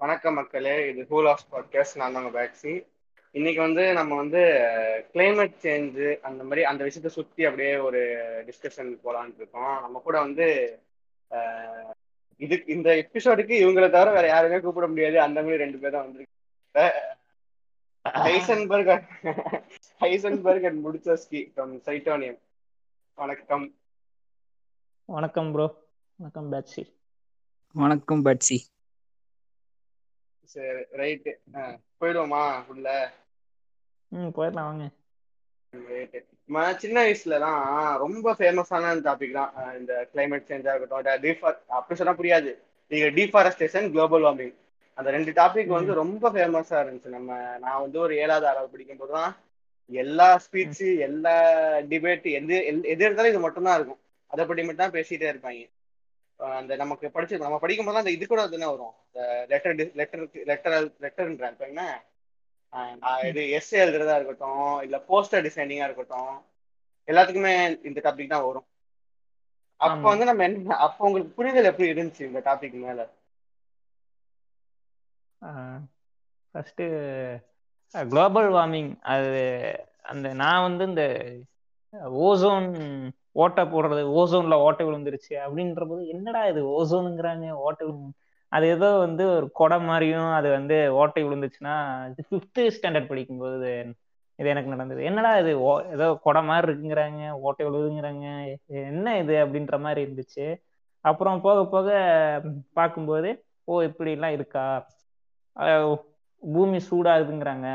வணக்கம் மக்களே இது ஹூல் ஆஃப் பாட்காஸ்ட் நான் தாங்க பேக்ஸி இன்னைக்கு வந்து நம்ம வந்து கிளைமேட் சேஞ்சு அந்த மாதிரி அந்த விஷயத்தை சுற்றி அப்படியே ஒரு டிஸ்கஷன் போலான்னு இருக்கோம். நம்ம கூட வந்து இது இந்த எபிசோடுக்கு இவங்களை தவிர வேற யாருமே கூப்பிட முடியாது. அந்த மாதிரி ரெண்டு பேரும் வந்திருக்காங்க. ஹைசன்பர்க் ஹைசன்பர்க் அண்ட் முடிச்சஸ்கி ஃப்ரம் சைட்டோனியம் வணக்கம். வணக்கம் ப்ரோ வணக்கம் பேட்சி வணக்கம் பட்சி சரி ரைட்டு போயிடுவோமா உள்ள? ம் போயிடலாம் வாங்க. சின்ன வயசுலலாம் ரொம்ப ஃபேமஸான டாபிக் தான் இந்த கிளைமேட் சேஞ்சாக இருக்கட்டும் டிஃபார் அப்படி சொன்னா புரியாது. நீங்க டிஃபாரஸ்டேஷன் குளோபல் வார்மிங் அந்த ரெண்டு டாபிக் வந்து ரொம்ப ஃபேமஸா இருந்துச்சு. நம்ம நான் வந்து ஒரு ஏழாவது ஆறாவது படிக்கும் போது தான் எல்லா ஸ்பீச் எல்லா டிபேட் எது எது எடுத்தாலும் இது மட்டும் தான் இருக்கும். அதை பற்றி மட்டும் தான் பேசிட்டே இருப்பாங்க. அந்த நமக்கு படிச்சு நம்ம படிக்கும் போது அந்த இது கூட தானே வரும்? லெட்டர் லெட்டர் லெட்டர் லெட்டர்ன்ற இப்ப என்ன? இது எஸ்ஏ எழுதுறதா இருக்கட்டும் இல்ல போஸ்டர் டிசைனிங்கா இருக்கட்டும் எல்லாத்துக்குமே இந்த டாபிக் தான் வரும். அப்ப. வந்து நம்ம என்ன அப்ப உங்களுக்கு புரிதல் எப்படி இருந்துச்சு இந்த டாபிக் மேல? ஃபஸ்ட்டு குளோபல் வார்மிங் அது அந்த நான் வந்து இந்த ஓசோன் ஓட்டை போடுறது ஓசோன்ல ஓட்டை விழுந்துருச்சு அப்படின்ற போது என்னடா இது ஓசோனுங்கிறாங்க ஓட்டை விழு அது ஏதோ வந்து ஒரு கொடை மாதிரியும் அது வந்து ஓட்டை விழுந்துச்சுன்னா ஃபிஃப்த்து ஸ்டாண்டர்ட் படிக்கும்போது இது எனக்கு நடந்தது. என்னடா இது ஓ- ஏதோ கொடை மாதிரி இருக்குங்கிறாங்க ஓட்டை விழுதுங்கிறாங்க என்ன இது அப்படின்ற மாதிரி இருந்துச்சு. அப்புறம் போக போக பார்க்கும்போது ஓ இப்படிலாம் இருக்கா? பூமி சூடாகுதுங்கிறாங்க.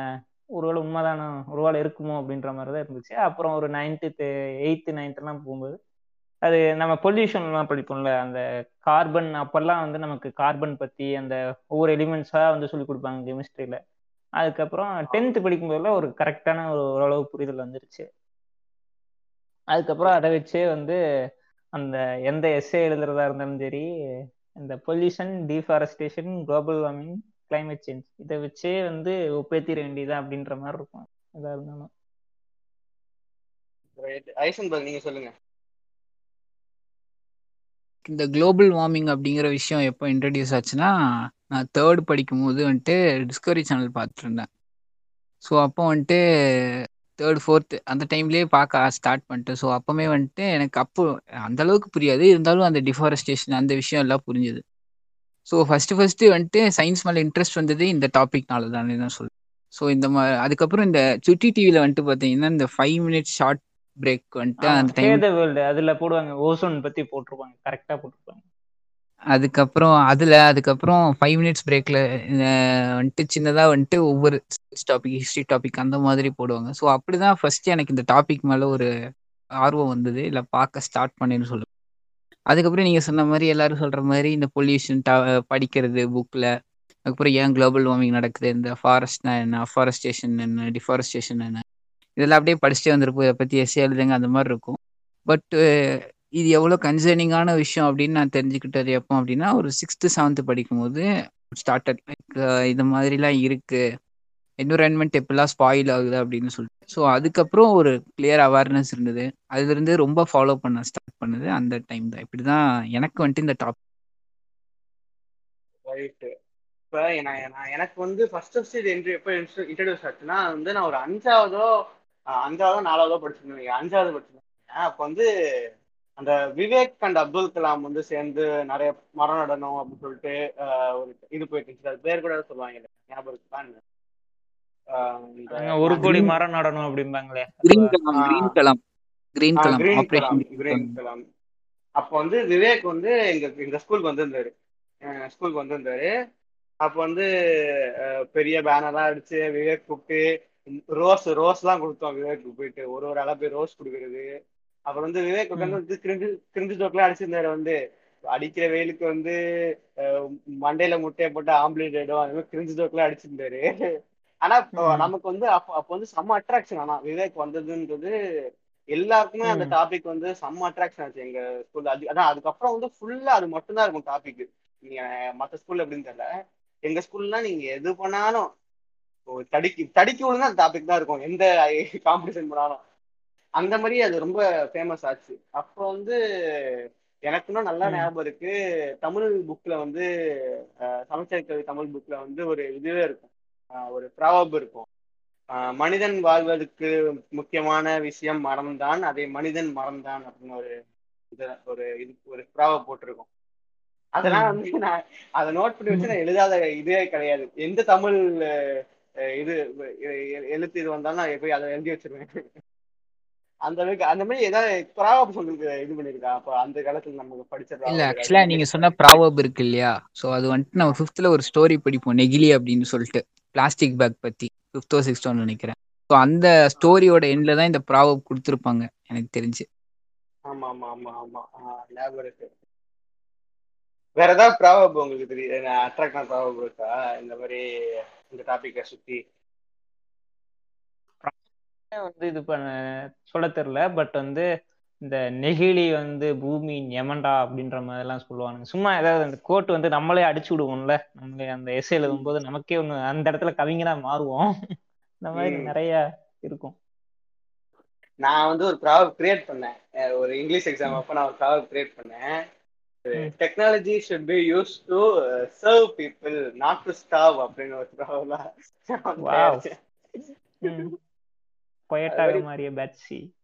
ஒருவேளை உண்மைதானோ ஒருவேளை இருக்குமோ அப்படின்ற மாதிரி தான் இருந்துச்சு. அப்புறம் ஒரு நைன்த்து எயித்து நைன்த்துலாம் போகும்போது அது நம்ம பொல்யூஷன்லாம் படிப்போம்ல அந்த கார்பன் அப்பெல்லாம் வந்து நமக்கு கார்பன் பற்றி அந்த ஒவ்வொரு எலிமெண்ட்ஸாக வந்து சொல்லி கொடுப்பாங்க கெமிஸ்ட்ரியில் அதுக்கப்புறம் டென்த்து படிக்கும்போதுல ஒரு கரெக்டான ஒரு ஓரளவு புரிதல் வந்துருச்சு. அதுக்கப்புறம் அதை வச்சே வந்து அந்த எந்த எஸ்ஏ எழுதுறதா இருந்தாலும் சரி இந்த pollution deforestation global warming climate change இதை வச்சே வந்து ஒப்பேத்திர வேண்டியதா அப்படின்ற மாதிரி இருக்கும். எதா இருந்தாலும். ஐசன்பர்க் நீங்க சொல்லுங்க. இந்த குளோபல் வார்மிங் அப்படிங்கிற விஷயம் எப்போ இன்ட்ரடியூஸ் ஆச்சுன்னா நான் தேர்ட் படிக்கும்போது வந்துட்டு டிஸ்கவரி சேனல் பார்த்துட்டு இருந்தேன் ஸோ அப்போ வந்துட்டு தேர்ட் ஃபோர்த்து அந்த டைம்லேயே பார்க்க ஸ்டார்ட் பண்ணிட்டேன். ஸோ அப்போமே வந்துட்டு எனக்கு அப்போ அந்த அளவுக்கு புரியாது. இருந்தாலும் அந்த டிஃபாரஸ்டேஷன் அந்த விஷயம் எல்லாம் புரிஞ்சுது. ஸோ ஃபஸ்ட்டு ஃபஸ்ட்டு வந்துட்டு சயின்ஸ் மேலே இன்ட்ரெஸ்ட் வந்தது இந்த டாபிக்னால தானே தான் சொல்லுவேன் ஸோ இந்த மா அதுக்கப்புறம் இந்த சுட்டி டிவியில் வந்துட்டு பார்த்தீங்கன்னா இந்த ஃபைவ் மினிட்ஸ் ஷார்ட் பிரேக் வந்துட்டு அந்த டைம் வேர்ல்டு அதுல போடுவாங்க. ஓசோன் பத்தி போட்டிருப்பாங்க. கரெக்டா போட்டிருப்பாங்க. அதுக்கப்புறம் அதில் அதுக்கப்புறம் ஃபைவ் மினிட்ஸ் பிரேக்கில் வந்துட்டு சின்னதாக வந்துட்டு ஒவ்வொரு டாபிக் ஹிஸ்ட்ரி டாபிக் அந்த மாதிரி போடுவாங்க. ஸோ அப்படி தான் ஃபஸ்ட்டு எனக்கு இந்த டாபிக் மேலே ஒரு ஆர்வம் வந்தது. இல்லை பார்க்க ஸ்டார்ட் பண்ணேன்னு சொல்லுவேன் அதுக்கப்புறம் நீங்கள் சொன்ன மாதிரி எல்லாரும் சொல்கிற மாதிரி இந்த பொல்யூஷன் டா படிக்கிறது புக்கில் அதுக்கப்புறம் ஏன் குளோபல் வார்மிங் நடக்குது? இந்த ஃபாரஸ்ட்னா என்ன? அஃபாரஸ்டேஷன் என்ன? டிஃபாரஸ்டேஷன் என்ன? இதெல்லாம் அப்படியே படிச்சுட்டே வந்திருப்போம். இதை பற்றி எஸ்ஏ எழுதுங்க. அந்த மாதிரி இருக்கும். பட் இது எவ்வளோ கன்சர்னிங்கான விஷயம் அப்படின்னு நான் தெரிஞ்சுக்கிட்டது எப்போ அப்படின்னா ஒரு சிக்ஸ்த்து செவன்த்து படிக்கும்போது ஸ்டார்டட் லைக் இது மாதிரிலாம் இருக்குது என்விரான்மெண்ட் எப்படிலாம் ஸ்பாயில் ஆகுது அப்படின்னு சொல்லிட்டு. ஸோ அதுக்கப்புறம் ஒரு கிளியர் அவேர்னஸ் இருந்தது. அதுலேருந்து ரொம்ப ஃபாலோ பண்ண ஸ்டார்ட் பண்ணது அந்த டைம் தான். இப்படி தான் எனக்கு வந்துட்டு இந்த டாபிக் ரைட்டு இப்போ நான் எனக்கு வந்து ஃபர்ஸ்ட் ஃபர்ஸ்ட் இது என்று எப்போ இன்ட்ரடியூஸ் ஆச்சுன்னா வந்து நான் ஒரு அஞ்சாவதோ அஞ்சாவதோ நாலாவதோ படிச்சிருந்தேன். அஞ்சாவது படிச்சிருந்தேன் அப்போ வந்து அந்த விவேக் அண்ட் அப்துல் கலாம் வந்து சேர்ந்து நிறைய மரம் நடணும் அப்படின்னு சொல்லிட்டு ஒரு இது போயிட்டு இருந்துச்சு. அது பேர் கூட சொல்லுவாங்க ஞாபகம் இருக்கா? ஒரு கோடி மரம் நடணும் அப்படிம்பாங்களே. Green? Kalam. Green Kalam. Green Kalam green Kalam operation green Kalam. அப்போ வந்து விவேக் வந்து எங்க எங்க ஸ்கூலுக்கு வந்திருந்தாரு. ஸ்கூலுக்கு வந்திருந்தாரு. அப்போ வந்து பெரிய பேனர்லாம் அடிச்சு விவேக் கூப்பிட்டு ரோஸ் ரோஸ்லாம் கொடுத்தோம் விவேக்கு போயிட்டு. ஒரு ஒரு ஆளா போய் ரோஸ் கொடுக்கறது. அப்புறம் வந்து விவேக் உட்காந்து வந்து கிரிஞ்சு கிரிஞ்சு ஜோக்லாம் அடிச்சிருந்தாரு வந்து. அடிக்கிற வெயிலுக்கு வந்து மண்டையில முட்டையை போட்டு ஆம்லேட் ஆயிடும் அது மாதிரி கிரிஞ்சு ஜோக்லாம் அடிச்சிருந்தாரு. ஆனா. நமக்கு வந்து அப்போ அப்போ வந்து செம்ம அட்ராக்ஷன் ஆனா விவேக் வந்ததுன்றது எல்லாருக்குமே அந்த. டாபிக் வந்து செம்ம அட்ராக்ஷன் ஆச்சு எங்க ஸ்கூல்ல அது அதான் அதுக்கப்புறம் வந்து ஃபுல்லா அது மட்டும்தான் இருக்கும் டாபிக் நீங்க மத்த ஸ்கூல்ல எப்படின்னு தெரியல. எங்க ஸ்கூல்ல நீங்க எது பண்ணாலும் தடிக்கி தடிக்கி விழுந்தா அந்த டாபிக் தான் இருக்கும். எந்த காம்படிஷன் பண்ணாலும் அந்த மாதிரி அது ரொம்ப ஃபேமஸ் ஆச்சு. அப்போ வந்து எனக்கு இன்னும் நல்லா. ஞாபகம் இருக்கு. தமிழ் புக்ல வந்து சமச்சீர் தமிழ் புக்ல வந்து ஒரு இதுவே இருக்கும். ஒரு ப்ராவப் இருக்கும். மனிதன் வாழ்வதற்கு முக்கியமான விஷயம் மரம்தான் அதை மனிதன் மறந்தான் அப்படின்னு ஒரு இது ஒரு இது ஒரு ப்ராவப் போட்டிருக்கும். அதெல்லாம் வந்து நான் அதை நோட் பண்ணி வச்சு நான் எழுதாத இதே கிடையாது. எந்த தமிழ் இது எழுத்து இது வந்தாலும் நான் போய் அதை எழுதி வச்சிருவேன். அந்த அளவுக்கு அந்த மாதிரி ஏதாவது ப்ராவப் உங்களுக்கு இது பண்ணிருக்கா அப்ப அந்த காலத்துல நமக்கு படிச்ச இல்ல ஆக்சுவலா நீங்க சொன்ன ப்ராவர்ப் இருக்கு இல்லையா? சோ அது வந்துட்டு நம்ம ஃபிஃப்த்ல ஒரு ஸ்டோரி படிப்போம். நெகிலி அப்படின்னு சொல்லிட்டு. பிளாஸ்டிக் பேக் பத்தி ஃபிஃப்த்தோ சிக்ஸ்த்தோ நினைக்கிறேன். ஸோ அந்த ஸ்டோரியோட எண்ட்ல தான் இந்த ப்ராவர்ப் கொடுத்துருப்பாங்க எனக்கு தெரிஞ்சு. ஆமா ஆமா ஆமா ஆமா. ஆஹ் ஞாபகம் இருக்கு வேற ஏதாவது ப்ராவப் உங்களுக்கு தெரியும் அட்ராக்டான ப்ராவப் இருக்கா? இந்த மாதிரி இந்த டாபிக்கை சுத்தி. வந்து இது பண்ண சொல்ல தெரியல பட் வந்து இந்த நெகிழி வந்து பூமி யமண்டா அப்படின்ற மாதிரி எல்லாம் சொல்லுவானுங்க. சும்மா ஏதாவது அந்த கோட் வந்து நம்மளே அடிச்சு விடுவோம்ல. நம்மளே அந்த எஸ்ஏ எழுதும்போது நமக்கே ஒண்ணு அந்த இடத்துல கவிஞனா மாறுவோம். இந்த மாதிரி. நிறைய இருக்கும். நான் வந்து ஒரு ப்ராவப் கிரியேட் பண்ணேன். ஒரு இங்கிலீஷ் எக்ஸாம் அப்ப நான் ஒரு ப்ராவப் கிரியேட் பண்ணேன். Technology should be use to serve people not to starve அப்படின்னு ஒரு. பொயட்டாக very- மாறிய பேட்சி.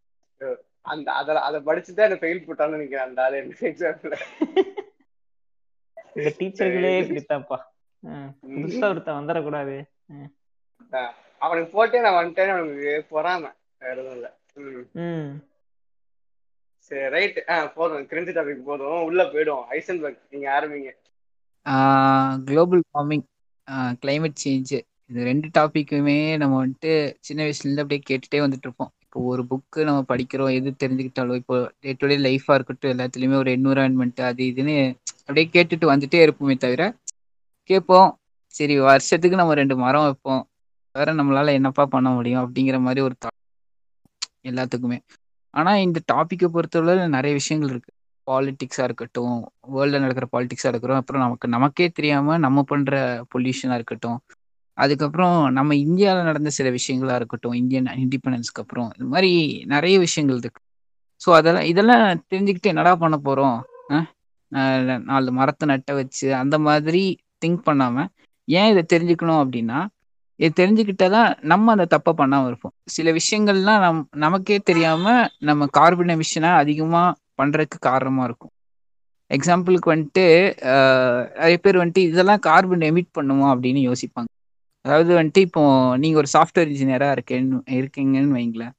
அந்த அத அதை படிச்சுதான் என்ன ஃபெயில் போட்டான்னு நினைக்கிறேன் அந்த ஆளு எனக்கு எக்ஸாம்ல இந்த டீச்சர்களே இப்படித்தான்ப்பா. புதுசா ஒருத்தன் வந்துடக்கூடாது. அவனுக்கு போட்டே நான் வந்துட்டேன் அவனுக்கு பொறாம. வேற எதுவும் இல்ல. சரி ரைட் ஆ போதும். கிரிஞ்சு டாபிக் போதும். உள்ள போயிடும் ஐசன்பர்க் நீங்க ஆரம்பிங்க. குளோபல் வார்மிங் கிளைமேட் சேஞ்சு இது ரெண்டு டாபிக்குமே நம்ம வந்துட்டு சின்ன வயசுலேருந்து அப்படியே கேட்டுட்டே வந்துட்டு இருப்போம். இப்போ ஒரு புக்கு நம்ம படிக்கிறோம் எது தெரிஞ்சுக்கிட்டாலோ இப்போ டே டு டே லைஃபாக இருக்கட்டும் எல்லாத்துலேயுமே ஒரு என்விரான்மெண்ட் அது இதுன்னு அப்படியே கேட்டுட்டு வந்துட்டே இருப்போமே தவிர கேட்போம். சரி வருஷத்துக்கு நம்ம ரெண்டு மரம் வைப்போம். வேற நம்மளால என்னப்பா பண்ண முடியும் அப்படிங்கிற மாதிரி ஒரு எல்லாத்துக்குமே. ஆனா இந்த டாப்பிக்கை பொறுத்தவரை நிறைய விஷயங்கள் இருக்கு. பாலிட்டிக்ஸாக இருக்கட்டும் வேர்ல்ட்ல நடக்கிற பாலிட்டிக்ஸாக இருக்கட்டும் அப்புறம் நமக்கு நமக்கே தெரியாம நம்ம பண்ற பொல்யூஷனா இருக்கட்டும் அதுக்கப்புறம் நம்ம இந்தியாவில் நடந்த சில விஷயங்களா இருக்கட்டும் இந்தியன் இண்டிபெண்டன்ஸ்க்கு அப்புறம் இது மாதிரி நிறைய விஷயங்கள் இருக்கு. ஸோ அதெல்லாம் இதெல்லாம் தெரிஞ்சுக்கிட்டு என்னடா பண்ண போகிறோம் நாலு மரத்தை நட்ட வச்சு அந்த மாதிரி திங்க் பண்ணாமல் ஏன் இதை தெரிஞ்சுக்கணும் அப்படின்னா இதை தெரிஞ்சுக்கிட்டாதான் நம்ம அந்த தப்பை பண்ணாமல் இருப்போம். சில விஷயங்கள்லாம் நம் நமக்கே தெரியாமல் நம்ம கார்பன் எமிஷனை அதிகமாக பண்ணுறதுக்கு காரணமாக இருக்கும். எக்ஸாம்பிளுக்கு வந்துட்டு நிறைய பேர் வந்துட்டு இதெல்லாம் கார்பன் எமிட் பண்ணுவோம் அப்படின்னு யோசிப்பாங்க. அதாவது வந்துட்டு இப்போ நீங்க ஒரு சாஃப்ட்வேர் இன்ஜினியரா இருக்கேன்னு இருக்கீங்கன்னு வைங்களேன்.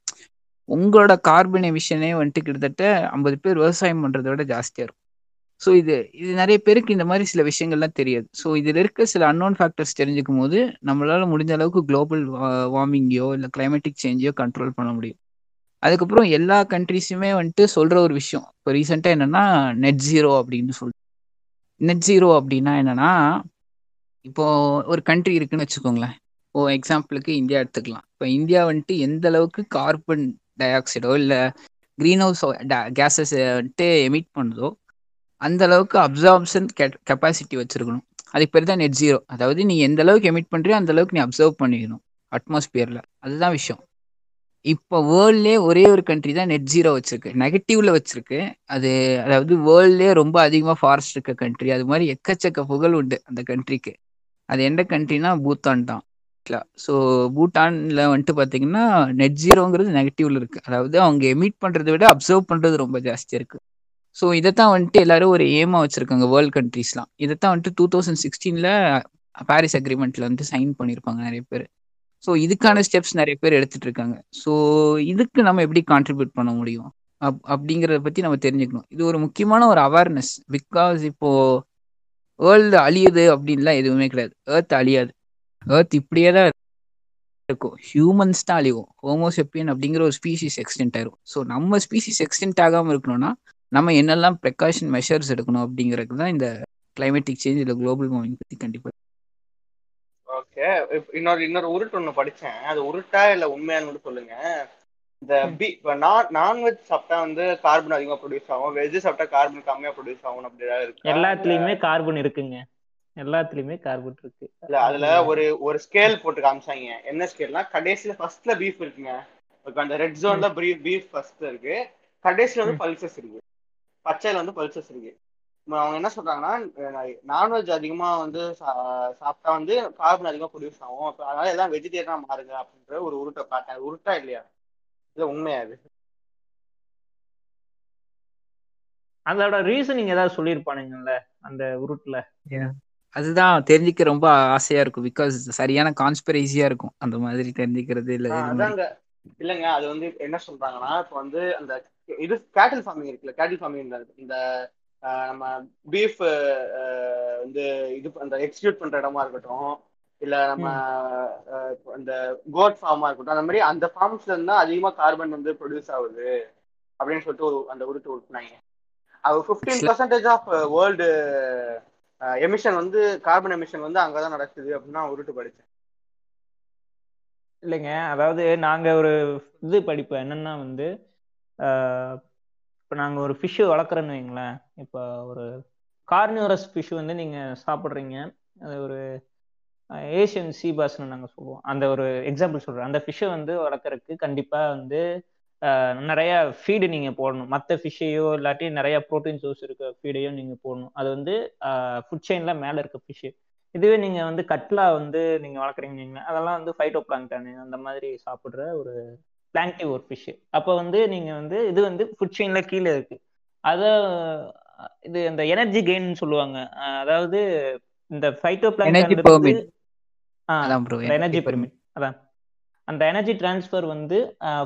உங்களோட கார்பன் எமிஷனே வந்துட்டு கிட்டத்தட்ட ஐம்பது பேர் விவசாயம் பண்றதை விட ஜாஸ்தியா இருக்கும். ஸோ இது இது நிறைய பேருக்கு இந்த மாதிரி சில விஷயங்கள்லாம் தெரியாது. ஸோ இதில் இருக்க சில அன்னோன் ஃபேக்டர்ஸ் தெரிஞ்சுக்கும் போது நம்மளால முடிஞ்ச அளவுக்கு குளோபல் வார்மிங்கையோ இல்லை கிளைமேட்டிக் சேஞ்சையோ கண்ட்ரோல் பண்ண முடியும். அதுக்கப்புறம் எல்லா கண்ட்ரிஸுமே வந்துட்டு சொல்ற ஒரு விஷயம். இப்போ ரீசெண்டாக என்னன்னா நெட் ஜீரோ அப்படின்னு சொல்லி நெட் ஜீரோ அப்படின்னா என்னன்னா இப்போ ஒரு கண்ட்ரி இருக்குன்னு வச்சுக்கோங்களேன். இப்போ எக்ஸாம்பிளுக்கு இந்தியா எடுத்துக்கலாம். இப்போ இந்தியா வந்துட்டு எந்த அளவுக்கு கார்பன் டை ஆக்சைடோ இல்லை க்ரீன் ஹவுஸ் கேஸஸ் வந்துட்டு எமிட் பண்ணுதோ அந்த அளவுக்கு அப்சார்ப்ஷன் கெப்பாசிட்டி வச்சிருக்கணும். அதுக்கு பேர் தான் நெட் ஜீரோ அதாவது நீ எந்த அளவுக்கு எமிட் பண்ணுறியோ அந்த அளவுக்கு நீ அப்சர்வ் பண்ணிக்கணும். அட்மாஸ்பியரில் அதுதான் விஷயம். இப்போ வேர்ல்ட்லேயே ஒரே ஒரு கண்ட்ரி தான் நெட் ஜீரோ வச்சிருக்கு. நெகட்டிவ்ல வச்சிருக்கு. அது அதாவது வேர்ல்ட்லேயே ரொம்ப அதிகமாக ஃபாரஸ்ட் இருக்க கண்ட்ரி அது மாதிரி எக்கச்சக்க புகழ் உண்டு அந்த கண்ட்ரிக்கு அது எந்த கண்ட்ரினா பூத்தான் தான். ஸோ பூட்டானில் வந்துட்டு பார்த்தீங்கன்னா நெட் ஜீரோங்கிறது நெகட்டிவ்ல இருக்கு. அதாவது அவங்க எமிட் பண்ணுறதை விட அப்சர்வ் பண்ணுறது ரொம்ப ஜாஸ்தியாக இருக்கு. ஸோ இதைத்தான் வந்துட்டு எல்லாரும் ஒரு ஏமா வச்சிருக்காங்க வேர்ல்ட் கண்ட்ரீஸ்லாம் இதைத்தான் வந்துட்டு டூ தௌசண்ட் சிக்ஸ்டீனில் பாரிஸ் அக்ரிமெண்ட்ல வந்து சைன் பண்ணியிருப்பாங்க நிறைய பேர். ஸோ இதுக்கான ஸ்டெப்ஸ் நிறைய பேர் எடுத்துட்டு இருக்காங்க. ஸோ இதுக்கு நம்ம எப்படி கான்ட்ரிபியூட் பண்ண முடியும்? அப் அப்படிங்கிறத பற்றி நம்ம தெரிஞ்சுக்கணும். இது ஒரு முக்கியமான ஒரு அவேர்னஸ் பிகாஸ் இப்போ வேர்ல்டு அழியுது அப்படின்லாம் எதுவுமே கிடையாது. ஏர்த் அழியாது. ஏர்த் இப்படியே தான் இருக்கும். ஹியூமன்ஸ் தான் அழிவோம் ஹோமோசெப்பியன் அப்படிங்கிற ஒரு ஸ்பீசிஸ் எக்ஸ்டென்ட் ஆயிரும். ஸோ நம்ம ஸ்பீசிஸ் எக்ஸ்டென்ட் ஆகாமல் இருக்கணும்னா நம்ம என்னெல்லாம் ப்ரிகாஷன் மெஷர்ஸ் எடுக்கணும் அப்படிங்கிறது தான் இந்த கிளைமேட்டிக் சேஞ்ச் இல்லை குளோபல் வார்மிங் பற்றி கண்டிப்பாக ஓகே இன்னொரு இன்னொரு உருட்டு ஒன்று படித்தேன் அது உருட்டா இல்லை உண்மையானு மட்டும் சொல்லுங்க. இந்த பி இப்போ நான் நான்வெஜ் சாப்பிட்டா வந்து கார்பன் அதிகமா ப்ரொடியூஸ் ஆகும். வெஜ் சாப்பிட்டா கார்பன் கம்மியா ப்ரொடியூஸ் ஆகும் அப்படி ஏதாவது இருக்கா? எல்லாத்துலயுமே கார்பன் இருக்குங்க. எல்லாத்துலயுமே கார்பன் இருக்கு. இல்ல அதுல ஒரு ஒரு ஸ்கேல் போட்டு காமிச்சாங்க. என்ன ஸ்கேல்னா கடைசியில ஃபர்ஸ்ட்ல பீஃப் இருக்குங்க. இப்ப அந்த ரெட் ஜோன்ல பீஃப் ஃபர்ஸ்ட் இருக்கு. கடைசியில வந்து பல்சஸ் இருக்கு. பச்சையில வந்து பல்சஸ் இருக்கு. அவங்க என்ன சொல்றாங்கன்னா நான்வெஜ் அதிகமா வந்து சாப்பிட்டா வந்து கார்பன் அதிகமா ப்ரொடியூஸ் ஆகும். அதனால எல்லாம் வெஜிடேரியனா மாறுங்க அப்படின்ற ஒரு உருட்டை பார்த்தேன் உருட்டா இல்லையா? இது உண்மையா அது அதோட ரீசனிங் ஏதாவது சொல்லியிருப்பானுங்கல்ல அந்த உருட்டுல? அதுதான் தெரிஞ்சுக்க ரொம்ப ஆசையா இருக்கும். பிகாஸ் சரியான கான்ஸ்பிரசியா இருக்கும். அந்த மாதிரி தெரிஞ்சுக்கிறது இல்ல இல்லைங்க அது வந்து என்ன சொல்றாங்கன்னா இப்போ வந்து அந்த இது கேட்டில் ஃபார்மிங் இருக்குல்ல கேட்டில் ஃபார்மிங் இந்த ஆஹ் நம்ம பீஃப் வந்து இது அந்த எக்ஸிக்யூட் பண்ற இடமா இருக்கட்டும் இல்ல நம்ம இந்த கோட் ஃபார்மா இருக்கட்டும் அந்த மாதிரி அந்த ஃபார்ம்ஸ்ல இருந்தா அதிகமா கார்பன் வந்து ப்ரொடியூஸ் ஆகுது அப்படின்னு சொல்லிட்டு ஒரு அந்த உருட்டு உருட்டுனாங்க. அது fifteen percentage of world emission வந்து கார்பன் எமிஷன் வந்து அங்கதான் நடக்குது அப்படின்னு உருட்டு படிச்சேன். இல்லைங்க அதாவது நாங்க ஒரு இது படிப்போம் என்னன்னா வந்து இப்போ நாங்க ஒரு ஃபிஷ்ஷு வளர்க்குறோன்னு வைங்களேன் இப்போ ஒரு கார்னிவரஸ் ஃபிஷ் வந்து நீங்க சாப்பிட்றீங்க அது ஒரு ஏஷியன் சீபாஸ்னு நாங்கள் சொல்லுவோம். அந்த ஒரு எக்ஸாம்பிள் சொல்கிறேன் அந்த ஃபிஷ்ஷை வந்து வளர்க்குறதுக்கு கண்டிப்பாக வந்து நிறைய ஃபீடு நீங்கள் போடணும். மற்ற ஃபிஷ்ஷையோ இல்லாட்டி நிறைய ப்ரோட்டீன் சோர்ஸ் இருக்க ஃபீடையோ நீங்கள் போடணும். அது வந்து ஃபுட் செயினில் மேலே இருக்க ஃபிஷ்ஷு இதுவே நீங்கள் வந்து கட்லா வந்து நீங்கள் வளர்க்குறீங்க அதெல்லாம் வந்து ஃபைட்டோ பிளாங்டானு அந்த மாதிரி சாப்பிட்ற ஒரு பிளாங்டிவ் ஒரு ஃபிஷ்ஷு அப்போ வந்து நீங்கள் வந்து இது வந்து ஃபுட் செயினில் கீழே இருக்கு. அதை இது இந்த எனர்ஜி கெயின் சொல்லுவாங்க. அதாவது இந்த ஃபைட்டோ பிளாங்டான் அதான் ப்ரோ எனர்ஜி பெர்மிட் அதான். அந்த எனர்ஜி டிரான்ஸ்ஃபர் வந்து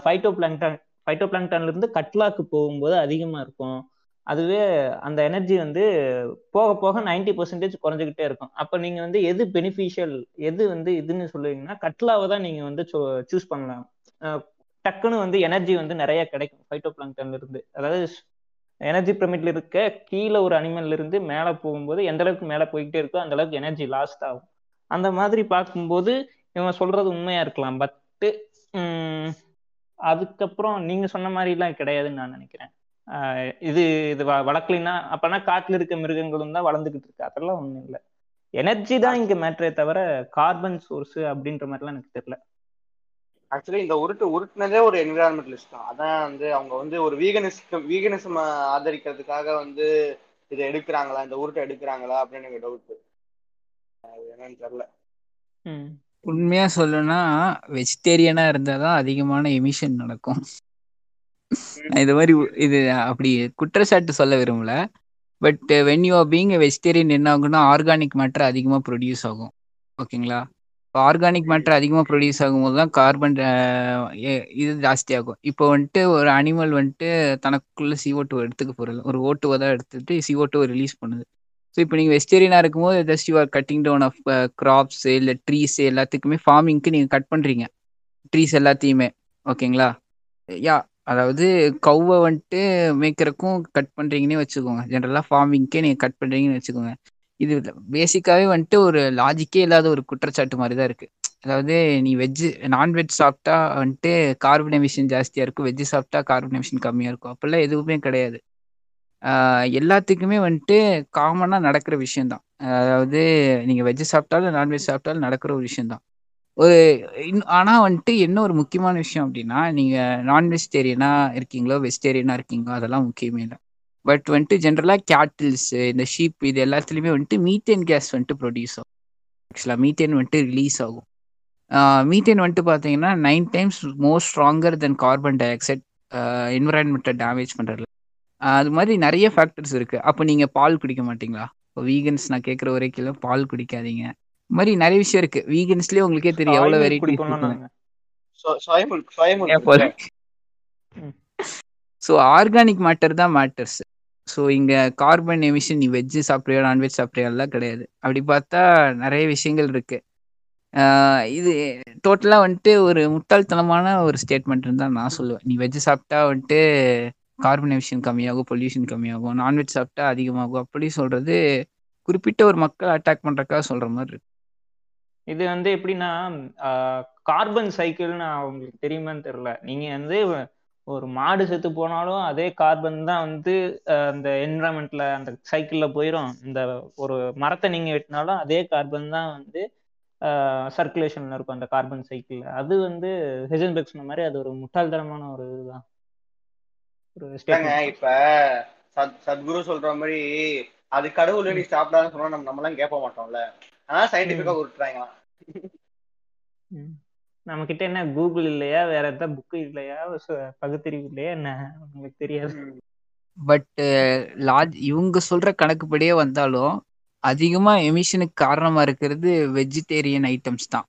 ஃபைட்டோ பிளாங்டான் ஃபைட்டோ பிளாங்டான்ல இருந்து கட்லாக்கு போகும்போது அதிகமா இருக்கும். அதுவே அந்த எனர்ஜி வந்து போக போக நைன்டி பர்சன்டேஜ் குறைஞ்சிக்கிட்டே இருக்கும். அப்போ நீங்க வந்து எது பெனிஃபிஷியல் எது வந்து இதுன்னு சொல்லுவீங்கன்னா கட்லாவை தான் நீங்க வந்து சூஸ் பண்ணலாம். டக்குன்னு வந்து எனர்ஜி வந்து நிறைய கிடைக்கும் ஃபைட்டோ பிளாங்டான்ல இருந்து அதாவது எனர்ஜி பிரமிட்ல இருக்க கீழே ஒரு அனிமல்ல இருந்து மேலே போகும்போது எந்த அளவுக்கு மேலே போய்கிட்டே இருக்கோ அந்த அளவுக்கு எனர்ஜி லாஸ்ட் ஆகும். அந்த மாதிரி பார்க்கும்போது இவன் சொல்றது உண்மையா இருக்கலாம். பட்டு அதுக்கப்புறம் நீங்க சொன்ன மாதிரிலாம் கிடையாதுன்னு நான் நினைக்கிறேன். ஆஹ் இது இது வ- வளர்க்கலைன்னா அப்பனா காட்டுல இருக்க மிருகங்களும் தான் வளர்ந்துகிட்டு இருக்கு. அதெல்லாம் ஒண்ணும் இல்லை. எனர்ஜி தான் இங்க மேட்ரே தவிர கார்பன் சோர்ஸ் அப்படின்ற மாதிரிலாம் எனக்கு தெரியல. ஆக்சுவலி இந்த உருட்டு உருட்டுனதே ஒரு என்விரான்மெண்டலிஸ்ட் தான். அதான் வந்து அவங்க வந்து ஒரு வீகனிஸ்ட் வீகனிசம் ஆதரிக்கிறதுக்காக வந்து இதை எடுக்கிறாங்களா இந்த உருட்டை எடுக்கிறாங்களா அப்படின்னு எனக்கு டவுட் அது என்னன்னு தெரியல. ம். உண்மையா சொல்லணும்னா வெஜிடேரியனா இருந்தாதான் அதிகமான எமிஷன் நடக்கும். இது மாதிரி இது அப்படி குற்றச்சாட்டு சொல்ல விரும்பல. But when you are being vegetarian என்ன ஆகும்னா ஆர்கானிக் மேட்டர் அதிகமாக ப்ரொடியூஸ் ஆகும். ஓகேங்களா? இப்போ ஆர்கானிக் மேட்டர் அதிகமாக ப்ரொடியூஸ் ஆகும்போது தான் கார்பன் இது ஜாஸ்தி ஆகும். இப்போ வந்துட்டு ஒரு அனிமல் வந்துட்டு தனக்குள்ள CO2 டூ எடுத்துக்க போகிறது ஒரு ஓட்டுவை தான் எடுத்துட்டு CO2 டூ ரிலீஸ் பண்ணுது. ஸோ இப்போ நீங்கள் வெஜிடேரியனாக இருக்கும்போது just you are cutting down of crops இல்லை ட்ரீஸ் எல்லாத்துக்குமே ஃபார்மிங்க்கு நீங்கள் கட் பண்ணுறீங்க ட்ரீஸ் எல்லாத்தையுமே. ஓகேங்களா? யா அதாவது கௌவை வந்துட்டு மேய்க்கிறக்கும் கட் பண்ணுறீங்கன்னே வச்சுக்கோங்க. ஜென்ரலாக ஃபார்மிங்க்கே நீங்கள் கட் பண்ணுறீங்கன்னு வச்சுக்கோங்க. இது பேசிக்காகவே வந்துட்டு ஒரு லாஜிக்கே இல்லாத ஒரு குற்றச்சாட்டு மாதிரி தான் இருக்குது அதாவது நீ வெஜ்ஜு நான்வெஜ் சாப்பிட்டா வந்துட்டு கார்பன் எமிஷன் ஜாஸ்தியாக இருக்கும். வெஜ்ஜு சாப்பிட்டா கார்பன் எமிஷன் கம்மியாக இருக்கும். அப்போல்லாம் எதுவுமே கிடையாது. எல்லாத்துக்குமே வந்துட்டு காமனாக நடக்கிற விஷயம்தான். அதாவது நீங்கள் வெஜ்ஜு சாப்பிட்டாலும் நான்வெஜ் சாப்பிட்டாலும் நடக்கிற ஒரு விஷயம்தான். ஒரு இன்- ஆனால் வந்துட்டு என்ன ஒரு முக்கியமான விஷயம் அப்படின்னா நீங்கள் நான்வெஜிடேரியனாக இருக்கீங்களோ வெஜிடேரியனாக இருக்கீங்களோ அதெல்லாம் முக்கியமே இல்லை. பட் வந்துட்டு ஜென்ரலாக கேட்டில்ஸு இந்த ஷீப் இது எல்லாத்துலேயுமே வந்துட்டு மீத்தேன் கேஸ் வந்துட்டு ப்ரொடியூஸ் ஆகும். ஆக்சுவலாக மீத்தேன் வந்துட்டு ரிலீஸ் ஆகும். மீத்தேன் வந்துட்டு பார்த்தீங்கன்னா nine times more stronger than carbon dioxide என்விரான்மெண்ட்டை damage பண்ணுறதுல அது மாதிரி நிறைய ஃபேக்டர்ஸ் இருக்கு. அப்போ நீங்க பால் குடிக்க மாட்டீங்களா? இப்போ வீகன்ஸ் நான் கேட்குற வரைக்கும் பால் குடிக்காதீங்க. இந்த மாதிரி நிறைய விஷயம் இருக்கு. வீகன்ஸ்லயே உங்களுக்கே தெரியும் எவ்வளவு ம். ஸோ ஆர்கானிக் மேட்டர் தான் மேட்டர்ஸ் ஸோ இங்க கார்பன் எமிஷன் நீ வெஜ்ஜு சாப்பிட்றியா நான்வெஜ் சாப்பிட்றியா எல்லாம் கிடையாது. அப்படி பார்த்தா நிறைய விஷயங்கள் இருக்கு. இது டோட்டலாக வந்துட்டு ஒரு முட்டாள்தனமான ஒரு ஸ்டேட்மெண்ட்னு தான் நான் சொல்லுவேன். நீ வெஜ்ஜு சாப்பிட்டா வந்துட்டு கார்பன் எமிஷன் கம்மியாகும் பொல்யூஷன் கம்மியாகும் நான்வெஜ் சாப்பிட்டா அதிகமாகும். அப்படி சொல்றது குறிப்பிட்ட ஒரு மக்கள் அட்டாக் பண்றக்கா சொல்ற மாதிரி இருக்கு. இது வந்து எப்படின்னா கார்பன் சைக்கிள்னு அவங்களுக்கு தெரியுமான்னு தெரியல. நீங்க வந்து ஒரு மாடு செத்து போனாலும் அதே கார்பன் தான் வந்து அந்த என்விரான்மெண்ட்ல அந்த சைக்கிள்ல போயிடும் இந்த ஒரு மரத்தை நீங்க வெட்டினாலும் அதே கார்பன் தான் வந்து சர்க்குலேஷன்ல இருக்கும் அந்த கார்பன் சைக்கிள் அது வந்து ஹெஜன்பெக் சொன்ன மாதிரி அது ஒரு முட்டாள்தனமான ஒரு இதுதான். ஒரு இப்ப சத் சத்குரு சொல்ற மாதிரி அது கடவுள் நீ சாப்பிடாதுன்னு சொன்னா நம்ம நம்மளாம் கேட்க மாட்டோம்ல. ஆனா சயின்டிபிக்கா விட்டுறாங்களாம் நம்ம கிட்ட என்ன கூகுள் இல்லையா? வேற எதாவது புக்கு இல்லையா? பகுத்தறிவு இல்லையா? என்ன? உங்களுக்கு தெரியாது. பட் லாஜ் இவங்க சொல்ற கணக்குப்படியே வந்தாலும் அதிகமா எமிஷனுக்கு காரணமா இருக்கிறது வெஜிடேரியன் ஐட்டம்ஸ் தான்.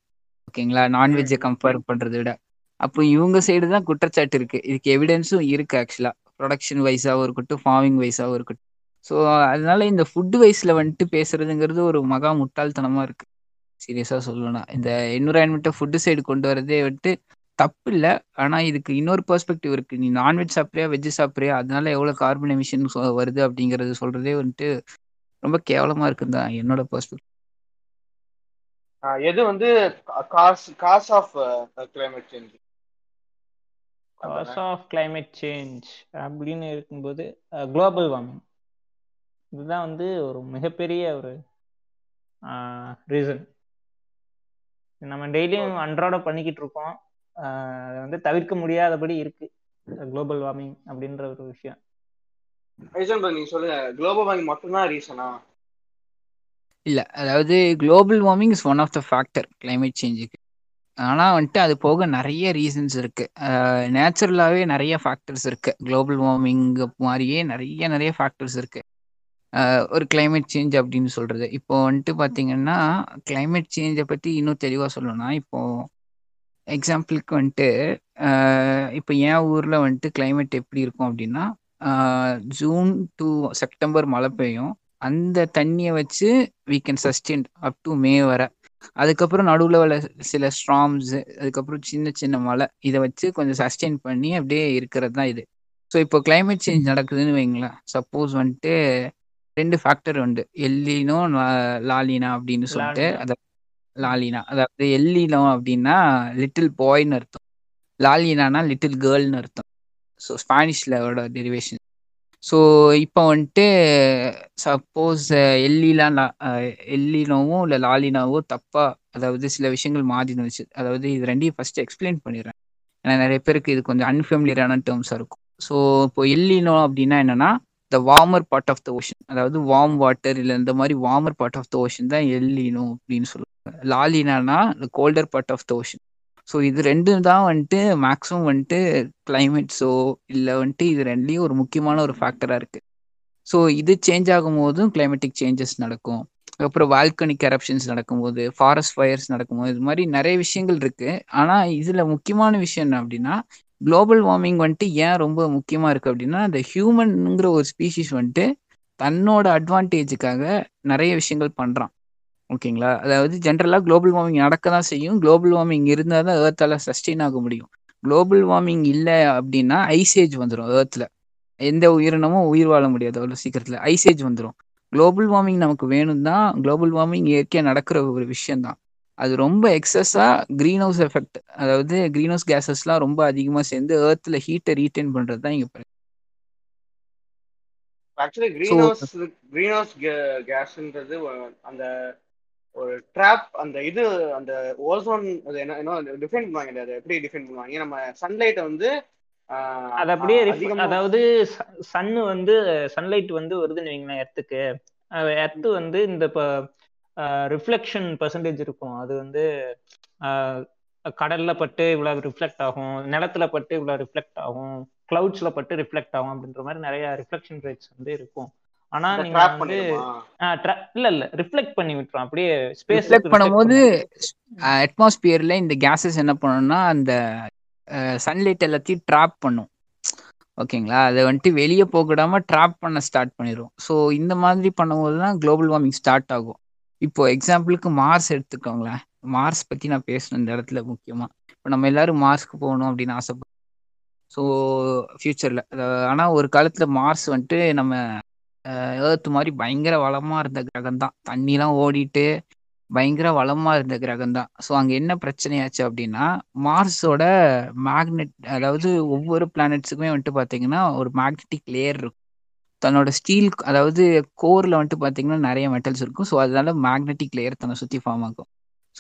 ஓகேங்களா? நான்வெஜ்ஜை கம்பேர் பண்றதை விட. அப்போ இவங்க சைடு தான் குற்றச்சாட்டு இருக்கு. இதுக்கு எவிடன்ஸும் இருக்கு ஆக்சுவலா ப்ரொடக்ஷன் வைஸாகவும் இருக்கட்டும் ஃபார்மிங் வைஸாகவும் இருக்கட்டும். ஸோ அதனால இந்த ஃபுட் வைஸில் வந்துட்டு பேசுறதுங்கிறது ஒரு மகா முட்டாள்தனமாக இருக்கு. சீரியஸாக சொல்லணும்னா. இந்த என்விரான்மெண்ட்டை ஃபுட்டு சைடு கொண்டு வரதே வந்துட்டு தப்பு இல்லை. ஆனால் இதுக்கு இன்னொரு பெர்ஸ்பெக்டிவ் இருக்கு. நீ நான்வெஜ் சாப்பிட்றியா வெஜ்ஜு சாப்பிட்றியா? அதனால எவ்வளோ கார்பன் எமிஷன் வருது அப்படிங்கிறது சொல்றதே வந்துட்டு ரொம்ப கேவலமாக இருக்குன்னு தான் என்னோட பெர்ஸ்பெக்டிவ் எது வந்து cause cause of climate change cause of climate change அப்படின்னு இருக்கும்போது குளோபல் வார்மிங் இதுதான் வந்து ஒரு மிகப்பெரிய ஒரு ரீசன் நம்ம டெய்லியும் அன்றாட பண்ணிக்கிட்டு இருக்கோம். அது வந்து தவிர்க்க முடியாதபடி இருக்கு. குளோபல் வார்மிங் அப்படின்ற ஒரு விஷயம். ரீசன் நீங்க சொல்லுங்க. குளோபல் வார்மிங் மட்டும்தான் ரீசனா இல்ல அதாவது global warming is one of the factor climate சேஞ்சுக்கு ஆனா வந்துட்டு அது போக நிறைய ரீசன்ஸ் இருக்கு. நேச்சுரலாவே நிறைய ஃபேக்டர்ஸ் இருக்கு. குளோபல் வார்மிங் மாதிரியே நிறைய நிறைய ஃபேக்டர்ஸ் இருக்கு. ஒரு கிளைமேட் சேஞ்ச் அப்படின்னு சொல்றது. இப்போ வந்துட்டு பார்த்தீங்கன்னா கிளைமேட் சேஞ்சை பத்தி இன்னும் தெளிவாக சொல்லணும்னா இப்போ எக்ஸாம்பிளுக்கு வந்துட்டு இப்போ என் ஊரில் வந்துட்டு கிளைமேட் எப்படி இருக்கும் அப்படின்னா ஜூன் டு செப்டம்பர் மழை பெய்யும். அந்த தண்ணியை வச்சு we can sustain up to May வரை. அதுக்கப்புறம் நடுவில் உள்ள சில ஸ்ட்ராம்ஸ் அதுக்கப்புறம் சின்ன சின்ன மழை இதை வச்சு கொஞ்சம் சஸ்டெயின் பண்ணி அப்படியே இருக்கிறது தான் இது. ஸோ இப்போ climate சேஞ்ச் நடக்குதுன்னு வைங்களேன். சப்போஸ் வந்துட்டு ரெண்டு ஃபேக்டர் உண்டு. எல்லினோ லாலினா அப்படின்னு சொல்லிட்டு. அத லாலினா. அதாவது எல்லினோ அப்படின்னா லிட்டில் பாய்னு அர்த்தம். லாலினானா லிட்டில் கேர்ள்னு அர்த்தம். ஸோ ஸ்பானிஷ்லோட டெரிவேஷன் ஸோ இப்போ வந்துட்டு சப்போஸ் எல்லிலாம் எல்லினாவோ இல்லை லாலினாவோ தப்பா அதாவது சில விஷயங்கள் மாறினுச்சு அதாவது இது ரெண்டையும் ஃபர்ஸ்ட் எக்ஸ்பிளைன் பண்ணிடுறேன். ஏன்னா நிறைய பேருக்கு இது கொஞ்சம் அன்ஃபெமிலியரான டேர்ம்ஸாக இருக்கும். ஸோ இப்போ எல்லினோ அப்படின்னா என்னன்னா the warmer part of the ocean அதாவது வார்ம் வாட்டர் இல்லை இந்த மாதிரி warmer part of the ocean தான் எல்லினோ அப்படின்னு சொல்லுவாங்க. லாலினானா colder part of the ocean so இது ரெண்டு தான் வந்துட்டு மேக்ஸிமம் வந்துட்டு கிளைமேட்ஸோ இல்லை வந்துட்டு இது ரெண்டுலேயும் ஒரு முக்கியமான ஒரு ஃபேக்டராக இருக்குது ஸோ இது சேஞ்ச் ஆகும்போதும் கிளைமேட்டிக் சேஞ்சஸ் நடக்கும். அப்புறம் வால்கனிக் கரப்ஷன்ஸ் நடக்கும்போது ஃபாரஸ்ட் ஃபயர்ஸ் நடக்கும்போது இது மாதிரி நிறைய விஷயங்கள் இருக்குது ஆனால் இதில் முக்கியமான விஷயம் என்ன அப்படின்னா குளோபல் வார்மிங் வந்துட்டு ஏன் ரொம்ப முக்கியமாக இருக்குது அப்படின்னா இந்த ஹியூமனுங்கிற ஒரு ஸ்பீஷிஸ் வந்துட்டு தன்னோட அட்வான்டேஜுக்காக நிறைய விஷயங்கள் பண்ணுறான் ஓகேங்களா? அதாவது ஜென்ரலாக குளோபல் வார்மிங் நடக்க தான் செய்யும். குளோபல் வார்மிங் இருந்தால் தான் ஏர்த்தால் சஸ்டெயின் ஆக முடியும். குளோபல் வார்மிங் இல்லை அப்படின்னா ஐசேஜ் வந்துடும் ஏர்த்தில் எந்த உயிரினமும் உயிர் வாழ முடியாது அவ்வளோ சீக்கிரத்தில். ஐசேஜ் வந்துடும் குளோபல் வார்மிங் நமக்கு வேணும் தான் குளோபல் வார்மிங் இயற்கையாக நடக்கிற ஒரு விஷயம் தான் அது ரொம்ப எக்ஸஸாக க்ரீன் ஹவுஸ் எஃபெக்ட் அதாவது க்ரீன் ஹவுஸ் கேஸஸ்லாம் ரொம்ப அதிகமாக சேர்ந்து ஏர்த்தில் ஹீட்டை ரீட்டைன் பண்ணுறது தான் இங்கே actually green house green house கேஸ்ன்றது அந்த ஒரு ட்ராப் அந்த இது அந்த ஓசோன் அது என்ன என்ன டிஃபைன் பண்ணுவாங்க அது எப்படி டிஃபைன் பண்ணுவாங்க? நம்ம சன்லைட்டை வந்து அது அப்படியே அதாவது சன்னு வந்து சன்லைட் வந்து வருதுன்னு வைங்களேன் எர்த்துக்கு எர்த்து வந்து இந்த இப்போ ரிஃப்ளெக்ஷன் பர்சன்டேஜ் இருக்கும். அது வந்து கடல்ல பட்டு இவ்வளவு ரிஃப்ளெக்ட் ஆகும் நிலத்துல பட்டு இவ்வளவு ரிஃப்ளெக்ட் ஆகும் கிளவுட்ஸ்ல பட்டு ரிஃப்ளெக்ட் ஆகும் அப்படின்ற மாதிரி நிறைய ரிஃப்ளெக்ஷன் ரேட்ஸ் வந்து இருக்கும். ஆனா நீங்க ட்ராப் வந்து இல்ல இல்ல ரிஃப்ளெக்ட் பண்ணி விட்டுரும். அப்படியே ஸ்பேஸ் ரிஃப்ளெக்ட் பண்ணும்போது அட்மாஸ்பியரில் இந்த கேஸஸ் என்ன பண்ணும்னா அந்த சன்லைட் எல்லாத்தையும் ட்ராப் பண்ணும். ஓகேங்களா? அதை வந்துட்டு வெளியே போகடாம ட்ராப் பண்ண ஸ்டார்ட் பண்ணிடும் ஸோ இந்த மாதிரி பண்ணும்போது தான் குளோபல் வார்மிங் ஸ்டார்ட் ஆகும். இப்போ எக்ஸாம்பிளுக்கு மார்ஸ் எடுத்துக்கோங்களேன். மார்ஸ் பற்றி நான் பேசணும் இந்த இடத்துல முக்கியமாக இப்போ நம்ம எல்லாரும் மார்ஸ்க்கு போகணும் அப்படின்னு ஆசைப்படுறோம் ஸோ ஃப்யூச்சரில் ஆனால் ஒரு காலத்தில் மார்ஸ் வந்துட்டு நம்ம ஏர்த் மாதிரி பயங்கர வளமாக இருந்த கிரகம் தான் தண்ணிலாம் ஓடிட்டு பயங்கர வளமா இருந்த கிரகம் தான் ஸோ அங்கே என்ன பிரச்சனையாச்சு அப்படின்னா மார்ஸோட மேக்னெட் அதாவது ஒவ்வொரு பிளானட்ஸுக்குமே வந்துட்டு பார்த்தீங்கன்னா ஒரு மேக்னெட்டிக் லேயர் இருக்கும். தன்னோட ஸ்டீல் அதாவது கோரில் வந்துட்டு பார்த்தீங்கன்னா நிறைய மெட்டல்ஸ் இருக்கும். ஸோ அதனால மேக்னெட்டிக் லேயர் தன்னை சுற்றி ஃபார்ம் ஆகும்.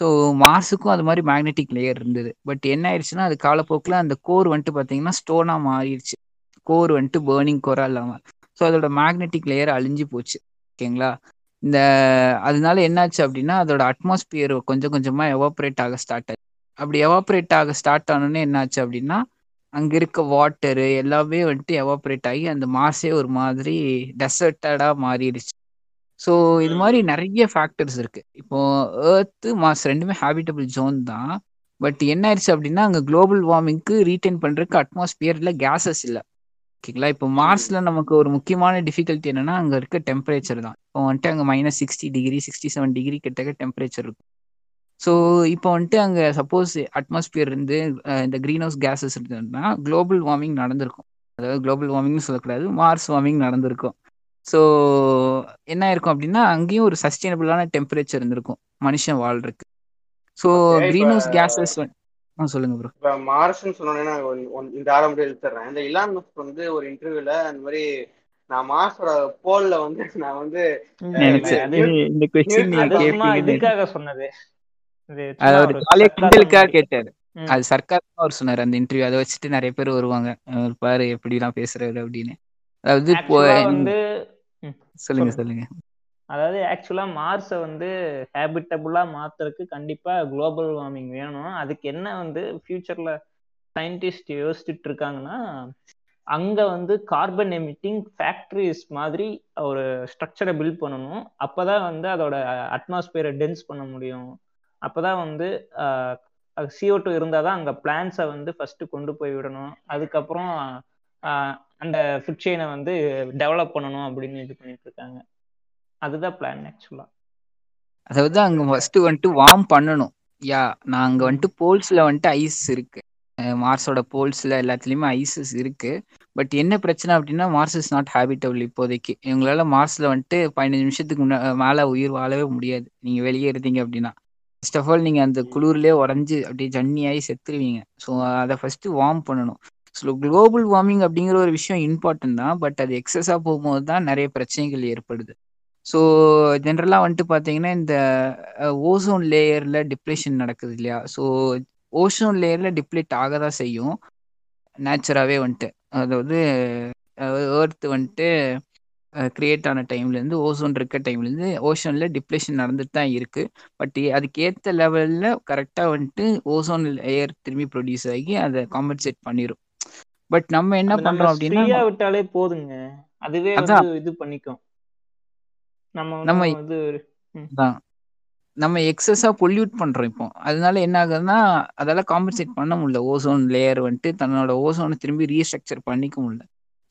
ஸோ மார்ஸுக்கும் அது மாதிரி மேக்னெட்டிக் லேயர் இருந்தது. பட் என்ன ஆயிடுச்சுன்னா அது காலப்போக்கில் அந்த கோர் வந்துட்டு பார்த்தீங்கன்னா ஸ்டோனாக மாறிடுச்சு. கோர் வந்துட்டு பேர்னிங் கோராக இல்லாமல் ஸோ அதோட மேக்னெட்டிக் லேயர் அழிஞ்சு போச்சு. ஓகேங்களா? இந்த அதனால என்னாச்சு அப்படின்னா அதோட அட்மாஸ்பியர் கொஞ்சம் கொஞ்சமாக எவாப்ரேட் ஆக ஸ்டார்ட் ஆச்சு. அப்படி எவாப்ரேட் ஆக ஸ்டார்ட் ஆனோன்னே என்னாச்சு அப்படின்னா அங்கே இருக்க வாட்டரு எல்லாமே வந்துட்டு எவாப்ரேட் ஆகி அந்த மாசே ஒரு மாதிரி டெசர்ட்டடாக மாறிடுச்சு. ஸோ இது மாதிரி நிறைய ஃபேக்டர்ஸ் இருக்கு. இப்போ ஏர்த்து மாஸ் ரெண்டுமே ஹேபிட்டபிள் ஜோன் தான். பட் என்ன ஆயிடுச்சு அப்படின்னா அங்கே குளோபல் வார்மிங்க்கு ரீட்டைன் பண்ணுறதுக்கு அட்மாஸ்பியரில் கேஸஸ் இல்லை. ஓகேங்களா? இப்போ மார்ஸ்ல நமக்கு ஒரு முக்கியமான டிஃபிகல்ட்டி என்னன்னா அங்க இருக்க டெம்பரேச்சர் தான். இப்போ வந்துட்டு அங்க minus sixty degree sixty seven degree கிட்டக்க டெம்பரேச்சர் இருக்கும். ஸோ இப்போ வந்துட்டு அங்க சப்போஸ் அட்மாஸ்பியர் இருந்து இந்த க்ரீன் ஹவுஸ் கேஸஸ் இருந்ததுன்னா குளோபல் வார்மிங் நடந்திருக்கும். அதாவது குளோபல் வார்மிங்னு சொல்லக்கூடாது மார்ஸ் வார்மிங் நடந்திருக்கும். ஸோ என்ன இருக்கும் அப்படின்னா அங்கேயும் ஒரு சஸ்டைனபிளான டெம்பரேச்சர் இருந்திருக்கும் மனுஷன் வாழ்றதுக்கு. ஸோ க்ரீன் ஹவுஸ் கேஸஸ் ஆ சொல்லுங்க ப்ரோ இப்ப மார்ஸ்ன்னு சொன்னோன்னே நான் ஒன்- ஒன்- இந்த ஆரம்பத்தில் எடுத்துறேன் இந்த இலான் மஸ்க் வந்து ஒரு இன்டர்வியூல அந்த மாதிரி நான் மார்ஸோட போல்ல வந்து நான் வந்து நினைச்சேன் அது இந்த கொஸ்டின் நியூட்டன் அது சும்மா கேட்பீங்கன்னு இதுக்காக சொன்னது. இது அது சும்மா ஒரு ஒரு ஜாலியா sarcasm கிண்டலுக்காக மாதிரி. கேட்டாரு. ம். அது சர்க்காரமா அவர் சொன்னாரு அந்த இன்டர்வியூ அதை வச்சுட்டு நிறைய பேர் வருவாங்க. அவர் பாரு எப்படி எல்லாம் பேசுறாரு அப்படின்னு. அதாவது இப்போ Actually-ஆ நீங்க- வந்து ம், சொல்லுங்க சொல்லுங்க. சொல்லுங்க. அதாவது ஆக்சுவலாக மார்ஸை வந்து ஹேபிட்டபுளாக மாற்றுறதுக்கு கண்டிப்பாக குளோபல் வார்மிங் வேணும். அதுக்கு என்ன வந்து ஃப்யூச்சரில் சயின்டிஸ்ட் யோசிச்சுட்டு இருக்காங்கன்னா அங்கே வந்து கார்பன் எமிட்டிங் ஃபேக்ட்ரிஸ் மாதிரி ஒரு ஸ்ட்ரக்சரை பில்ட் பண்ணணும். அப்போ தான் வந்து அதோட அட்மாஸ்பியரை டென்ஸ் பண்ண முடியும். அப்போ தான் வந்து சிஓ டூ இருந்தால் தான் அங்கே பிளான்ஸை வந்து ஃபஸ்ட்டு கொண்டு போய் விடணும். அதுக்கப்புறம் அந்த ஃபுட் செயினை வந்து டெவலப் பண்ணணும் அப்படின்னு இது பண்ணிட்டு இருக்காங்க. அதுதான் பிளான் ஆக்சுவலா அதாவது அங்க ஃபர்ஸ்ட் வந்துட்டு வார்ம் பண்ணணும். யா நான் அங்க வந்துட்டு போல்ஸ்ல வந்துட்டு ஐஸ் இருக்கு. மார்ஸோட போல்ஸ்ல எல்லாத்துலயுமே ஐசஸ் இருக்கு. பட் என்ன பிரச்சனை அப்படின்னா மார்ஸ் இஸ் நாட் ஹேபிட்டபிள் இப்போதைக்கு. இவங்களால மார்ஸ்ல வந்துட்டு பதினஞ்சு நிமிஷத்துக்கு முன்ன மேல உயிர் வாழவே முடியாது. நீங்க வெளியே இருந்தீங்க அப்படின்னா. ஃபர்ஸ்ட் ஆஃப் ஆல் நீங்க அந்த குளிர்லயே உறைஞ்சு அப்படியே ஜன்னியாகி செத்துருவீங்க. ஸோ அதை ஃபர்ஸ்ட் வார்ம் பண்ணணும். ஸோ குளோபல் வார்மிங் அப்படிங்கிற ஒரு விஷயம் இம்பார்ட்டன்ட் தான். பட் அது எக்ஸஸாக போகும்போது தான் நிறைய பிரச்சனைகள் ஏற்படுது. ஸோ ஜென்ரலாக வந்துட்டு பார்த்தீங்கன்னா இந்த ஓசோன் லேயரில் டிப்ரெஷன் நடக்குது இல்லையா? ஸோ ஓசோன் லேயரில் டிப்ளேட் ஆக தான் செய்யும். நேச்சராகவே வந்துட்டு. அதாவது ஏர்த் வந்துட்டு கிரியேட் ஆன டைம்லேருந்து ஓசோன் இருக்க டைம்லேருந்து ஓஷனில் டிப்ளேஷன் நடந்துட்டு தான் இருக்குது பட் அதுக்கு ஏற்ற லெவலில் கரெக்டாக வந்துட்டு ஓசோன் லேயர் திரும்பி ப்ரொடியூஸ் ஆகி அதை காம்பன்சேட் பண்ணிடும் பட் நம்ம என்ன பண்ணுறோம் அப்படின்னா விட்டாலே போதுங்க. அதுவே இது பண்ணிக்கும். நம்ம நம்ம இது தான் நம்ம எக்ஸஸாக பொல்யூட் பண்ணுறோம் இப்போ. அதனால என்ன ஆகுதுன்னா அதெல்லாம் காம்பன்சேட் பண்ண முடியல. ஓசோன் லேயர் வந்துட்டு தன்னோட ஓசோனை திரும்பி ரீஸ்ட்ரக்சர் பண்ணிக்க முடியல.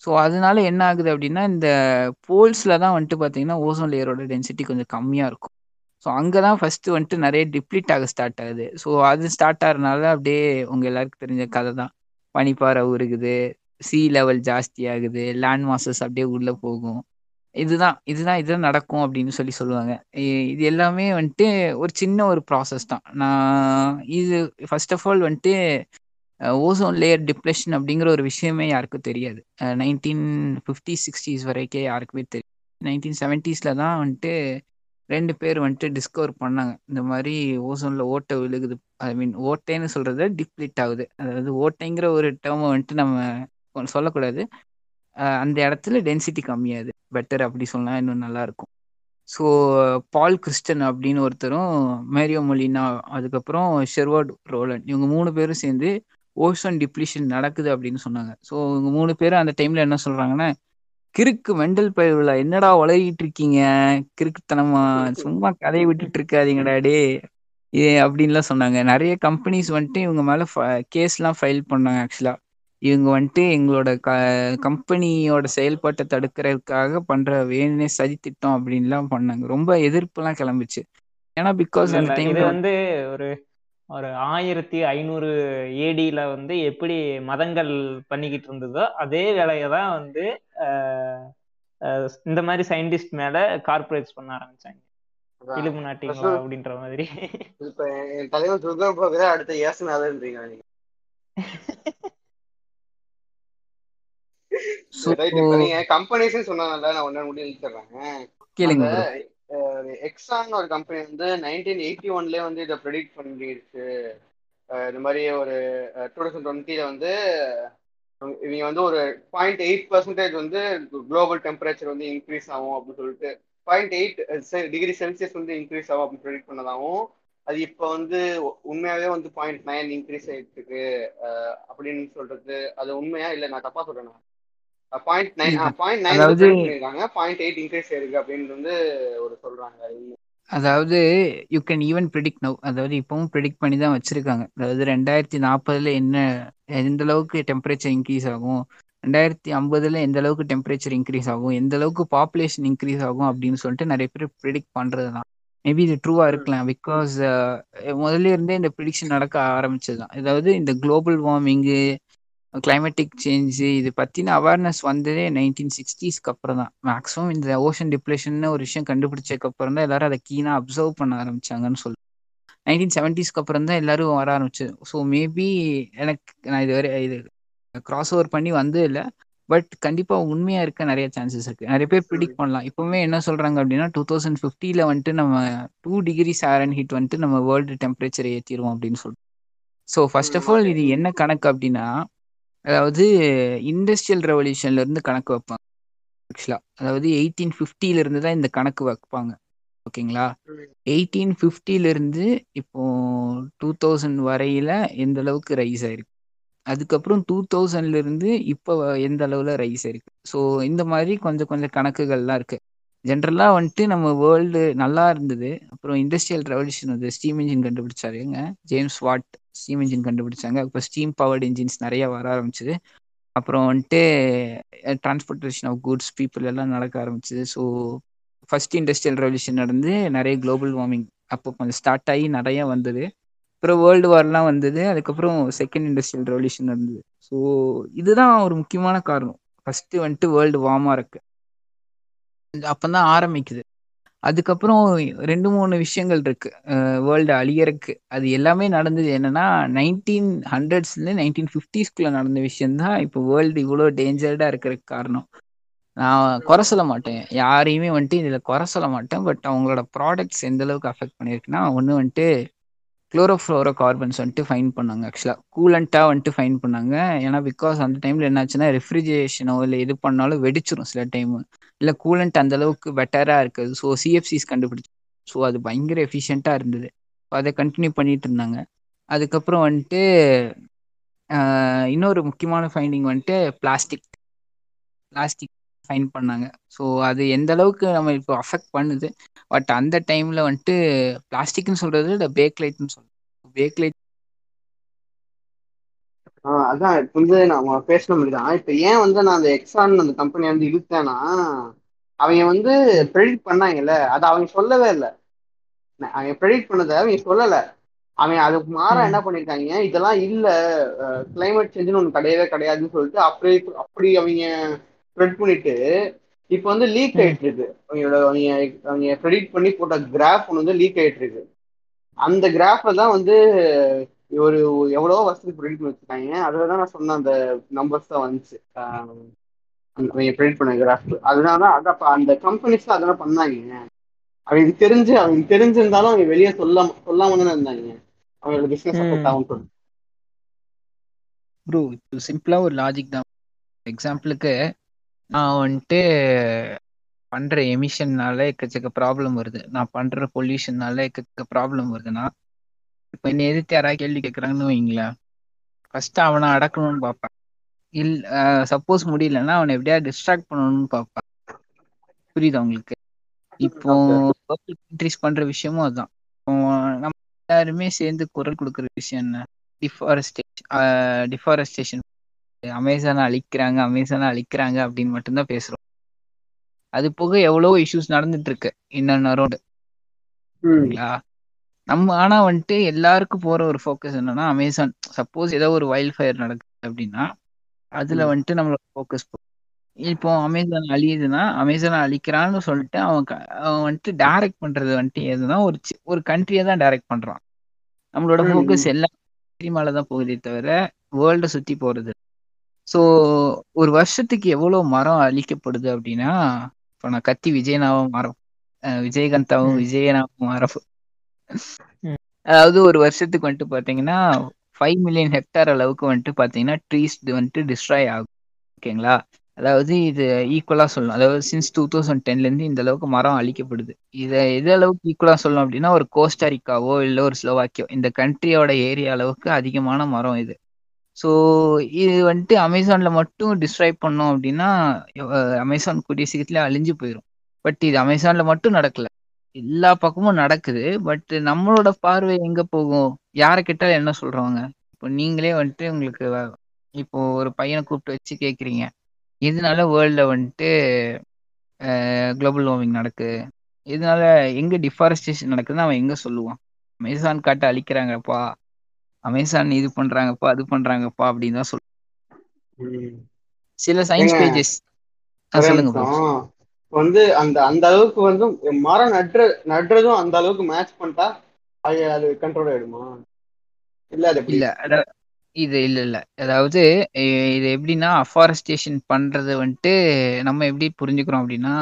ஸோ அதனால என்ன ஆகுது அப்படின்னா இந்த போல்ஸில் தான் வந்துட்டு பார்த்தீங்கன்னா ஓசோன் லேயரோட டென்சிட்டி கொஞ்சம் கம்மியாக இருக்கும். ஸோ அங்கே தான் ஃபஸ்ட்டு வந்துட்டு நிறைய டிப்ளீட் ஆக ஸ்டார்ட் ஆகுது. ஸோ அது ஸ்டார்ட் ஆகிறதுனால அப்படியே உங்கள் எல்லாருக்கும் தெரிஞ்ச கதை தான். பனிப்பாறை உருகுது சி லெவல் ஜாஸ்தி ஆகுது லேண்ட் மாசஸ் அப்படியே உள்ளே போகும். இதுதான் இதுதான் இதுதான் நடக்கும் அப்படின்னு சொல்லி சொல்லுவாங்க. இ- இது எல்லாமே வந்துட்டு ஒரு சின்ன ஒரு ப்ராசஸ் தான். நான் இது ஃபர்ஸ்ட் ஆஃப் ஆல் வந்துட்டு ஓசோன் லேயர் டிப்ரெஷன் அப்படிங்கிற ஒரு விஷயமே யாருக்கும் தெரியாது. நைன்டீன் ஃபிஃப்டி சிக்ஸ்டீஸ் வரைக்கும் யாருக்குமே தெரியும் நைன்டீன் செவன்ட்டீஸில் தான் வந்துட்டு ரெண்டு பேர் வந்துட்டு டிஸ்கவர் பண்ணாங்க. இந்த மாதிரி ஓசோனில் ஓட்டை விழுகுது. ஐ மீன் ஓட்டைன்னு சொல்கிறத டிப்ளீட் ஆகுது. அதாவது ஓட்டைங்கிற ஒரு டேர்மை வந்துட்டு நம்ம சொல்லக்கூடாது. அந்த இடத்துல டென்சிட்டி கம்மியாது. பெட்டர் அப்படி சொன்னால் இன்னும் நல்லா இருக்கும் ஸோ பால் கிறிஸ்டன் அப்படின்னு ஒருத்தரும் மேரியோ மொலினா அதுக்கப்புறம் ஷெர்வர்ட் ரோலன் இவங்க மூணு பேரும் சேர்ந்து ஓஷன் டிப்ளிஷன் நடக்குது அப்படின்னு சொன்னாங்க. ஸோ இவங்க மூணு பேரும் அந்த டைம்ல என்ன சொல்றாங்கன்னா கிறுக்கு மெண்டல் பயிர்ல என்னடா வளரிட்டு இருக்கீங்க? கிறுக்குத்தனமா? சும்மா கதையை விட்டுட்டு இருக்காதீங்கடா டே ஏ அப்படின்லாம் சொன்னாங்க. நிறைய கம்பெனிஸ் வந்துட்டு இவங்க மேலே கேஸ்லாம் ஃபைல் பண்ணாங்க ஆக்சுவலாக இவங்க வந்துட்டு எங்களோட க கம்பெனியோட செயல்பாட்டை தடுக்கிறதுக்காக பண்ற வேணுனே சதி திட்டம் அப்படின்லாம் பண்ணாங்க. ரொம்ப எதிர்ப்புலாம் கிளம்பிச்சு. ஏன்னா பிகாஸ் அந்த டைம்ல வந்து ஒரு ஒரு ஆயிரத்தி ஐநூறு ஏடியில வந்து எப்படி மதங்கள் பண்ணிக்கிட்டு இருந்ததோ அதே வேலையை தான் வந்து இந்த மாதிரி சயின்டிஸ்ட் மேல கார்பரேட்ஸ் பண்ண ஆரம்பிச்சாங்க. இலும்பு நாட்டிங்களா அப்படின்ற மாதிரி. இப்ப துர்கம் போகிற அடுத்த ஏசனாதன்றீங்க நீங்க கம்பெனிஸ் நான் ஒன்னு முடிவு இழுத்துறேன் கேளுங்க. எக்ஸான் ஒரு கம்பெனி வந்து நைன்டீன் எயிட்டி ஒன்லயே வந்து இதை ப்ரெடிக்ட் பண்ணிடுச்சு இந்த மாதிரி ஒரு டூ தௌசண்ட் டுவெண்ட்டில வந்து இவங்க வந்து ஒரு பாயிண்ட் எயிட் பர்சன்டேஜ் வந்து குளோபல் டெம்பரேச்சர் வந்து இன்க்ரீஸ் ஆகும் அப்படின்னு சொல்லிட்டு பாயிண்ட் எயிட் டிகிரி செல்சியஸ் வந்து இன்க்ரீஸ் ஆகும் அப்படின்னு ப்ரெடிக்ட் பண்ணதாகவும் அது இப்போ வந்து உண்மையாவே வந்து பாயிண்ட் நைன் இன்க்ரீஸ் ஆயிட்டு இருக்கு. அப்படின்னு சொல்றது அது உண்மையா இல்ல நான் தப்பா சொல்றேனா? பாயிண்ட் நைன் இல்ல. பாயிண்ட் நைன் அதாவது- பண்ணிருக்காங்க. பாயிண்ட் எயிட் இன்க்ரீஸ் ஆயிருக்கு அப்படின்னு வந்து ஒரு சொல்றாங்க. அதாவது you can even predict now அதாவது இப்பவும் ப்ரிடிக்ட் பண்ணி தான் வச்சிருக்காங்க. அதாவது ரெண்டாயிரத்தி நாற்பதுல என்ன எந்த அளவுக்கு டெம்பரேச்சர் இன்க்ரீஸ் ஆகும்? ரெண்டாயிரத்தி ஐம்பதுல எந்த அளவுக்கு டெம்பரேச்சர் இன்க்ரீஸ் ஆகும்? எந்த அளவுக்கு பாப்புலேஷன் இன்க்ரீஸ் ஆகும் அப்படின்னு சொல்லிட்டு நிறைய பேர் ப்ரிடிக்ட் பண்றது தான் மேபி இது ட்ரூவா இருக்கலாம். பிகாஸ் முதல்ல இருந்தே இந்த ப்ரிடிக்ஷன் நடக்க ஆரம்பிச்சது தான் அதாவது இந்த குளோபல் வார்மிங்கு கிளைமேட்டிக் சேஞ்சு இது பத்தின அவேர்னஸ் வந்ததே நைன்டீன் சிக்ஸ்டீஸ்க்கு அப்புறம் தான் மேக்ஸிமம் இந்த ஓஷன் டிப்ளேஷன் ஒரு விஷயம் கண்டுபிடிச்சதுக்கு அப்புறம் தான் எல்லாரும் அதை கீனா அப்சர்வ் பண்ண ஆரம்பிச்சாங்கன்னு சொல்லு. நைன்டீன் செவன்டிஸ்க்கு அப்புறம் தான் எல்லாரும் வர ஆரம்பிச்சு ஸோ மேபி எனக்கு நான் இது வரை இது கிராஸ் ஓவர் பண்ணி வந்து இல்லை. பட் கண்டிப்பா உண்மையா இருக்க நிறைய சான்சஸ் இருக்கு. நிறைய பேர் ப்ரிடிக்ட் பண்ணலாம். இப்பவுமே என்ன சொல்றாங்க அப்படின்னா டூ தௌசண்ட் ஃபிஃப்டில வந்துட்டு நம்ம டூ டிகிரி சாரன் ஹீட் வந்துட்டு நம்ம வேர்ல்டு டெம்பரேச்சர் ஏற்றிடுவோம் அப்படின்னு சொல்லிட்டு ஸோ ஃபர்ஸ்ட் ஆஃப் ஆல் இது என்ன கணக்கு அப்படின்னா அதாவது இண்டஸ்ட்ரியல் ரெவல்யூஷன்ல இருந்து கணக்கு வைப்பாங்க. ஆக்சுவலா அதாவது எயிட்டீன் ஃபிஃப்டில இருந்து தான் இந்த கணக்கு வைப்பாங்க. ஓகேங்களா எயிட்டீன் ஃபிஃப்டில இருந்து இப்போ டூ தௌசண்ட் வரையில எந்த அளவுக்கு ரைஸ் ஆயிருக்கு? அதுக்கப்புறம் டூ தௌசண்ட்ல இருந்து இப்போ எந்த அளவுல ரைஸ் ஆயிருக்கு? ஸோ இந்த மாதிரி கொஞ்சம் கொஞ்சம் கணக்குகள்லாம் இருக்கு. ஜென்ரலா வந்துட்டு நம்ம வேர்ல்டு நல்லா இருந்தது. அப்புறம் இண்டஸ்ட்ரியல் ரெவல்யூஷன் வந்து ஸ்டீம் இன்ஜின் கண்டுபிடிச்சாருங்க ஜேம்ஸ் வாட் ஸ்டீம் இன்ஜின் கண்டுபிடிச்சாங்க. இப்போ ஸ்டீம் பவர்டு இன்ஜின்ஸ் நிறைய வர ஆரம்பிச்சது. அப்புறம் வந்துட்டு டிரான்ஸ்போர்ட்டேஷன் ஆஃப் குட்ஸ் பீப்புள் எல்லாம் நடக்க ஆரம்பிச்சது. ஸோ ஃபர்ஸ்ட் இண்டஸ்ட்ரியல் ரெவல்யூஷன் நடந்து நிறைய குளோபல் வார்மிங் அப்போ கொஞ்சம் ஸ்டார்ட் ஆகி நிறைய வந்தது. அப்புறம் வேர்ல்டு வார்லாம் வந்தது. அதுக்கப்புறம் செகண்ட் இண்டஸ்ட்ரியல் ரெவல்யூஷன் நடந்தது. ஸோ இதுதான் ஒரு முக்கியமான காரணம். ஃபர்ஸ்ட் வந்துட்டு வேர்ல்டு வார்மாக இருக்கு. அப்பதான் ஆரம்பிக்குது. அதுக்கப்புறம் ரெண்டு மூணு விஷயங்கள் இருக்கு. வேர்ல்டு அழியறக்கு. அது எல்லாமே நடந்தது என்னன்னா நைன்டீன் ஹண்ட்ரட்ஸ்லேருந்து நைன்டீன் ஃபிஃப்டிஸ்குள்ள நடந்த விஷயம்தான் இப்போ வேர்ல்டு இவ்வளோ டேஞ்சர்டா இருக்கிறதுக்கு காரணம். நான் குறை சொல்ல மாட்டேன். யாரையுமே வந்துட்டு இதில் குறை சொல்ல மாட்டேன். பட் அவங்களோட ப்ராடக்ட்ஸ் எந்த அளவுக்கு அஃபெக்ட் பண்ணியிருக்குன்னா ஒன்று வந்துட்டு குளோரோஃப்ளோரோ கார்பன்ஸ் வந்துட்டு ஃபைன் பண்ணாங்க ஆக்சுவலாக கூலண்ட்டாக வந்துட்டு ஃபைன் பண்ணாங்க. ஏன்னா பிகாஸ் அந்த டைமில் என்னாச்சுன்னா ரெஃப்ரிஜரேஷனோ இல்லை எது பண்ணாலும் வெடிச்சிரும் சில டைம் இல்லை கூலண்ட் அந்த அளவுக்கு பெட்டராக இருக்குது. ஸோ சிஎஃப்சிஸ் கண்டுபிடிச்சு. ஸோ அது பயங்கர எஃபிஷியண்ட்டாக இருந்தது. அதை கண்டினியூ பண்ணிட்டு இருந்தாங்க. அதுக்கப்புறம் வந்துட்டு இன்னொரு முக்கியமான ஃபைண்டிங் வந்துட்டு பிளாஸ்டிக் பிளாஸ்டிக் ஃபைன் பண்ணாங்க. ஸோ அது எந்த அளவுக்கு நம்ம இப்போ அஃபெக்ட் பண்ணுது பட் அந்த டைம்ல வந்துட்டு பிளாஸ்டிக்னு சொல்றது இல்லை பேக் லைட்னு சொல்றோம் பேக் லைட் அதான் இப்போ வந்து நம்ம பேசின மாதிரி தான் இப்போ ஏன் வந்து நான் அந்த எக்ஸான் அந்த கம்பெனி வந்து இழுத்தேன்னா அவங்க வந்து ப்ரெடிக்ட் பண்ணாங்கல்ல அதை அவங்க சொல்லவே இல்லை. அவங்க ப்ரெடிக்ட் பண்ணதை அவங்க சொல்லலை. அவன் அதுக்கு மாற என்ன பண்ணிருக்காங்க இதெல்லாம் இல்ல கிளைமேட் சேஞ்சுன்னு ஒன்று கிடையவே கிடையாதுன்னு சொல்லிட்டு அப்படி அப்படி அவங்க ஸ்ப்ரெட் பண்ணிட்டு இப்போ வந்து லீக் ஆயிட்டு இருக்கு அவங்களோட அவங்க அவங்க ப்ரெடிக்ட் பண்ணி போட்ட கிராஃப் ஒன்று வந்து லீக் ஆயிட்டு இருக்கு அந்த கிராஃப்ல தான் வந்து ஒரு எவ்வளவோ வருஷத்துக்கு ப்ரெடிக்ட் பண்ணி வச்சிருக்காங்க. அதில் தான் நான் சொன்ன அந்த நம்பர்ஸ் தான் வந்துச்சு. அவங்க ப்ரெடிக்ட் பண்ண கிராஃப் அதனால தான் அதான் அந்த கம்பெனிஸ் தான் அதெல்லாம் பண்ணாங்க. அவங்களுக்கு தெரிஞ்சு அவங்களுக்கு தெரிஞ்சிருந்தாலும் அவங்க வெளியே சொல்லாம சொல்லாம தானே இருந்தாங்க. அவங்களோட பிசினஸ் சப்போர்ட் ஆகும் ப்ரோ சிம்பிளா ஒரு லாஜிக் தான். எக்ஸாம்பிளுக்கு நான் வந்துட்டு பண்ற எமிஷன்னால எக்கச்சக்க ப்ராப்ளம் வருது. நான் பண்ற பொல்யூஷன்னால எக்கச்சக்க ப்ராப்ளம் வருதுன்னா இப்போ என்ன எதிர்த்து யாராவது கேள்வி கேட்குறாங்கன்னு வைங்களேன் ஃபர்ஸ்ட் அவனை அடக்கணும்னு பார்ப்பேன். இல் சப்போஸ் முடியலன்னா அவனை எப்படியா டிஸ்ட்ராக்ட் பண்ணணும்னு பார்ப்பேன். புரியுதா உங்களுக்கு? இப்போ கண்ட்ரிஸ் பண்ற விஷயமும் அதுதான் நம்ம எல்லாருமே சேர்ந்து குரல் கொடுக்குற விஷயம் என்ன? டிஃபாரஸ்டேஷன் டிஃபாரஸ்டேஷன் அமேசானை அழிக்கிறாங்க அமேசானை அழிக்கிறாங்க அப்படின்னு மட்டும்தான் பேசுறோம். அது போக எவ்வளவோ இஷ்யூஸ் நடந்துட்டு இருக்கு இன்னொன்னு அரௌண்ட் நம்ம ஆனா வந்துட்டு எல்லாருக்கும் போற ஒரு ஃபோக்கஸ் என்னன்னா அமேசான் சப்போஸ் ஏதோ ஒரு வைல்ட் ஃபயர் நடக்குது அப்படின்னா அதுல வந்துட்டு நம்மளோட ஃபோக்கஸ் இப்போ அமேசான் அழியுதுன்னா அமேசான் அழிக்கிறான்னு சொல்லிட்டு அவன் அவன் வந்துட்டு டைரக்ட் பண்றது வந்துட்டு எதுனா ஒரு ஒரு கண்ட்ரியை தான் டைரக்ட் பண்றான். நம்மளோட ஃபோக்கஸ் எல்லா மேல தான் போகுதே தவிர வேர்ல்ட சுத்தி போறது ஸோ ஒரு வருஷத்துக்கு எவ்வளவு மரம் அழிக்கப்படுது அப்படின்னா இப்போ நான் கத்தி விஜயனாவும் மரம் விஜயகாந்தாவும் விஜயனாவும் மரம். அதாவது ஒரு வருஷத்துக்கு வந்துட்டு பாத்தீங்கன்னா ஃபைவ் மில்லியன் ஹெக்டார் அளவுக்கு வந்துட்டு பார்த்தீங்கன்னா ட்ரீஸ் வந்துட்டு டிஸ்ட்ராய் ஆகும். ஓகேங்களா? அதாவது இது ஈக்குவலாக சொல்லணும். அதாவது சின்ஸ் டூ தௌசண்ட் டென்லேருந்து இந்த அளவுக்கு மரம் அழிக்கப்படுது. இதை எது அளவுக்கு ஈக்குவலாக சொல்லணும் அப்படின்னா ஒரு கோஸ்டாரிக்காவோ இல்லை ஒரு ஸ்லோவாக்கியோ இந்த கண்ட்ரியோட ஏரியா அளவுக்கு அதிகமான மரம் இது. ஸோ இது வந்துட்டு அமேசானில் மட்டும் டிஸ்ட்ராய் பண்ணோம் அப்படின்னா அமேசான் கூடிய சீக்கிரத்துல அழிஞ்சு போயிடும் பட் இது அமேசானில் மட்டும் நடக்கல. எல்லா பக்கமும் நடக்குது. பட் நம்மளோட பார்வை எங்க போகும்? யாரை கேட்டாலும் என்ன சொல்றவங்க இப்போ நீங்களே வந்துட்டு உங்களுக்கு இப்போ ஒரு பையனை கூப்பிட்டு வச்சு கேட்குறீங்க இதனால வேர்ல்டில் வந்துட்டு குளோபல் வார்மிங் நடக்கு இதனால எங்க டிஃபாரஸ்டேஷன் நடக்குதுன்னு அவன் எங்க சொல்லுவான்? அமேசான் காட்டை அழிக்கிறாங்கப்பா. அமேசான் இது பண்றாங்கப்பா அது பண்றாங்கப்பா அப்படின்னு தான் சொல்லுவான் சில சயின்ஸ் பேஜஸ் சொல்லுங்க வந்து அந்த அந்த அளவுக்கு வந்து மரம் நட்டுற நடுறதும் அந்த அளவுக்கு மேட்ச் பண்ணிட்டா அது அது கண்ட்ரோல் ஆயிடுமா? இல்ல அது இல்ல இது இல்ல இல்ல. அதாவது இது எப்படின்னா அஃபாரஸ்டேஷன் பண்றது வந்துட்டு நம்ம எப்படி புரிஞ்சுக்கிறோம் அப்படின்னா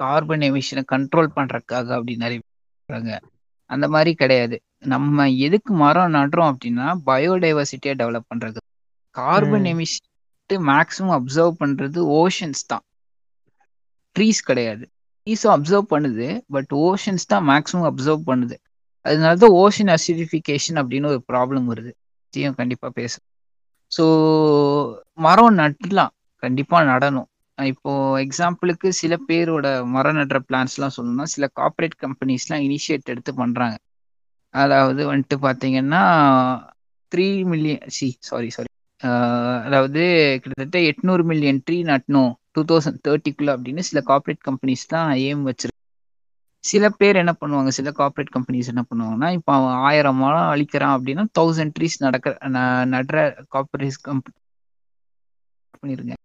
கார்பன் எமிஷனை கண்ட்ரோல் பண்றதுக்காக அப்படி நிறைய அந்த மாதிரி கிடையாது. நம்ம எதுக்கு மரம் நடுறோம் அப்படின்னா பயோடைவர்சிட்டியை டெவலப் பண்றது. கார்பன் எமிஷன் மேக்ஸிமம் அப்சர்வ் பண்றது ஓஷன்ஸ் தான். ட்ரீஸ் கிடையாது. ட்ரீஸும் அப்சர்வ் பண்ணுது பட் ஓஷன்ஸ் தான் மேக்ஸிமம் அப்சர்வ் பண்ணுது. அதனால தான் ஓஷன் அசிடிஃபிகேஷன் அப்படின்னு ஒரு ப்ராப்ளம் வருது. பற்றியும் கண்டிப்பாக பேசும் ஸோ மரம் நடலாம் கண்டிப்பாக நடணும். இப்போ எக்ஸாம்பிளுக்கு சில பேரோட மரம் நடுற பிளான்ஸ்லாம் சொல்லணும்னா சில கார்பரேட் கம்பெனிஸ்லாம் இனிஷியேட் எடுத்து பண்ணுறாங்க அதாவது வந்துட்டு பார்த்தீங்கன்னா three million C sorry sorry அதாவது கிட்டத்தட்ட எட்நூறு மில்லியன் ட்ரீ நட்டணும் டூ தௌசண்ட் தேர்ட்டிக்குள்ள அப்படின்னு சில கார்பரேட் கம்பெனிஸ் தான் ஏம் வச்சிருக்கு சில பேர் என்ன பண்ணுவாங்க சில கார்பரேட் கம்பெனிஸ் என்ன பண்ணுவாங்கன்னா இப்போ அவன் ஆயிரம் மரம் அழிக்கிறான் அப்படின்னா தௌசண்ட் ட்ரீஸ் நடக்கிற நடுற கார்பரேட் கம்பெனி பண்ணியிருக்கேன்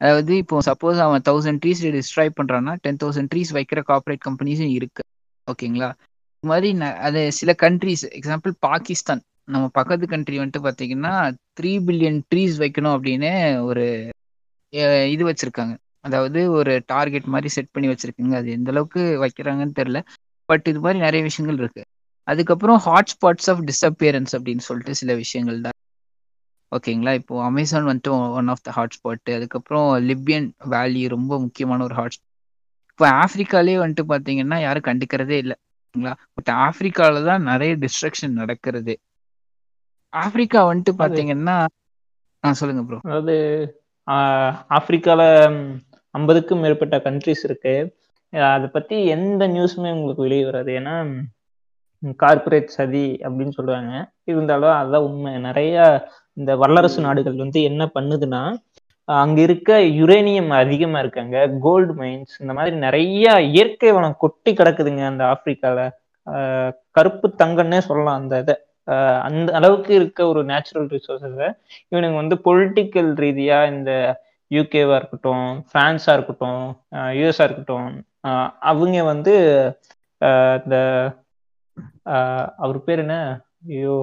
அதாவது இப்போ சப்போஸ் அவன் தௌசண்ட் ட்ரீஸ் டிஸ்ட்ராய் பண்ணுறான்னா டென் தௌசண்ட் ட்ரீஸ் வைக்கிற கார்பரேட் கம்பெனிஸும் இருக்கு. ஓகேங்களா? மாதிரி அது சில கண்ட்ரிஸ் எக்ஸாம்பிள் பாகிஸ்தான். நம்ம பக்கத்து கண்ட்ரி வந்துட்டு பார்த்தீங்கன்னா த்ரீ பில்லியன் ட்ரீஸ் வைக்கணும் அப்படின்னு ஒரு இது வச்சுருக்காங்க. அதாவது ஒரு டார்கெட் மாதிரி செட் பண்ணி வச்சுருக்குங்க. அது எந்த அளவுக்கு வைக்கிறாங்கன்னு தெரில பட் இது மாதிரி நிறைய விஷயங்கள் இருக்குது அதுக்கப்புறம் ஹாட்ஸ்பாட்ஸ் ஆஃப் டிஸ்அப்பியரன்ஸ் அப்படின்னு சொல்லிட்டு சில விஷயங்கள் தான். ஓகேங்களா? இப்போ அமேசான் வந்துட்டு ஒன் ஆஃப் த ஹாட்ஸ்பாட்டு அதுக்கப்புறம் லிபியன் வேலி ரொம்ப முக்கியமான ஒரு ஹாட்ஸ்பாட் இப்போ ஆப்பிரிக்காலே வந்துட்டு பார்த்தீங்கன்னா யாரும் கண்டுக்கிறதே இல்லை. ஓகேங்களா பட் ஆப்பிரிக்கால தான் நிறைய டிஸ்ட்ரக்ஷன் நடக்கிறது. ஆப்பிரிக்கா வந்துட்டு பார்த்தீங்கன்னா ஆ சொல்லுங்க ப்ரோ அதாவது ஆப்பிரிக்கால ஐம்பதுக்கும் மேற்பட்ட கண்ட்ரிஸ் இருக்கு. அதை பத்தி எந்த நியூஸுமே உங்களுக்கு வெளியே வராது. ஏன்னா கார்பரேட் சதி அப்படின்னு சொல்லுவாங்க. இருந்தாலும் அதுதான் உண்மை. நிறைய இந்த வல்லரசு நாடுகள் வந்து என்ன பண்ணுதுன்னா அங்க இருக்க யுரேனியம் அதிகமா இருக்காங்க கோல்டு மைன்ஸ் இந்த மாதிரி நிறைய இயற்கை வளம் கொட்டி கிடக்குதுங்க அந்த ஆப்பிரிக்கால. கருப்பு தங்கன்னே சொல்லலாம் அந்த இதை. அந்த அளவுக்கு இருக்க ஒரு நேச்சுரல் ரிசோர்ஸஸை இவனுங்க வந்து பொலிட்டிக்கல் ரீதியா இந்த யூகேவா இருக்கட்டும் பிரான்ஸா இருக்கட்டும் யூஎஸ்ஆ இருக்கட்டும் அவங்க வந்து இந்த அவர் பேர் என்ன? ஐயோ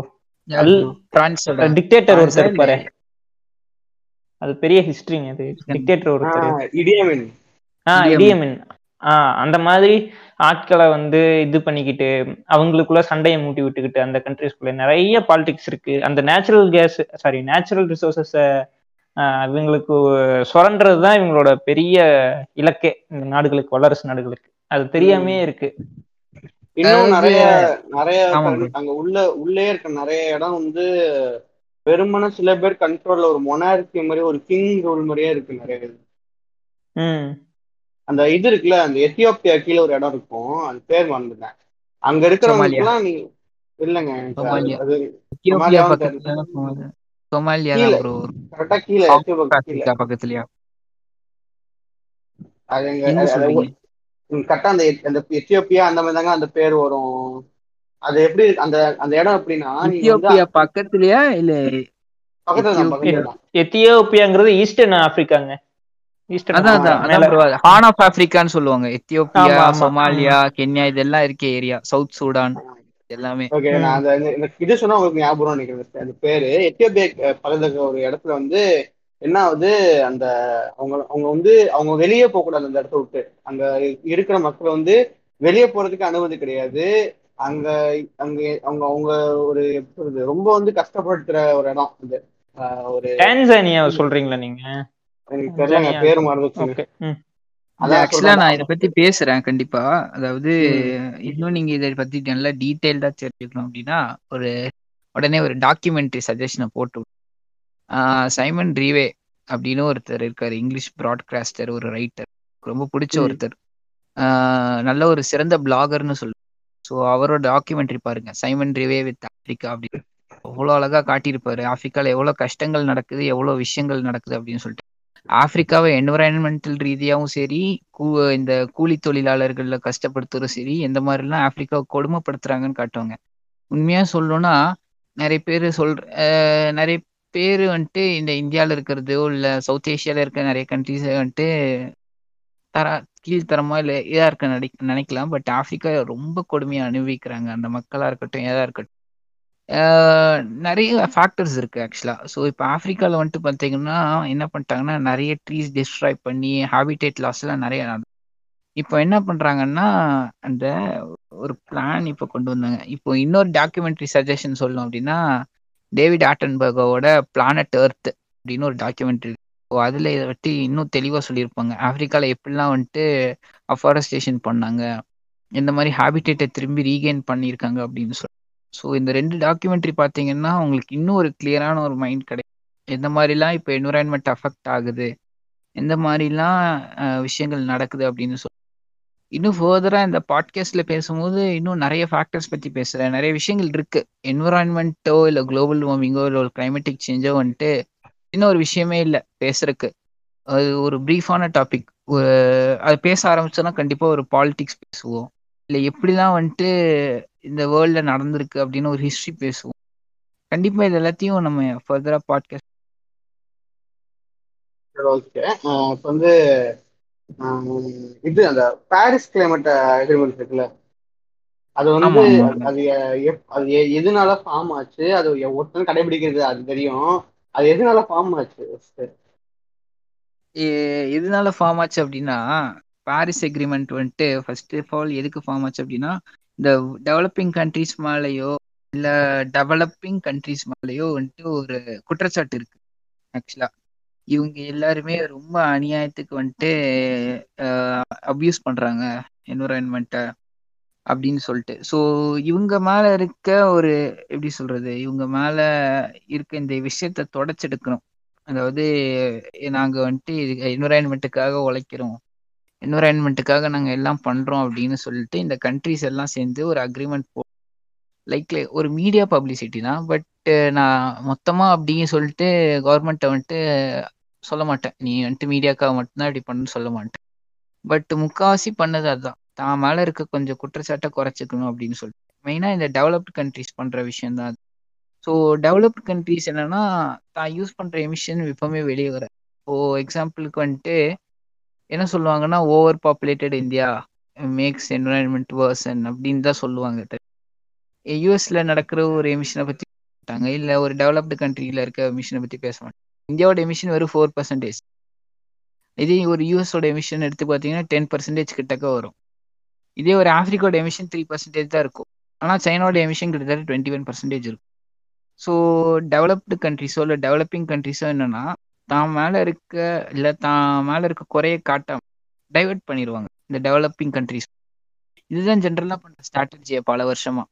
டிக்டேட்டர் ஒருத்தர் இருப்பாரு. அது பெரிய ஹிஸ்டரிங்க அது. டிக்டேட்டர் ஒருத்தர். இடியமின். ஆஹ் இடியமின். ஆஹ் அந்த மாதிரி ஆட்களை வந்து இது பண்ணிக்கிட்டு அவங்களுக்குள்ள சண்டையை மூட்டி விட்டுக்கிட்டு அந்த கண்ட்ரிஸ்குள்ள நிறைய பாலிடிக்ஸ் இருக்கு. அந்த natural gas sorry natural resources இவங்களுக்கு சுரண்டுறது தான் இவங்களோட பெரிய இலக்கே. இந்த நாடுகளுக்கு வல்லரசு நாடுகளுக்கு. அது தெரியாமே இருக்கு. இன்னும் நிறைய நிறைய அங்க உள்ள உள்ளே இருக்க நிறைய இடம் வந்து வெறுமன சில பேர் கண்ட்ரோல்ல ஒரு மொனாரிட்டி மாதிரி ஒரு கிங் ரூல் மாதிரியே இருக்கு நிறைய அந்த இது இருக்குல்ல அந்த எத்தியோப்பியா கீழே ஒரு இடம் இருக்கும். அது பேர் மறந்துட்டேன். அங்க இருக்கிறவங்களுக்குலாம் நீ இல்லங்க அது கரெக்டா கீழே. பக்கத்துலயா? அது கரெக்டா அந்த எத்தியோப்பியா அந்த மாதிரி தாங்க அந்த பேர் வரும். அது எப்படி அந்த அந்த இடம் எப்படின்னா எத்தியோப்பியா பக்கத்துலயா இல்ல? பக்கத்துல எத்தியோப்பியாங்கிறது ஈஸ்டர்ன் ஆப்பிரிக்காங்க. ஆஃப் ஆப்பிரிக்கான்னு சொல்லுவாங்க. எத்தியோப்பியா சொமாலியா கென்யா இதெல்லாம் இருக்க ஏரியா சவுத் சூடான் எல்லாமே. ஓகே நான் அந்த இது சொன்னா உங்களுக்கு ஞாபகம் நினைக்கிறேன் அந்த பேரு எத்தியோப்பியா பக்கத்துல ஒரு இடத்துல வந்து என்ன ஆகுது அந்த அவங்க அவங்க வந்து அவங்க வெளியே போக கூடாது அந்த இடத்த விட்டு. அங்க இருக்கிற மக்கள் வந்து வெளியே போறதுக்கு அனுமதி கிடையாது. அங்க அங்க அவங்க அவங்க ஒரு எப்படி ரொம்ப வந்து கஷ்டப்படுத்துற ஒரு இடம் இது ஒரு டான்சானியாவை சொல்றீங்களா நீங்க? எனக்கு டான்சானியா பேர் மறந்துச்சுங்க ஓகே ம். அதான் ஆக்சுவலா நான் இதை பத்தி பேசுறேன் கண்டிப்பா. அதாவது. இன்னும் நீங்க இதை பத்தி நல்லா டீடைல்டா தெரிஞ்சுக்கணும் அப்படின்னா ஒரு உடனே ஒரு டாக்குமெண்ட்ரி சஜஷனை போட்டு சைமன் ரீவே அப்படின்னு ஒருத்தர் இருக்காரு இங்கிலீஷ் ப்ராட்காஸ்டர் ஒரு ரைட்டர் ரொம்ப பிடிச்ச. ஒருத்தர். ஆஹ் நல்ல ஒரு சிறந்த பிளாகர்னு சொல்லுவேன் ஸோ அவரோட டாக்குமெண்ட்ரி பாருங்க. சைமன் ரிவே வித் ஆப்பிரிக்கா அப்படின்னு. அவ்வளோ அழகா காட்டியிருப்பாரு. ஆப்பிரிக்கால எவ்வளோ கஷ்டங்கள் நடக்குது எவ்வளோ விஷயங்கள் நடக்குது அப்படின்னு சொல்லிட்டு. ஆப்பிரிக்காவை என்விரான்மெண்டல் ரீதியாகவும் சரி கூ இந்த கூலி தொழிலாளர்களில் கஷ்டப்படுத்துறதும் சரி எந்த மாதிரிலாம் ஆப்பிரிக்காவை கொடுமைப்படுத்துறாங்கன்னு காட்டுவாங்க. உண்மையா சொல்லணும்னா நிறைய பேர் சொல்ற நிறைய பேர் வந்துட்டு இந்த இந்தியாவில் இருக்கிறதோ இல்லை சவுத் ஏஷியாவில் இருக்க நிறைய கண்ட்ரிஸ் வந்துட்டு தர கீழ்த்தரமா இல்லை இதா இருக்க நினை நினைக்கலாம். பட் ஆப்பிரிக்கா ரொம்ப கொடுமையா அனுபவிக்கிறாங்க. அந்த மக்களா இருக்கட்டும் ஏதா இருக்கட்டும். நிறைய ஃபேக்டர்ஸ் இருக்கு ஆக்சுவலா ஸோ இப்போ ஆப்பிரிக்கால வந்துட்டு பார்த்தீங்கன்னா என்ன பண்ணிட்டாங்கன்னா நிறைய ட்ரீஸ் டிஸ்ட்ராய் பண்ணி ஹாபிடேட் லாஸ் எல்லாம் நிறைய இப்போ என்ன பண்றாங்கன்னா அந்த ஒரு பிளான் இப்போ கொண்டு வந்தாங்க. இப்போ இன்னொரு டாக்குமெண்ட்ரி சஜஷன் சொல்லணும் அப்படின்னா டேவிட் ஆட்டன்பர்கோட பிளானட் எர்த் அப்படின்னு ஒரு டாக்குமெண்ட்ரி அதில் இதை பற்றி இன்னும் தெளிவாக சொல்லியிருப்பாங்க ஆஃப்ரிக்காவில் எப்படிலாம் வந்துட்டு அஃபாரஸ்டேஷன் பண்ணாங்க. இந்த மாதிரி ஹேபிட்டேட்டை திரும்பி ரீகெயின் பண்ணியிருக்காங்க அப்படின்னு சொல்லி ஸோ இந்த ரெண்டு டாக்குமெண்ட்ரி பார்த்தீங்கன்னா உங்களுக்கு இன்னும் ஒரு கிளியரான ஒரு மைண்ட் கிடைக்கும் எந்த மாதிரிலாம் இப்போ என்விரான்மெண்ட் அஃபெக்ட் ஆகுது? எந்த மாதிரிலாம் விஷயங்கள் நடக்குது அப்படின்னு சொல்லி இன்னும் ஃபர்தராக இந்த பாட்காஸ்ட்ல பேசும்போது இன்னும் நிறைய ஃபேக்டர்ஸ் பற்றி பேசுகிறேன் நிறைய விஷயங்கள் இருக்குது என்விரான்மெண்ட்டோ இல்லை குளோபல் வார்மிங்கோ இல்லை ஒரு கிளைமேட்டிக் சேஞ்சோ வந்துட்டு இன்னும் ஒரு விஷயமே இல்லை பேசுறதுக்கு. அது ஒரு பிரீஃபான டாபிக் அது பேச ஆரம்பிச்சோன்னா கண்டிப்பா ஒரு பாலிடிக்ஸ் பேசுவோம். இல்லை எப்படிலாம் வந்துட்டு இந்த வேர்ல்ட்ல நடந்திருக்கு அப்படின்னு ஒரு ஹிஸ்ட்ரி பேசுவோம். கண்டிப்பா இது எல்லாத்தையும் நம்ம ஃபர்தரா பாட்காஸ்ட் ஓகே இப்போ வந்து ஆஹ் இது அந்த பாரிஸ் கிளைமேட் அக்ரிமெண்ட் இருக்குல்ல? அது வந்து அது அது எப்- அது எ- எதனால ஃபார்ம் ஆச்சு? அது ஒருத்தன் கடைபிடிக்கிறது அது தெரியும். அது எதனால ஃபார்ம் ஆச்சு எதனால ஃபார்ம் ஆச்சு அப்படின்னா பாரிஸ் எக்ரிமெண்ட் வந்துட்டு ஃபர்ஸ்ட் ஆஃப் ஆல் எதுக்கு ஃபார்ம் ஆச்சு அப்படின்னா இந்த டெவலப்பிங் கண்ட்ரிஸ் மேலேயோ இல்ல டெவலப்பிங் கண்ட்ரிஸ் மேலேயோ வந்துட்டு ஒரு குற்றச்சாட்டு இருக்கு ஆக்சுவலா இவங்க எல்லாருமே ரொம்ப அநியாயத்துக்கு வந்துட்டு அப்யூஸ் பண்றாங்க என்விரான்மெண்ட்டை அப்படின்னு சொல்லிட்டு. ஸோ இவங்க மேல இருக்க ஒரு எப்படி சொல்றது இவங்க மேல இருக்க இந்த விஷயத்த தொடச்செடுக்கணும். அதாவது நாங்க வந்துட்டு என்விரான்மெண்ட்டுக்காக உழைக்கிறோம். என்விரான்மெண்ட்டுக்காக நாங்க எல்லாம் பண்றோம் அப்படின்னு சொல்லிட்டு இந்த கண்ட்ரிஸ் எல்லாம் சேர்ந்து ஒரு அக்ரிமெண்ட் போ லைக் ஒரு மீடியா பப்ளிசிட்டி தான். பட் நான் மொத்தமா அப்படின்னு சொல்லிட்டு கவர்மெண்ட்டை வந்துட்டு சொல்ல மாட்டேன். நீ வந்துட்டு மீடியாக்காக மட்டும்தான் இப்படி பண்ணுன்னு சொல்ல மாட்டேன். பட் முக்காவாசி பண்ணது அதுதான் தான் மேல இருக்க கொஞ்சம் குற்றச்சாட்டை குறைச்சிக்கணும் அப்படின்னு சொல்லிட்டு. மெயினா இந்த டெவலப்டு கண்ட்ரிஸ் பண்ற விஷயம் தான். அது ஸோ டெவலப்டு கண்ட்ரிஸ் என்னன்னா தான் யூஸ் பண்ற எமிஷன் எப்பவுமே வெளியே வர. இப்போ எக்ஸாம்பிளுக்கு வந்துட்டு என்ன சொல்லுவாங்கன்னா over populated India makes environment worsen அப்படின்னு தான் சொல்லுவாங்க. யூஎஸ்ல நடக்கிற ஒரு எமிஷனை பத்தி மாட்டாங்க இல்ல ஒரு டெவலப்டு கண்ட்ரியில இருக்க எமிஷனை பத்தி பேச மாட்டாங்க இந்தியாவோட எமிஷன் வெறும் ஃபோர் பர்சன்டேஜ் இதே ஒரு யூஎஸோட எமிஷன் எடுத்து பார்த்தீங்கன்னா டென் பர்சன்டேஜ் கிட்டக்க வரும். இதே ஒரு ஆப்பிரிக்காவோட எமிஷன் த்ரீ பர்சன்டேஜ் தான் இருக்கும். ஆனால் சைனாவோட எமிஷன் கிட்டத்தட்ட டுவெண்ட்டி ஒன் பர்சன்டேஜ் இருக்கும் ஸோ டெவலப்டு கண்ட்ரிஸோ இல்லை டெவலப்பிங் கண்ட்ரிஸோ என்னன்னா தான் மேலே இருக்க இல்லை தான் மேலே இருக்க குறைய காட்டாம டைவெர்ட் பண்ணிடுவாங்க இந்த டெவலப்பிங் கண்ட்ரிஸ் இதுதான் ஜென்ரலாக பண்ணுற ஸ்ட்ராட்டஜியை பல வருஷமா.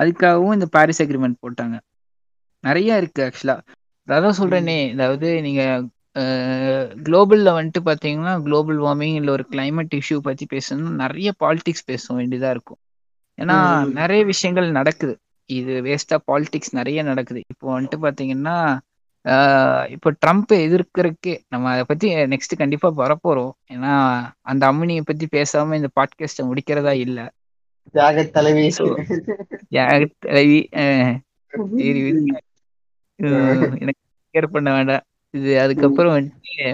அதுக்காகவும் இந்த பாரிஸ் அக்ரிமெண்ட் போட்டாங்க. நிறைய இருக்கு ஆக்சுவலா அதான் சொல்றேனே அதாவது நீங்க குளோபல்ல வந்துட்டு பாத்தீங்கன்னா குளோபல் வார்மிங் இல்ல ஒரு climate இஷ்யூ பத்தி பேசணும்னா நிறைய பாலிடிக்ஸ் பேச வேண்டியதா இருக்கும். ஏன்னா. நிறைய விஷயங்கள் நடக்குது. இது வேஸ்டா பாலிடிக்ஸ் நிறைய நடக்குது. இப்போ வந்துட்டு பாத்தீங்கன்னா ஆஹ் இப்போ ட்ரம்ப் எதிர்க்கிறதுக்கே நம்ம அதை பத்தி நெக்ஸ்ட் கண்டிப்பா வரப்போறோம். ஏன்னா அந்த அம்மினியை பத்தி பேசாம இந்த பாட்காஸ்ட முடிக்கிறதா இல்ல. தியாக தலைவி. யாரு தலைவி எனக்கு பண்ண வேண்டாம். இது அதுக்கப்புறம் வந்துட்டு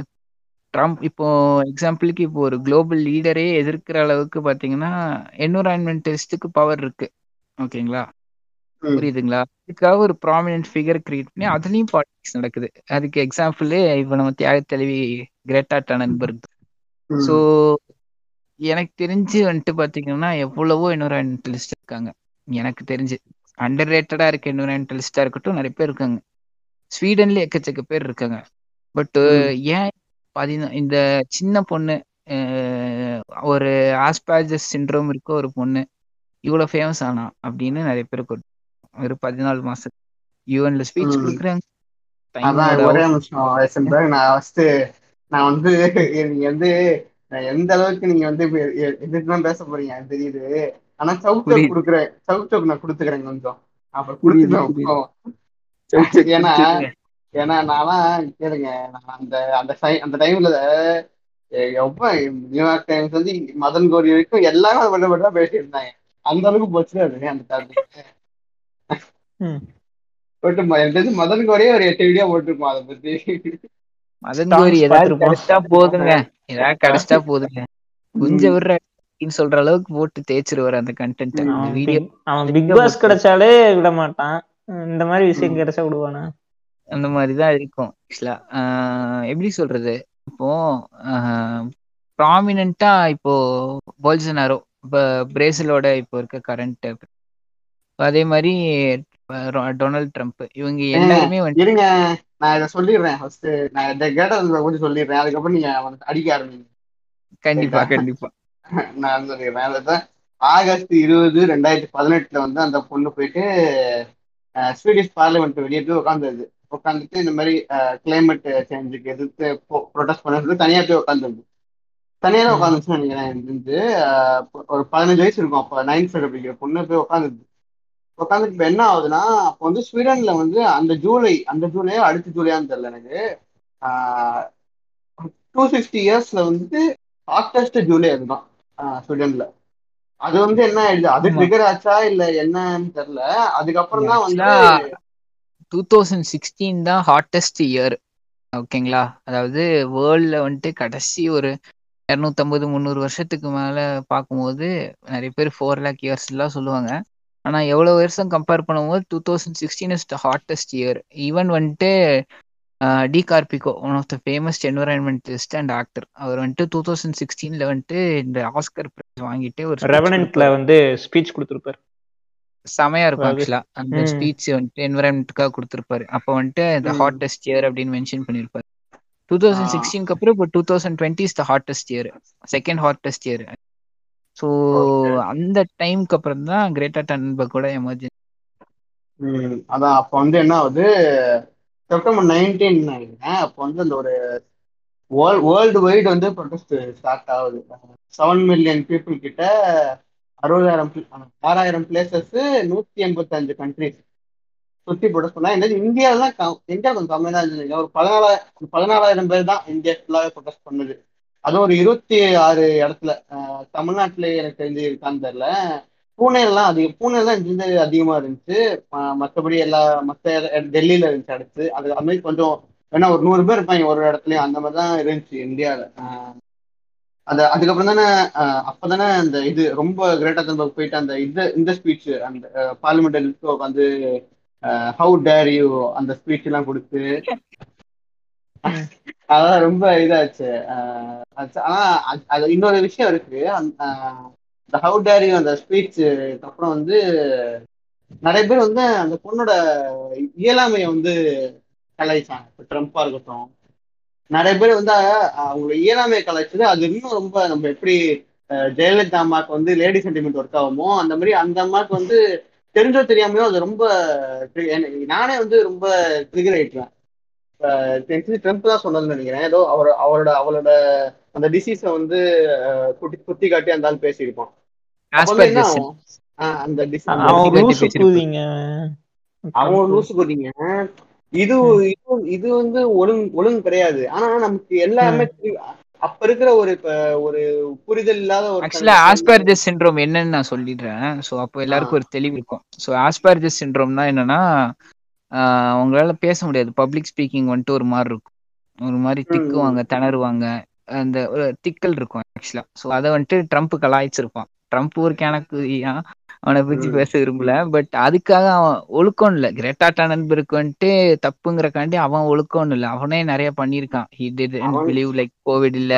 ட்ரம்ப் இப்போ எக்ஸாம்பிளுக்கு இப்போ ஒரு குளோபல் லீடரே எதிர்க்கிற அளவுக்கு பாத்தீங்கன்னா என்விரான்மெண்டலிஸ்டுக்கு பவர் இருக்கு. ஓகேங்களா. புரியுதுங்களா? அதுக்காக ஒரு ப்ராமினன்ட் ஃபிகர் கிரியேட் பண்ணி அதுலயும் பாலிடிக்ஸ் நடக்குது. அதுக்கு எக்ஸாம்பிள் இப்போ நம்ம தியாக தலைவி கிரேட்டா டனன்பர்க். ஸோ எனக்கு தெரிஞ்சு வந்துட்டு பாத்தீங்கன்னா எவ்வளவோ என்விரான்மெண்டலிஸ்ட் இருக்காங்க. எனக்கு தெரிஞ்சு. அண்டர் ரேட்டடா இருக்க என்விரான்மெண்டலிஸ்டா இருக்கட்டும் நிறைய பேர் இருக்காங்க. ஸ்வீடன்ல எக்கச்சக்க பேர் இருக்காங்க. பட். ஏன் பதினா இந்த சின்ன பொண்ணு ஒரு ஆஸ்பாஜஸ் சிண்ட்ரோம் இருக்க ஒரு பொண்ணு இவ்வளவு ஃபேமஸ் ஆனா அப்படின்னு நிறைய பேருக்கு ஒரு- பதினாலு மாசம் யூஎன்ல ஸ்பீச். கொடுக்குறாங்க. ஒரே நிமிஷம் நான் ஃபர்ஸ்ட் நான் வந்து நீங்க வந்து எந்த அளவுக்கு நீங்க வந்து இப்ப எ- எதிர்த்துலாம் பேச போறீங்க? தெரியுது. ஆனா புரியுது. கொடுக்குறேன். சவுக் நான் கொடுத்துக்கிறேன் கொஞ்சம். அப்புறம் புரியுது ஏன்னா ஏன்னா நான்லாம் கேளுங்க. நான் அந்த அந்த அந்த டைம்ல நியூயார்க் டைம்ஸ் வந்து மதன் கோரி வரைக்கும் எல்லாரும் அதை மட்டும் தான் பேசிட்டு இருந்தாங்க அந்த அளவுக்கு போச்சு அது அந்த டாபிக் ம- எனக்கு தெரிஞ்சு மதன் கோரியே ஒரு எட்டு வீடியோ போட்டிருப்போம் அதை பத்தி. மதன் கோரி ஏதாவது. கிடைச்சிட்டா போதுங்க. ஏதாவது கிடைச்சிட்டா போதுங்க. கொஞ்சம் விடுற அப்படின்னு சொல்ற அளவுக்கு போட்டு தேய்ச்சிருவாரு அந்த கண்டென்ட் வீடியோ அவன் பிக் பாஸ் கிடைச்சாலே விட மாட்டான் இந்த மாதிரி விஷயம். கிடைச்சா விடுவானா? அந்த மாதிரிதான் இருக்கும் ஆக்சுவலா எப்படி சொல்றது? இப்போ ப்ராமினண்டா இப்போ போல்சனாரோ இப்போ பிரேசிலோட இப்போ இருக்க கரண்ட் அதே மாதிரி டொனால்ட் ட்ரம்ப் இவங்க எல்லாருமே வந்து இருங்க. நான் இதை சொல்லிடுறேன் ஃபர்ஸ்ட் நான் இதை கேட்டது கொஞ்சம் சொல்லிடுறேன். அதுக்கப்புறம் நீங்க வந்து அடிக்க ஆரம்பிங்க. கண்டிப்பா கண்டிப்பா. நான் சொல்லிடுறேன். ஆகஸ்ட் இருபது ரெண்டாயிரத்தி பதினெட்டுல வந்து அந்த பொண்ணு போயிட்டு ஸ்வீடிஷ் பார்லிமெண்ட் வெளியே போய் உட்காந்துருது உட்காந்துட்டு இந்த மாதிரி கிளைமேட் சேஞ்சுக்கு எதிர்த்து ப்ரொடெஸ்ட் பண்ணுறது தனியாக போய் உட்காந்துருது தனியாக உட்காந்துச்சுன்னு நினைக்கிறேன் ஒரு பதினஞ்சு வயசு இருக்கும் அப்போ நைன்த் ஸ்டாண்டர்ட் படிக்கிற பொண்ணு போய் உட்காந்துருது உட்காந்துட்டு இப்போ என்ன ஆகுதுன்னா அப்போ வந்து ஸ்வீடன்ல வந்து அந்த ஜூலை அந்த ஜூலையோ அடுத்த ஜூலையான்னு தெரியல எனக்கு. டூ ஃபிஃப்டி இயர்ஸ்ல வந்து ஹாட்டஸ்ட் ஜூலை அதுதான். ஆஹ் ஸ்வீடன்ல அது வந்து என்ன ஆயிடுது? அது ட்ரிகர் ஆச்சா இல்ல என்னன்னு தெரியல. அதுக்கப்புறம் தான் வந்து டூ தௌசண்ட் சிக்ஸ்டீன் தான் ஹாட்டஸ்ட் இயர் ஓகேங்களா அதாவது வேர்ல்ட்ல வந்துட்டு கடைசி ஒரு இரநூத்தம்பது முந்நூறு வருஷத்துக்கு மேல பார்க்கும்போது நிறைய பேர் ஃபோர் லேக் இயர்ஸ் எல்லாம் சொல்லுவாங்க. ஆனா எவ்வளவு வருஷம் கம்பேர் பண்ணும்போது two thousand sixteen is the hottest year even வந்துட்டு DiCaprio one of the famous environmentalist and actor அவர் வந்துட்டு டூ தௌசண்ட் சிக்ஸ்டீன்ல வந்துட்டு இந்த ஆஸ்கர் பிரைஸ் வாங்கிட்டு ஒரு speech ரெவனன்ட்ல. வந்து ஸ்பீச் கொடுத்துருப்பாரு. செமையா இருக்கும் ஆக்சுவலா அந்த. ஸ்பீச் வந்துட்டு என்வரன்மெண்ட்டுக்காக கொடுத்துருப்பாரு. அப்போ வந்துட்டு இந்த. ஹாட்டஸ்ட் இயர் அப்படின்னு மென்ஷன் பண்ணிருப்பாரு. டூ தௌசண்ட் சிக்ஸ்டீனுக்கு அப்புறம் இப்போ two thousand twenty is the hottest year second hottest year so. அந்த டைம்க்கு அப்புறம் தான் கிரேட்டா டன்பர்கோட எமர்ஜென்சி ம், அதான் அப்போ வந்து என்ன ஆகுது? செப்டம்பர் நைன்டீன் நினைக்கிறேன். அப்போ வந்து அந்த ஒரு வேர்ல்டு வைடு வந்து ப்ரொடெஸ்ட் ஸ்டார்ட் ஆகுது. செவன் மில்லியன் பீப்புள் கிட்ட அறுபதாயிரம் ஆறாயிரம் பிளேசஸ் நூத்தி எண்பத்தஞ்சு கண்ட்ரிஸ் சுத்தி ப்ரொடெஸ்ட் பண்ணா. இந்த இந்தியாவிலாம் இந்தியா கொஞ்சம் கம்மியாக தான் இருந்தது. ஒரு பதினாலாயிரம் பதினாலாயிரம் பேர் தான் இந்தியா ஃபுல்லாகவே ப்ரொடெஸ்ட் பண்ணுது. அதுவும் ஒரு இருபத்தி ஆறு இடத்துல தமிழ்நாட்டில் தமிழ்நாட்டுல எனக்கு தெரிஞ்சு இருக்கான்னு தெரியல. பூனேலாம் அதிகம் பூனேல தான் அதிகமா இருந்துச்சு. மற்றபடி மத்தபடி எல்லா மத்த டெல்லியில இருந்துச்சு அடுத்து. அது அது மாதிரி கொஞ்சம் வேணா ஒரு நூறு பேர் இருப்பாங்க ஒரு இடத்துலயும். அந்த மாதிரி தான் இருந்துச்சு இந்தியாவில். அந்த அதுக்கப்புறம் தானே அஹ், அப்பதானே அந்த இது ரொம்ப கிரேட்டா தன்பர்க் போயிட்டு அந்த இந்த இந்த ஸ்பீச் அந்த பார்லிமெண்ட் உட்காந்து ஹவு டேர் யூ அந்த ஸ்பீச் எல்லாம் கொடுத்து. அதான் ரொம்ப இதாச்சு. ஆனா அது- அது இன்னொரு விஷயம் இருக்கு. அஹ், இந்த ஹவு டேரிங் அந்த ஸ்பீச் அப்புறம் வந்து நிறைய பேர் வந்து அந்த பொண்ணோட இயலாமையை வந்து கலாய்ச்சாங்க. இப்போ ட்ரம்ப்பா இருக்கட்டும். நிறைய பேர் வந்து அவங்களோட இயலாமையை கலாய்ச்சது. அது இன்னும் ரொம்ப நம்ம எப்படி ஜெயலலிதா அம்மாவுக்கு வந்து லேடி சென்டிமெண்ட் ஒர்க் ஆகுமோ அந்த மாதிரி அந்த அம்மாவுக்கு வந்து தெரிஞ்சோ தெரியாமையோ அது ரொம்ப நானே வந்து ரொம்ப ட்ரிகர் ஆயிட்டேன் ட்ரம்ப் தான் சொன்னதுன்னு நினைக்கிறேன். ஏதோ அவர் அவரோட அவளோட அந்த டிசீஸை வந்து குட்டி குத்தி காட்டி அந்த ஆள் பேசியிருப்பான். இது இது இது வந்து ஒழுங்கு ஒழுங்கு கிடையாது. ஆனா நமக்கு எல்லாமே அப்ப இருக்கிற ஒரு இப்ப ஒரு புரிதல் இல்லாத ஒரு ஆக்சுவலா ஆஸ்பெர்ஜஸ் சிண்ட்ரோம் என்னன்னு நான் சொல்லிடுறேன். ஸோ அப்போ எல்லாருக்கும் ஒரு தெளிவு இருக்கும். ஸோ ஆஸ்பெர்ஜஸ் சிண்ட்ரோம்னா என்னன்னா ஆஹ் அவங்களால பேச முடியாது. பப்ளிக் ஸ்பீக்கிங் வந்துட்டு ஒரு மாதிரி இருக்கும். ஒரு மாதிரி திக்குவாங்க திணறுவாங்க. அந்த ஒரு திக்கல் இருக்கும் ஆக்சுவலா ஸோ அதை வந்துட்டு ட்ரம்ப் கலாய்ச்சிருப்பான். ட்ரம்ப் ஒரு கணக்கு அவனை பத்தி. பேச விரும்பல. பட் அதுக்காக அவன் ஒழுக்கம் இல்ல. கிரெட்டா டானன்பர்க் வந்துட்டு தப்புங்கிறக்காண்டி அவன் ஒழுக்கம் இல்ல. அவனே நிறைய பண்ணியிருக்கான். He did believe like Covid இல்ல.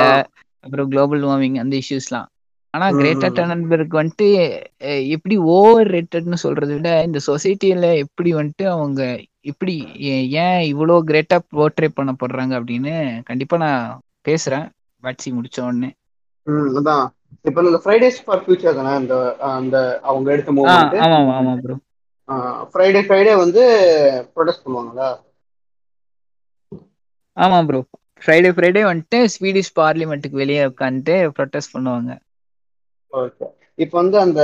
அப்புறம் குளோபல் வார்மிங் அந்த இஷ்யூஸ்லாம் ஆனா கிரேட்டா ம். டனன்பர்க் வந்துட்டு எப்படி ஓவர் ரேட்டட்னு சொல்றதை விட இந்த சொசைட்டில எப்படி வந்துட்டு அவங்க இப்படி ஏன் இவ்வளோ கிரேட்டா போர்ட்ரே பண்ணப்படுறாங்க அப்படின்னு கண்டிப்பா நான் பேசுறேன். வாட்சி முடிச்ச உடனே. அதான். இப்ப இந்த ஃப்ரைடேஸ் ஃபார் ஃபியூச்சர் தானே? அந்த அந்த அவங்க எடுத்த மூவ்மெண்ட் ஆமா ஆமா ப்ரோ ஃப்ரைடே ஃப்ரைடே வந்து ப்ரொடெஸ்ட் பண்ணுவாங்களா ஆமா ப்ரோ ஃப்ரைடே ஃப்ரைடே வந்துட்டு ஸ்வீடிஷ் பார்லிமெண்ட்டுக்கு வெளியே உட்காந்துட்டு ப்ரொட்டஸ்ட் பண்ணுவாங்க. ஓகே இப்போ வந்து அந்த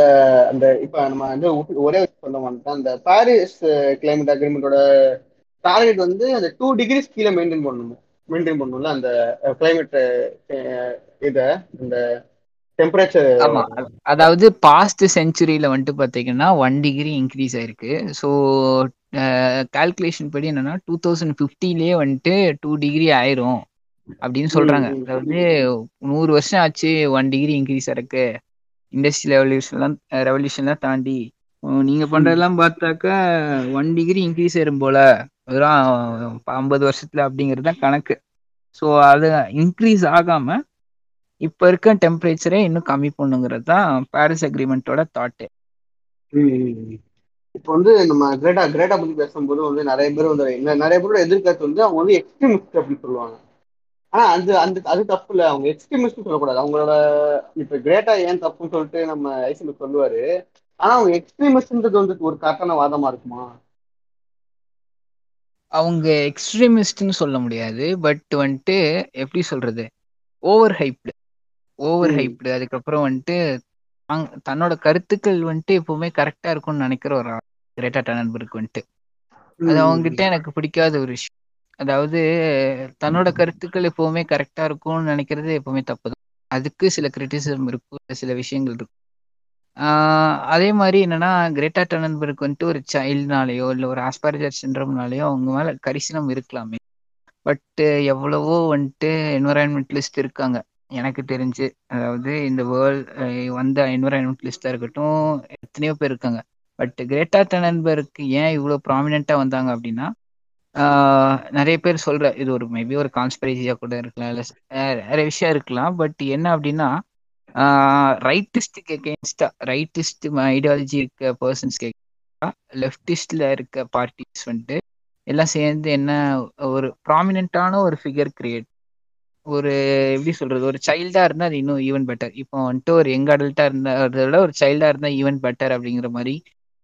அந்த இப்போ நம்ம வந்து ஒரே சொல்ல மாட்டோம் அந்த பாரிஸ் கிளைமேட் அக்ரிமெண்டோட டார்கெட் வந்து அந்த டூ டிகிரிஸ் கீழே மெயின்டைன் பண்ணணும். மெயின்டைன் பண்ணணும்ல அந்த கிளைமேட் இதை இந்த டெம்பரேச்சர் ஆமா. அதாவது பாஸ்ட் செஞ்சுரியில வந்துட்டு பாத்தீங்கன்னா ஒன் டிகிரி இன்க்ரீஸ் ஆயிருக்கு. ஸோ கால்குலேஷன் படி என்னன்னா டூ தௌசண்ட் ஃபிஃப்டிலேயே வந்துட்டு டூ டிகிரி ஆயிரும் அப்படின்னு சொல்றாங்க. அதாவது நூறு வருஷம் ஆச்சு ஒன் டிகிரி இன்க்ரீஸ் ஆயிருக்கு இண்டஸ்ட்ரியல் ரெவல்யூஷன்லாம் ரெவல்யூஷன்லாம் தாண்டி. நீங்க பண்றதெல்லாம் பார்த்தாக்கா ஒன் டிகிரி இன்க்ரீஸ் ஆயிரும் போல. அதெல்லாம் ஐம்பது வருஷத்துல அப்படிங்கிறது தான் கணக்கு. ஸோ அது இன்க்ரீஸ் ஆகாம இப்ப இருக்க டெம்பரேச்சரே இன்னும் கம்மி பண்ணுங்கிறது தான் பாரிஸ் அக்ரிமெண்ட்டோட தாட்டு இப்போ வந்து நம்ம கிரேட்டா கிரேட்டா பத்தி பேசும்போது வந்து நிறைய பேர் வந்து நிறைய பேரோட எதிர்கருத்து வந்து அவங்க வந்து எக்ஸ்ட்ரீமிஸ்ட் அப்படின்னு சொல்லுவாங்க. ஆனா அந்த அந்த அது தப்பு இல்லை. அவங்க எக்ஸ்ட்ரீமிஸ்ட் சொல்லக்கூடாது. அவங்களோட இப்ப கிரேட்டா ஏன் தப்புன்னு சொல்லிட்டு நம்ம ஐசிபி சொல்லுவாரு. ஆனா அவங்க எக்ஸ்ட்ரீமிஸ்ட்ன்றது வந்து ஒரு கரெக்டான வாதமா இருக்குமா? அவங்க எக்ஸ்ட்ரீமிஸ்ட்னு சொல்ல முடியாது. பட் வந்துட்டு எப்படி சொல்றது? Over hyped over. ஹைப்டு அதுக்கப்புறம் வந்துட்டு தன்னோட கருத்துக்கள் வந்துட்டு எப்பவுமே கரெக்டா இருக்கும்னு நினைக்கிற ஒரு ஆள். கிரேட்டா டனன்பர்க் வந்துட்டு. அது அவங்ககிட்ட எனக்கு பிடிக்காத ஒரு விஷயம். அதாவது தன்னோட கருத்துக்கள் எப்பவுமே கரெக்டா இருக்கும்னு நினைக்கிறது எப்பவுமே தப்பு தான் அதுக்கு சில கிரிட்டிசிசம் இருக்கும் சில விஷயங்கள் இருக்கும். அதே மாதிரி என்னன்னா கிரேட்டா டனன்பர்க் வந்துட்டு ஒரு சைல்ட்னாலேயோ இல்லை ஒரு ஆஸ்பாரஜர் சிண்ட்ரம்னாலேயோ அவங்க மேல கரிசனம் இருக்கலாமே. பட் எவ்வளவோ வந்துட்டு என்வரான்மெண்டலிஸ்ட் இருக்காங்க. எனக்கு தெரிஞ்சு அதாவது இந்த வேர்ல்ட் வந்த என்வரான்மெண்டலிஸ்டா இருக்கட்டும் எத்தனையோ பேர் இருக்காங்க. பட் கிரேட்டா டனன்பர்க் ஏன் இவ்வளோ ப்ராமினெண்ட்டாக வந்தாங்க அப்படின்னா நிறைய பேர் சொல்கிற இது ஒரு மேபி ஒரு கான்ஸ்பிரசியாக கூட இருக்கலாம் இல்லை நிறைய விஷயம் இருக்கலாம். பட் என்ன அப்படின்னா ரைட்டிஸ்டுக்கு எகேன்ஸ்டா ரைட்டிஸ்ட் ஐடியாலஜி இருக்க பர்சன்ஸ்க்கு லெஃப்டிஸ்டில் இருக்க பார்ட்டிஸ் வந்துட்டு எல்லாம் சேர்ந்து என்ன ஒரு ப்ராமினெண்ட்டான ஒரு ஃபிகர் கிரியேட் ஒரு எப்படி சொல்றது ஒரு சைல்டா இருந்தா அது இன்னும் ஈவன் பெட்டர் இப்போ வந்துட்டு ஒரு யங் அடல்ட்டா இருந்தா ஒரு சைல்டா இருந்தா ஈவன் பெட்டர் அப்படிங்கிற மாதிரி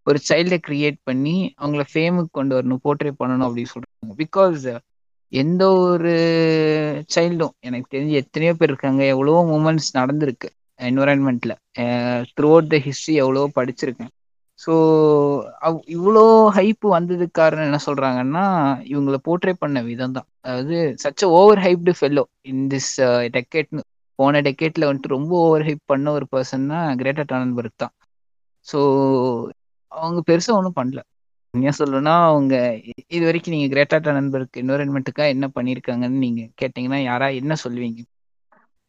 ஒரு சைல்டை கிரியேட் பண்ணி அவங்கள ஃபேமுக்கு கொண்டு வரணும் போர்ட்ரே பண்ணணும் அப்படின்னு சொல்றாங்க. பிகாஸ் எந்த ஒரு சைல்டும் எனக்கு தெரிஞ்சு எத்தனையோ பேர் இருக்காங்க எவ்வளவோ மூமெண்ட்ஸ் நடந்திருக்கு என்வரான்மெண்ட்ல த்ரூ அவுட் த ஹிஸ்ட்ரி எவ்வளவோ படிச்சிருக்கேன். ஸோ இவ்வளோ ஹைப் வந்ததுக்கு காரணம் என்ன சொல்றாங்கன்னா இவங்களை போர்ட்ரே பண்ண விதம் தான். அதாவது such over hyped fellow in this டெக்கேட்னு போன டெக்கேட்ல வந்துட்டு ரொம்ப ஓவர் ஹைப் பண்ண ஒரு பர்சன்னா கிரேட்டா டானன்பர்க் தான். ஸோ அவங்க பெருசா ஒன்றும் பண்ணல. உண்மையா சொல்லணும்னா அவங்க இது வரைக்கும் நீங்க கிரேட்டா டானன்பர்க் என்வரன்மெண்ட்டுக்காக என்ன பண்ணியிருக்காங்கன்னு நீங்க கேட்டீங்கன்னா யாரா என்ன சொல்லுவீங்க?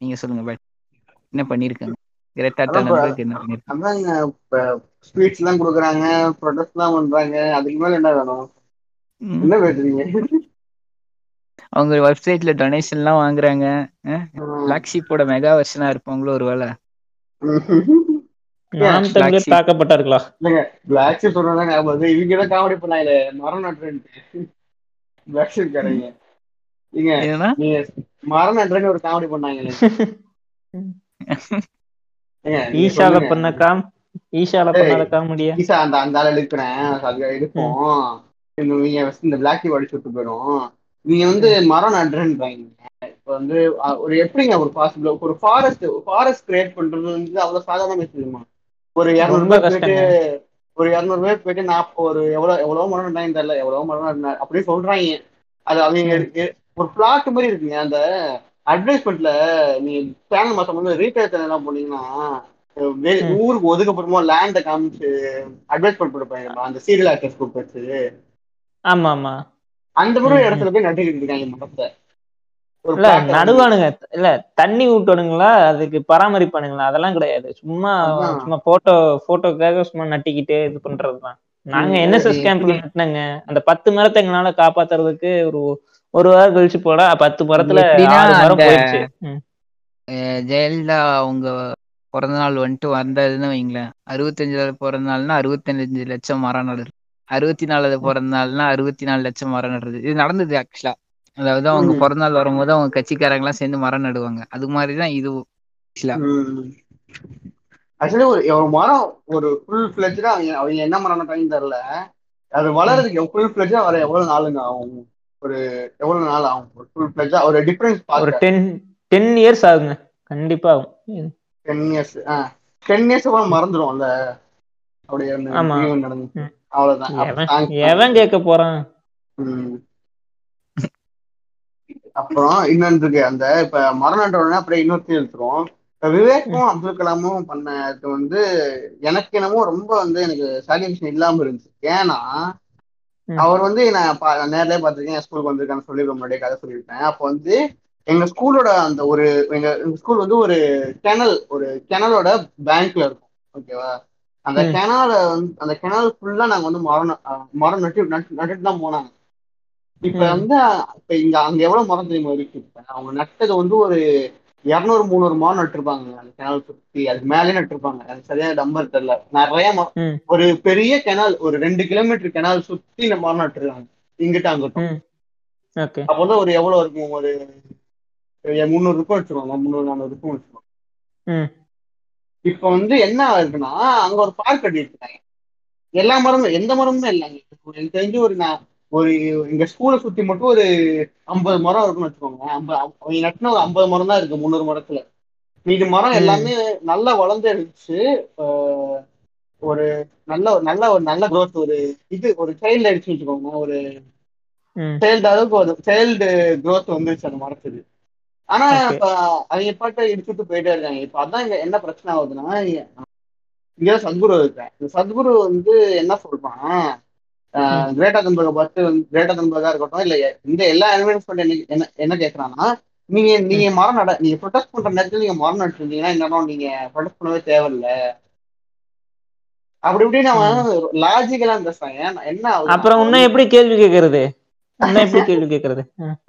நீங்க சொல்லுங்க பட் என்ன பண்ணியிருக்காங்க கிரேட்டா டானன்பர்க் என்ன பண்ணியிருக்காங்க ஸ்வீட்ஸ் எல்லாம் கொடுக்குறாங்க ப்ரொடெஸ்ட் எல்லாம் பண்றாங்க. அதுக்கு மேல என்ன வேணும். என்ன பேசுறீங்க? அவங்க வெப்சைட்ல டொனேஷன்லாம் வாங்குறாங்க. பிளாக் ஷீப்போட மெகா வெர்ஷனா இருப்பாங்களோ ஒருவேளை நாம் Black தமிழர் sheep. தாக்கப்பட்டார்களா பிளாக் ஷீப் சொல்றதா ஞாபகம். இவங்க தான் காமெடி பண்ணாங்களே மரம் நட்டுறேன்ட்டு பிளாக் ஷீப் கடைங்க. நீங்க மரம் நட்டுறேன்னு ஒரு காமெடி நீங்க ஈஷால. பண்ண காம் ஈஷால. பண்ணாத காமெடியா? ஈசா அந்த அந்த ஆளை இழுக்கிறேன். அது இந்த நீங்க இந்த பிளாக் டீ அடிச்சு விட்டு போயிடும். நீங்க வந்து மரம் நடுறேன்றாங்க. இப்ப வந்து ஒரு எப்படிங்க ஒரு பாசிபிள் ஒரு ஃபாரஸ்ட் ஃபாரஸ்ட் கிரியேட் பண்றது வந்து அவ்வளவு சாதாரண விஷயமா ஒரு இரநூறு பேர் போயிட்டு ஒரு இரநூறு பேர் போயிட்டு நான் ஒரு எவ்வளவு எவ்வளவு மரம் நட்டாங்க தெரியல. எவ்வளவு மரம் நட்டினாங்க அப்படியே சொல்றாங்க. அது அவங்க. எ- ஒரு பிளாட் மாதிரி இருக்குங்க. அந்த அட்வர்டைஸ்மெண்ட்ல நீங்க சேனல் மாசம் வந்து ரீட்டைல் சேனல் எல்லாம் போனீங்கன்னா. ஊருக்கு ஒதுக்கப்புறமா லேண்ட காமிச்சு அட்வைஸ்மெண்ட் கொடுப்பாங்க அந்த சீரியல் ஆக்டர்ஸ் கூப்பிட்டு ஆமா ஆமா அந்த மாதிரி. இடத்துல போய் நட்டுக்கிட்டு இருக்காங்க மரத்தை இல்ல நடுவானுங்க. இல்ல தண்ணி ஊட்டணுங்களா? அதுக்கு பராமரிப்பானுங்களா? அதெல்லாம் கிடையாது. சும்மா. சும்மா போட்டோ போட்டோக்காக சும்மா நட்டிக்கிட்டே இது பண்றதுதான். நாங்க என்எஸ்எஸ் கேம்ப்ல நட்டினங்க. அந்த பத்து மரத்தை எங்களால காப்பாத்துறதுக்கு ஒரு ஒரு வாரம் கழிச்சு போனா பத்து மரத்துல மரம் போயிடுச்சு. ஜெயலலிதா அவங்க பிறந்த நாள் வந்துட்டு வந்ததுன்னு வைங்களேன். அறுபத்தஞ்சாவது பிறந்த நாள்னா அறுபத்தஞ்சு லட்சம் மரம் நடுறது. அறுபத்தி நாலாவது பிறந்த நாள்னா அறுபத்தி நாலு லட்சம் மரம் நடுறது. இது நடந்தது ஆக்சுவலா அதாவது அவங்க. பிறந்த நாள் வரும்போது அவங்க கட்சிக்காரங்க எல்லாம் சேர்ந்து மரம் நடுவாங்க. அது மாதிரிதான் இது ஆக்சுவலா ஒரு ஒரு மரம் ஒரு ஃபுல் ஃபிளெஜ்டா அவங்க அவங்க என்ன மரம் நட்டாங்கன்னு தெரியல. அது வளர்றதுக்கு ஃபுல் ஃபிளெஜ்டா வர எவ்வளவு நாளுங்க ஆகும்? ஒரு எவ்வளவு நாள் ஆகும்? ஒரு ஃபுல் ஃபிளெஜ்டா ஒரு டிஃபரன்ஸ் ஒரு டென் டென் இயர்ஸ் ஆகுங்க. கண்டிப்பா ஆகும். Ten years ah ten years அப்புறம் அப்படியே நடந்து. அவ்வளவுதான். எவன் கேட்க போறான். அப்புறம் இன்னொன்று இருக்கு. அந்த இப்ப உடனே அப்புறம் இன்னொருத்தையும் எடுத்துரும் இப்ப விவேக்கும் அப்துல் கலாமும் பண்ணது வந்து எனக்கு என்னமோ ரொம்ப வந்து எனக்கு சாட்டிஸ்ஃபேக்ஷன் இல்லாம இருந்துச்சு. ஏன்னா. அவர் வந்து நான் நேர்லயே பார்த்திருக்கேன் ஸ்கூலுக்கு வந்திருக்கான்னு சொல்லி முன்னாடியே கதை சொல்லியிருப்பேன். அப்போ வந்து எங்க ஸ்கூலோட அந்த ஒரு எங்க ஸ்கூல் வந்து ஒரு கிணல் ஒரு கிணலோட பேங்க்ல இருக்கும். ஓகேவா அந்த ம். கிணால வந்து அந்த கிணல் ஃபுல்லா நாங்க வந்து மரம் மரம் நட்டு நட்டு நட்டுட்டு தான் போனாங்க. இப்ப. வந்து இப்ப இங்க அங்க எவ்வளவு மரம் தெரியுமா இருக்கு? இப்ப அவங்க நட்டது வந்து ஒரு இருநூறு முந்நூறு மரம் நட்டிருப்பாங்க. அந்த கிணல் சுத்தி அதுக்கு மேலே நட்டிருப்பாங்க. அது சரியா நம்பர் தெரியல. நிறைய மரம். ஒரு பெரிய கெனால் ஒரு ரெண்டு கிலோமீட்டர் கெனால் சுத்தி இந்த மரம் நட்டுருக்காங்க. இங்கிட்ட அங்கிட்டும். அப்போ வந்து ஒரு எவ்வளவு இருக்கும்? ஒரு முந்நூறு இருக்கும் வச்சுக்கோங்க முந்நூறு நானூறு வச்சுக்கோங்க ம். இப்ப வந்து என்ன இருக்குன்னா அங்க ஒரு பார்க் கட்டி இருக்காங்க எல்லா மரமும் எந்த மரமுமே இல்லைங்க எனக்கு தெரிஞ்சு ஒரு நான் ஒரு எங்க ஸ்கூலை சுத்தி மட்டும் ஒரு ஐம்பது மரம் இருக்குன்னு வச்சுக்கோங்க ஐம்பது நட்டின ஒரு ஐம்பது மரம் தான் இருக்கு முந்நூறு மரத்துல மீதி மரம். எல்லாமே நல்லா வளர்ந்து இருந்துச்சு ஒரு நல்ல ஒரு நல்ல ஒரு நல்ல growth ஒரு இது ஒரு சைல்டு ஆயிடுச்சு வச்சுக்கோங்க ஒரு. சைல்டு அளவுக்கு ஒரு சைல்டு growth வந்துருச்சு அந்த மரத்துக்கு ஆனா. இப்ப அவங்க பாட்டு இடிச்சுட்டு போயிட்டே இருக்காங்க. இப்ப அதான் இங்க என்ன பிரச்சனை ஆகுதுன்னா இங்க சத்குரு இருக்கேன் இந்த சத்குரு வந்து என்ன சொல்றான் கிரேட்டா தன்பர்கை பார்த்து கிரேட்டா தன்பர்கா இருக்கட்டும் இல்ல இந்த எல்லா என்விரான்மெண்ட் என்ன என்ன கேக்குறான்னா நீங்க நீங்க மரம் நட நீங்க ப்ரொடெக்ட் பண்ற நேரத்துல நீங்க மரம் நட்டுருந்தீங்கன்னா இன்னும் நீங்க ப்ரொடெக்ட் பண்ணவே தேவையில்ல. அப்படி இப்படின்னு அவன் லாஜிக்கலா பேசுறான். என்ன அப்புறம் இன்னும் எப்படி கேள்வி கேக்குறது? இன்னும் எப்படி கேள்வி கேக்குறது.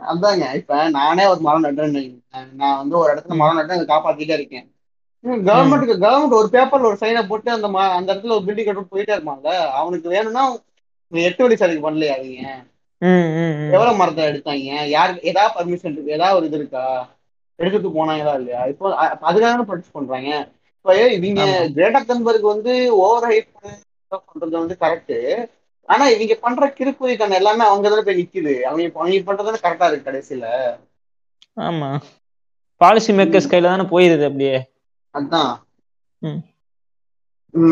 அதாங்க இப்ப நானே ஒரு மரம் நட்டுறேன்னு வைங்க. நான் வந்து ஒரு இடத்துல மரம் நட்டு அதை காப்பாத்திட்டே இருக்கேன் கவர்மெண்ட்டுக்கு கவர்மெண்ட் ஒரு பேப்பர்ல ஒரு சைனை போட்டு அந்த அந்த இடத்துல ஒரு பில்டிங் கட்டு போயிட்டே இருப்பாங்கல்ல அவனுக்கு வேணும்னா நீ எட்டு வழி சாலைக்கு பண்ணலையா அவங்க ம், ம், ம். எவ்வளவு மரத்தை எடுத்தாங்க யாருக்கு ஏதாவது பர்மிஷன் இருக்கு ஏதாவது ஒரு இது இருக்கா எடுத்துட்டு போனாங்களா இல்லையா இப்போ அதுக்காக ப்ரொடெக்ட் பண்றாங்க இப்போ இவங்க ஆமா. கிரேட்டா தன்பர்க் வந்து ஓவர் ஹைப் பண்றது வந்து கரெக்ட் ஆனா இவங்க பண்ற கிறுக்குறித்தனம் எல்லாமே அவங்க தானே போய் நிக்குது. அவங்க அவங்க பண்றது கரெக்டா இருக்கு கடைசியில. ஆமா. பாலிசி மேக்கர்ஸ் கையில தானே போயிருது அப்படியே. அதான்.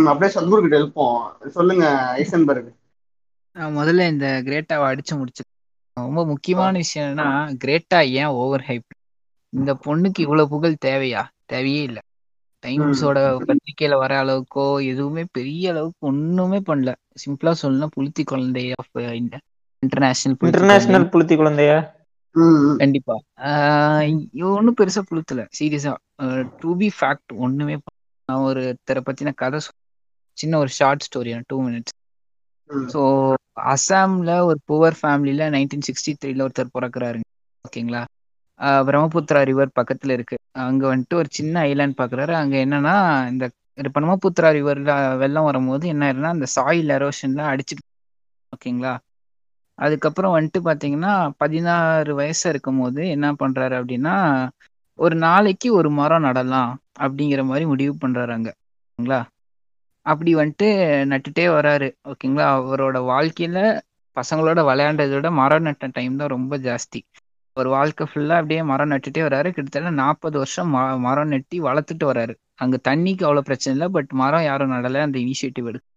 அப்படியே சத்குரு கிட்ட இருப்போம் சொல்லுங்க ஐசன்பர்க். முதல்ல இந்த கிரேட்டாவை அடிச்சு முடிச்சு ரொம்ப முக்கியமான விஷயம் என்னன்னா கிரேட்டா ஏன் ஓவர் ஹைப் இந்த பொண்ணுக்கு இவ்வளவு புகழ் தேவையா? தேவையே இல்லை. டைம்ஸோட பத்திரிக்கையில வர அளவுக்கோ எதுவுமே பெரிய அளவுக்கு ஒண்ணுமே பண்ணல. சிம்பிளா சொல்லணும்னா புளுத்தி குழந்தை ஆஃப் இன்டர்நேஷனல் இன்டர்நேஷனல் புளுத்தி குழந்தையா? ம் கண்டிப்பா. ஒன்னும் பெருசா புளுத்தல. சீரியஸா டு பி ஃபேக்ட் ஒண்ணுமே. நான் ஒருத்தரை பத்தின கதை சின்ன ஒரு short story two minutes. So அசாம்ல ஒரு புவர் ஃபேமிலியில நைன்டீன் சிக்ஸ்டி த்ரீல ஒருத்தர் பிறக்குறாருங்க. ஓகேங்களா? பிரம்மபுத்திரா ரிவர் பக்கத்துல இருக்கு. அங்க வந்துட்டு ஒரு சின்ன ஐலாண்ட் பாக்குறாரு. அங்க என்னன்னா இந்த பிரம்மபுத்திரா ரிவர்ல வெள்ளம் வரும்போது என்ன ஆயிருன்னா அந்த சாயில் எரோஷன்ல அடிச்சு ஓகேங்களா அதுக்கப்புறம் வந்துட்டு பாத்தீங்கன்னா பதினாறு வயசா இருக்கும் போது என்ன பண்றாரு அப்படின்னா ஒரு நாளைக்கு ஒரு மரம் நடலாம் அப்படிங்கிற மாதிரி முடிவு பண்றாரு அங்க ஓகேங்களா அப்படி வந்துட்டு நட்டுட்டே வராரு ஓகேங்களா அவரோட வாழ்க்கையில பசங்களோட விளையாண்டதை விட மரம் நட்ட டைம் தான் ரொம்ப ஜாஸ்தி. ஒரு வாழ்க்கை ஃபுல்லாக அப்படியே மரம் நட்டுட்டே வராரு கிட்டத்தட்ட நாற்பது வருஷம் ம- மரம் நட்டி வளர்த்துட்டு வராரு அங்கே தண்ணிக்கு அவ்வளோ பிரச்சனை இல்லை பட் மரம் யாரும் நடலை அந்த இனிஷியேட்டிவ் எடுக்கு.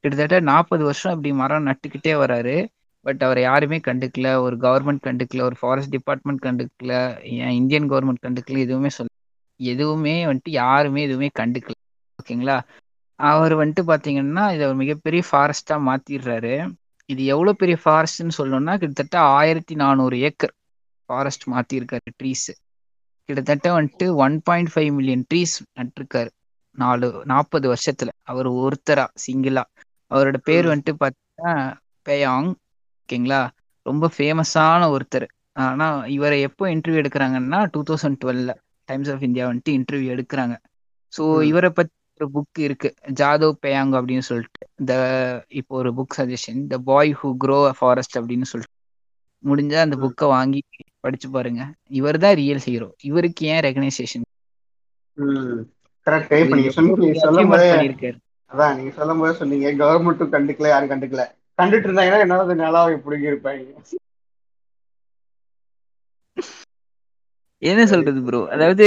கிட்டத்தட்ட நாற்பது வருஷம் அப்படி மரம் நட்டுக்கிட்டே வராரு பட் அவர் யாருமே கண்டுக்கல. ஒரு கவர்மெண்ட் கண்டுக்கல ஒரு ஃபாரஸ்ட் டிபார்ட்மெண்ட் கண்டுக்கல ஏன் இந்தியன் கவர்மெண்ட் கண்டுக்கல எதுவுமே சொல்ல எதுவுமே வந்துட்டு யாருமே எதுவுமே கண்டுக்கல. ஓகேங்களா? அவர் வந்துட்டு பார்த்தீங்கன்னா இதை ஒரு மிகப்பெரிய ஃபாரஸ்ட்டாக மாத்திடுறாரு. இது எவ்வளோ பெரிய ஃபாரஸ்ட்னு சொல்லணும்னா கிட்டத்தட்ட ஆயிரத்தி நானூறு ஏக்கர். ஃபாரஸ்ட் மாத்திருக்காரு ட்ரீஸ் கிட்டத்தட்ட வந்துட்டு one point five million trees நட்டிருக்காரு. நாலு நாற்பது வருஷத்துல. அவர் ஒருத்தரா சிங்கிளா அவரோட பேர். வந்துட்டு பாத்தீங்கன்னா பேயாங் ஓகேங்களா? ரொம்ப ஃபேமஸான ஒருத்தர். ஆனா இவரை எப்போ interview எடுக்கிறாங்கன்னா two thousand twelve Times of India வந்துட்டு இன்டர்வியூ எடுக்கிறாங்க. ஸோ. இவரை பத்தி ஒரு புக் இருக்கு. ஜாதவ் பேயாங் அப்படின்னு சொல்லிட்டு. இந்த இப்போ ஒரு book suggestion the boy who grow a forest அப்படின்னு சொல்லிட்டு. முடிஞ்சா அந்த. புக்கை வாங்கி படிச்சு பாருங்க. இவர் தான் ரியல் ஹீரோ இவருக்கு ஏன் ரெகனைசேஷன் கரெக்ட் இப்ப நீங்க சொன்னீங்க அதான் நீங்க சொல்லும் போதே சொன்னீங்க. கவர்மெண்ட்டும் கண்டுக்கல யாரும் கண்டுக்கல. கண்டுட்டு இருந்தாங்கன்னா என்னால நிலாவை பிடிங்கி இருப்பாங்க என்ன. சொல்றது ப்ரோ அதாவது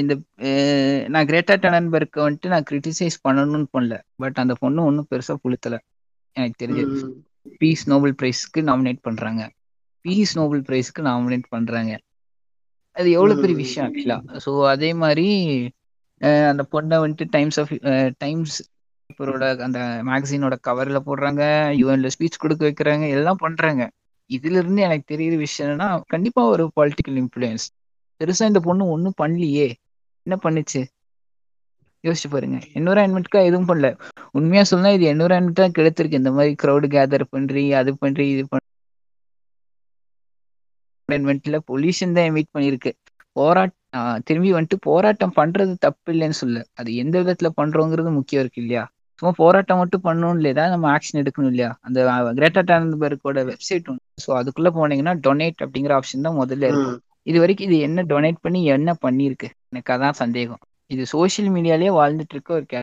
இந்த நான் கிரேட்டா டனன்பர்க்கு வந்துட்டு நான் கிரிட்டிசைஸ் பண்ணணும்னு பண்ணல. பட் அந்த பொண்ணு ஒன்றும் பெருசா புளுத்தல எனக்கு தெரிஞ்சு. ம். பீஸ் நோபல் பிரைஸ்க்கு நாமினேட் பண்றாங்க. பீஸ் நோபல் பிரைஸ்க்கு நாமினேட் பண்றாங்க. அது எவ்வளவு பெரிய. விஷயம் ஆக்சுவலா. ஸோ அதே மாதிரி அந்த பொண்ணை வந்துட்டு டைம்ஸ் ஆஃப் டைம்ஸ் பேப்பரோட அந்த மேகசினோட கவர்ல போடுறாங்க யூஎன்ல ஸ்பீச் கொடுக்க வைக்கிறாங்க எல்லாம் பண்றாங்க. இதுல இருந்து எனக்கு தெரியுற விஷயம் என்னன்னா கண்டிப்பா ஒரு பொலிட்டிக்கல் இன்ஃப்ளூயன்ஸ் பெருசா இந்த பொண்ணு ஒன்றும் பண்ணலையே. என்ன பண்ணுச்சு? யோசிச்சு பாருங்க. என்வரான்மெண்ட்க்கா எதுவும் பண்ணல. உண்மையா சொன்னா இது என்வரான்மெண்ட் தான் கெடுத்திருக்கு. இந்த மாதிரி க்ரௌடு கேதர் பண்றி அது பண்றி இது என்வரான்மெண்ட்ல பொல்யூஷன் தான் எமிட் பண்ணிருக்கு. போராட் திரும்பி வந்துட்டு போராட்டம் பண்றது தப்பு இல்லைன்னு சொல்ல அது எந்த விதத்துல பண்றோங்கிறது முக்கியம் இருக்கு இல்லையா? சும்மா போராட்டம் மட்டும் பண்ணணும் இல்லையா நம்ம ஆக்ஷன் எடுக்கணும் இல்லையா? அந்த கிரேட்டா டான்பர்க்கோட வெப்சைட் ஒன்று ஸோ அதுக்குள்ள போனீங்கன்னா டொனேட் அப்படிங்கிற ஆப்ஷன் தான் முதல்ல இருக்கும். இது வரைக்கும் இது என்ன டொனேட் பண்ணி என்ன பண்ணியிருக்கு எனக்கு அதான் சந்தேகம். இது சோஷியல் மீடியாலயே வாழ்ந்துட்டு இருக்க ஒரு கே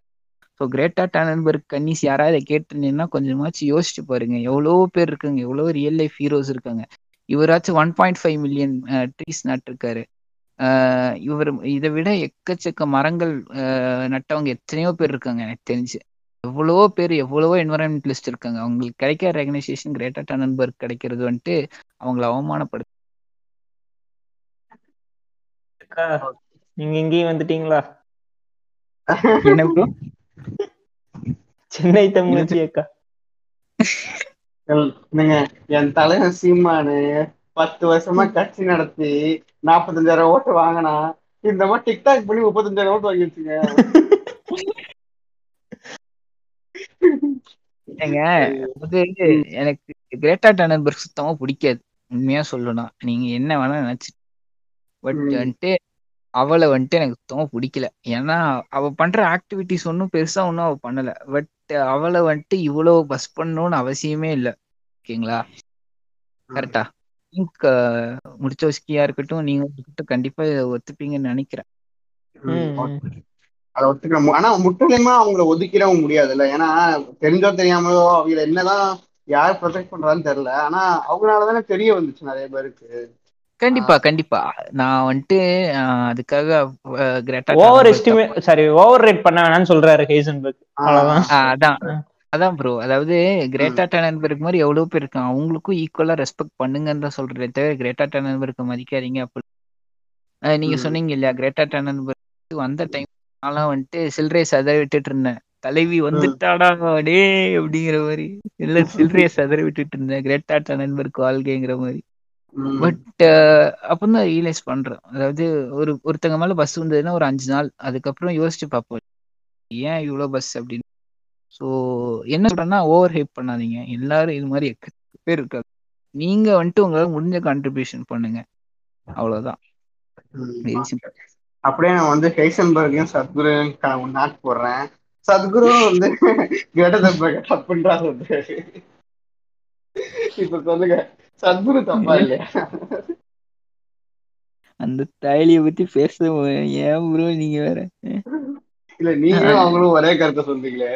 ஸோ கிரேட்டா டானன்பர்க் கன்னிஸ் யாராவது கேட்டுருந்தீங்கன்னா கொஞ்சமாச்சு யோசிச்சு பாருங்க. எவ்வளோ பேர் இருக்காங்க. எவ்வளோ ரியல் லைஃப் ஹீரோஸ் இருக்காங்க. இவராச்சும் one point five million trees நட்டிருக்காரு. ஆஹ் இவர் இதை விட எக்கச்சக்க மரங்கள் நட்டவங்க எத்தனையோ பேர் இருக்காங்க எனக்கு தெரிஞ்சு. எவ்வளவோ பேர் எவ்வளவோ என்வரன்மெண்டலிஸ்ட் இருக்காங்க. அவங்களுக்கு கிடைக்கிற ரெகனைசேஷன் கிரேட்டா டானன்பர்க் கிடைக்கிறது வந்துட்டு அவங்கள அவமானப்படுது அக்கா, நீங்க இங்கேயும் வந்துட்டீங்களா? என்ன சென்னை தமிழச்சி அக்கா. என்னங்க என் தலைவன் சீமானு பத்து வருஷமா கட்சி நடத்தி நாற்பத்தஞ்சாயிரம் ஓட்டு வாங்கினா இந்த மாதிரி டிக்டாக் பண்ணி முப்பத்தஞ்சாயிரம் ஓட்டு வாங்கிடுச்சுங்க ஏங்க அது எனக்கு கிரேட்டா டானன்பர்க் சுத்தமா பிடிக்காது உண்மையா சொல்லணும் நீங்க என்ன வேணா நினைச்சு பட். வந்துட்டு அவளை வந்துட்டு எனக்கு சுத்தமா பிடிக்கல. ஏன்னா அவ பண்ற ஆக்டிவிட்டிஸ் ஒன்றும் பெருசா ஒன்றும் அவ பண்ணல. பட் அவளை வந்துட்டு இவ்வளவு பஸ் பண்ணணும்னு அவசியமே இல்லை. ஓகேங்களா? கரெக்டா திங்க் முடிச்சவஸ்கியா இருக்கட்டும் நீங்க இருக்கட்டும் கண்டிப்பா இதை ஒத்துப்பீங்கன்னு நினைக்கிறேன். அதை ஒத்துக்க ஆனா முற்றிலுமா அவங்கள ஒதுக்கிடவும் முடியாதுல்ல. ஏன்னா தெரிஞ்சோ தெரியாமலோ அவங்கள என்னதான் யார் ப்ரொடெக்ட் பண்றான்னு தெரியல. ஆனா அவங்களாலதானே தெரிய வந்துச்சு நிறைய பேருக்கு. கண்டிப்பா கண்டிப்பா. நான் வந்துட்டு அதுக்காக Greta over estimate sorry over rate பண்ண வேணாம்னு சொல்றாரு அவ்வளவுதான். ஆஹ் அதான். அதான் ப்ரோ அதாவது கிரேட்டா டானன்பர்க் மாதிரி எவ்வளவு பேர் இருக்காங்க. அவங்களுக்கும் ஈக்குவலா ரெஸ்பெக்ட் பண்ணுங்கன்னு தான் சொல்றேன் தவிர கிரேட்டா டானன்பர்க் மதிக்காதீங்க அப்படி. நீங்க. சொன்னீங்க இல்லையா கிரேட்டா டானன்பர்க் வந்த டைம் நான்லாம் வந்துட்டு சில்லறையை சதற விட்டுட்டு இருந்தேன். தலைவி வந்துட்டாடா டே அப்படிங்கிற மாதிரி. இல்ல சில்லறையை சதற விட்டுட்டு இருந்தேன். கிரேட்டா டானன்பர்க் வாழ்க்கைங்கிற மாதிரி. பட் அப்பதான் ரியலைஸ் பண்றேன். அதாவது ஒரு ஒருத்தங்க மேல பஸ் வந்ததுன்னா ஒரு அஞ்சு நாள். அதுக்கப்புறம் யோசிச்சு பார்ப்போம். ஏன் இவ்வளவு பஸ் அப்படின்னு. ஸோ என்ன சொல்றேன்னா ஓவர் ஹைப் பண்ணாதீங்க. எல்லாரும் இது மாதிரி பேர் இருக்காங்க நீங்க வந்துட்டு உங்களால முடிஞ்ச கான்ட்ரிபியூஷன் பண்ணுங்க. அவ்வளவுதான். அப்படியே நான் வந்து ஹெய்சன்பர்கையும் சத்குருவையும் நாட் போடுறேன். சத்குரு வந்து கிரேட்டர் தப்புன்றாரு இப்ப சொல்லுங்க. சத்குரு தப்பா இல்லையா அந்த தாயலியை பத்தி பேச ஏன் ப்ரோ நீங்க வேற? இல்ல நீங்களும் அவங்களும் ஒரே கருத்தை சொன்னீங்களே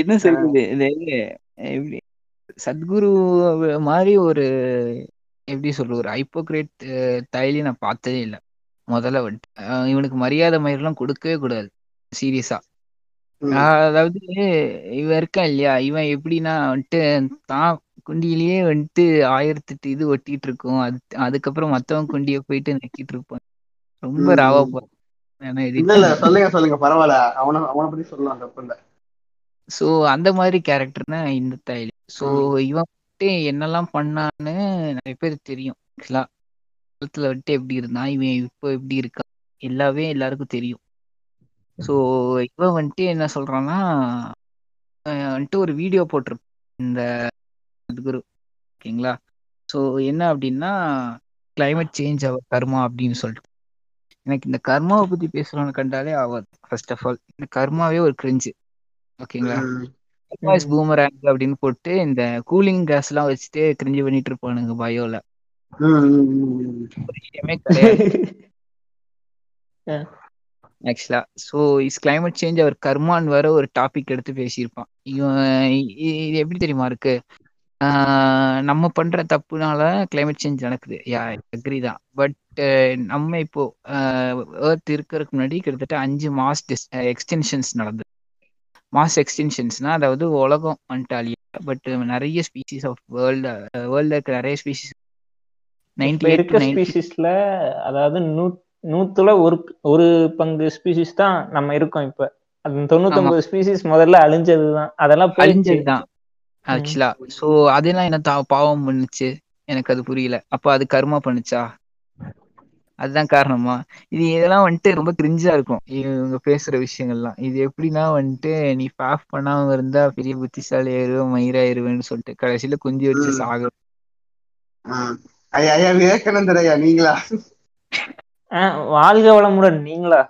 என்ன சொல்றது? எப்படி சத்குரு மாதிரி ஒரு எப்படி சொல்ற ஒரு ஹைப்போக்ரேட் தைலி நான் பார்த்ததே இல்லை. முதல்ல வந்துட்டு இவனுக்கு மரியாதை மயிரெல்லாம் கொடுக்கவே கூடாது. சீரியஸா. அதாவது இவன் இருக்கான் இல்லையா? இவன் எப்படின்னா வந்துட்டு தான் குண்டியிலேயே வந்துட்டு ஆயிரத்தெட்டு இது ஒட்டிட்டு இருக்கும். அது அதுக்கப்புறம் மத்தவன் குண்டிய போயிட்டு நக்கிட்டு இருப்பான். ரொம்ப. ராவா சொல்லுங்க சொல்லுங்க. பரவாயில்ல. அவனை அவனை பத்தி சொல்லலாம். தப்பு இல்ல. ஸோ அந்த மாதிரி கேரக்டர்னா இந்த தைலி ம். இவன் வந்துட்டு என்னெல்லாம் பண்ணான்னு நிறைய பேர் தெரியும். காலத்துல வந்துட்டு எப்படி இருந்தான்? இவன் இப்போ எப்படி இருக்கான்? எல்லாமே எல்லாருக்கும் தெரியும். ஸோ இவன் வந்துட்டு என்ன சொல்றான்னா அஹ் வந்துட்டு ஒரு வீடியோ போட்டிருப்பான் இந்த குரு ஓகேங்களா? ஸோ என்ன அப்படின்னா கிளைமேட் சேஞ்ச் அவர் கர்மா அப்படின்னு சொல்லிட்டு. எனக்கு இந்த கர்மாவை பத்தி பேசுறவனு கண்டாலே ஆகாது ஃபர்ஸ்ட் ஆஃப் ஆல் இந்த கர்மாவே ஒரு கிரிஞ்சு ஓகேங்களா? வாய்ஸ் பூமராங் அப்படின்னு போட்டு இந்த கூலிங் கேஸ் எல்லாம் வச்சுட்டு கிரிஞ்சு பண்ணிட்டு இருப்பானுங்க பயோல விஷயமே கிடையாது. ஆக்சுவலா ஸோ இஸ் கிளைமேட் சேஞ்ச் அவர் கர்மான் வர ஒரு டாபிக் எடுத்து பேசியிருப்பான். இது எப்படி தெரியுமா இருக்கு? நம்ம பண்ற தப்புனால கிளைமேட் சேஞ்ச் நடக்குது. யா அக்ரி தான். பட் நம்ம இப்போ ஏர்த் இருக்கிறதுக்கு முன்னாடி கிட்டத்தட்ட அஞ்சு மாஸ் எக்ஸ்டென்ஷன்ஸ் நடந்தது. மாஸ் எக்ஸ்டென்ஷன்ஸ்னா அதாவது உலகம் அழிய பட் நிறைய ஸ்பீசிஸ் ஆஃப் வேர்ல்டு வேர்ல்ட்ல இருக்க நிறைய ஸ்பீசிஸ் நைன்டி எயிட் ஸ்பீசிஸ்ல அதாவது நூ நூத்துல ஒரு ஒரு பங்கு ஸ்பீசிஸ் தான் நம்ம இருக்கோம் இப்ப. அது தொண்ணூத்தொன்பது ஸ்பீசிஸ் முதல்ல அழிஞ்சதுதான். அதெல்லாம் அழிஞ்சதுதான் ஆக்சுவலா சோ அதெல்லாம் என்ன தா- பாவம் பண்ணுச்சு? எனக்கு அது புரியல. அப்ப அது கர்மா பண்ணுச்சா? அதுதான் காரணமா. இது இதெல்லாம் வந்துட்டு ரொம்ப கிரிஞ்சா இருக்கும். இவங்க பேசுற விஷயங்கள்லாம். இது எப்படின்னா வந்துட்டு நீ பாஃப் பண்ணாம இருந்தா பெரிய புத்திசாலி ஆயிருவேன் மயிராயிருவேன்னு சொல்லிட்டு கடைசியில குஞ்சு வச்சு. சாக ஐயா ஐயா விவேகானந்தர் ஐயா நீங்களா? வாழ்க வளமுடன் நீங்களா?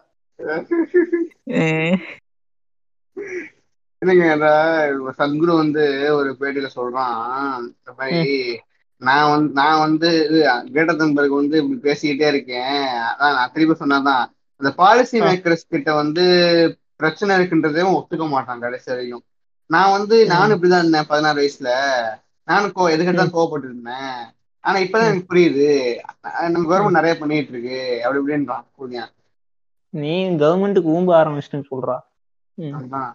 இல்லைங்க அந்த சத்குரு வந்து ஒரு பேட்டியில சொல்றான் இந்த மாதிரி நான் வந்து நான் வந்து கிரேட்டர் வந்து இப்படி பேசிக்கிட்டே இருக்கேன். அதான் நான் திருப்பி சொன்னாதான் அந்த பாலிசி. மேக்கர்ஸ் கிட்ட வந்து பிரச்சனை இருக்குன்றதே அவன் ஒத்துக்க மாட்டான் கடைசி வரைக்கும் நான் வந்து. நானும் இப்படிதான் இருந்தேன் பதினாறு வயசுல. நானும் கோ எதுக்கிட்ட தான் கோவப்பட்டு இருந்தேன் ஆனா இப்பதான் எனக்கு புரியுது. நம்ம கவர்மெண்ட் நிறைய பண்ணிட்டு இருக்கு அப்படி இப்படின்றான் புரியா நீ கவர்மெண்ட்டுக்கு ஊம்ப ஆரம்பிச்சிட்டுன்னு சொல்றா. அதான்.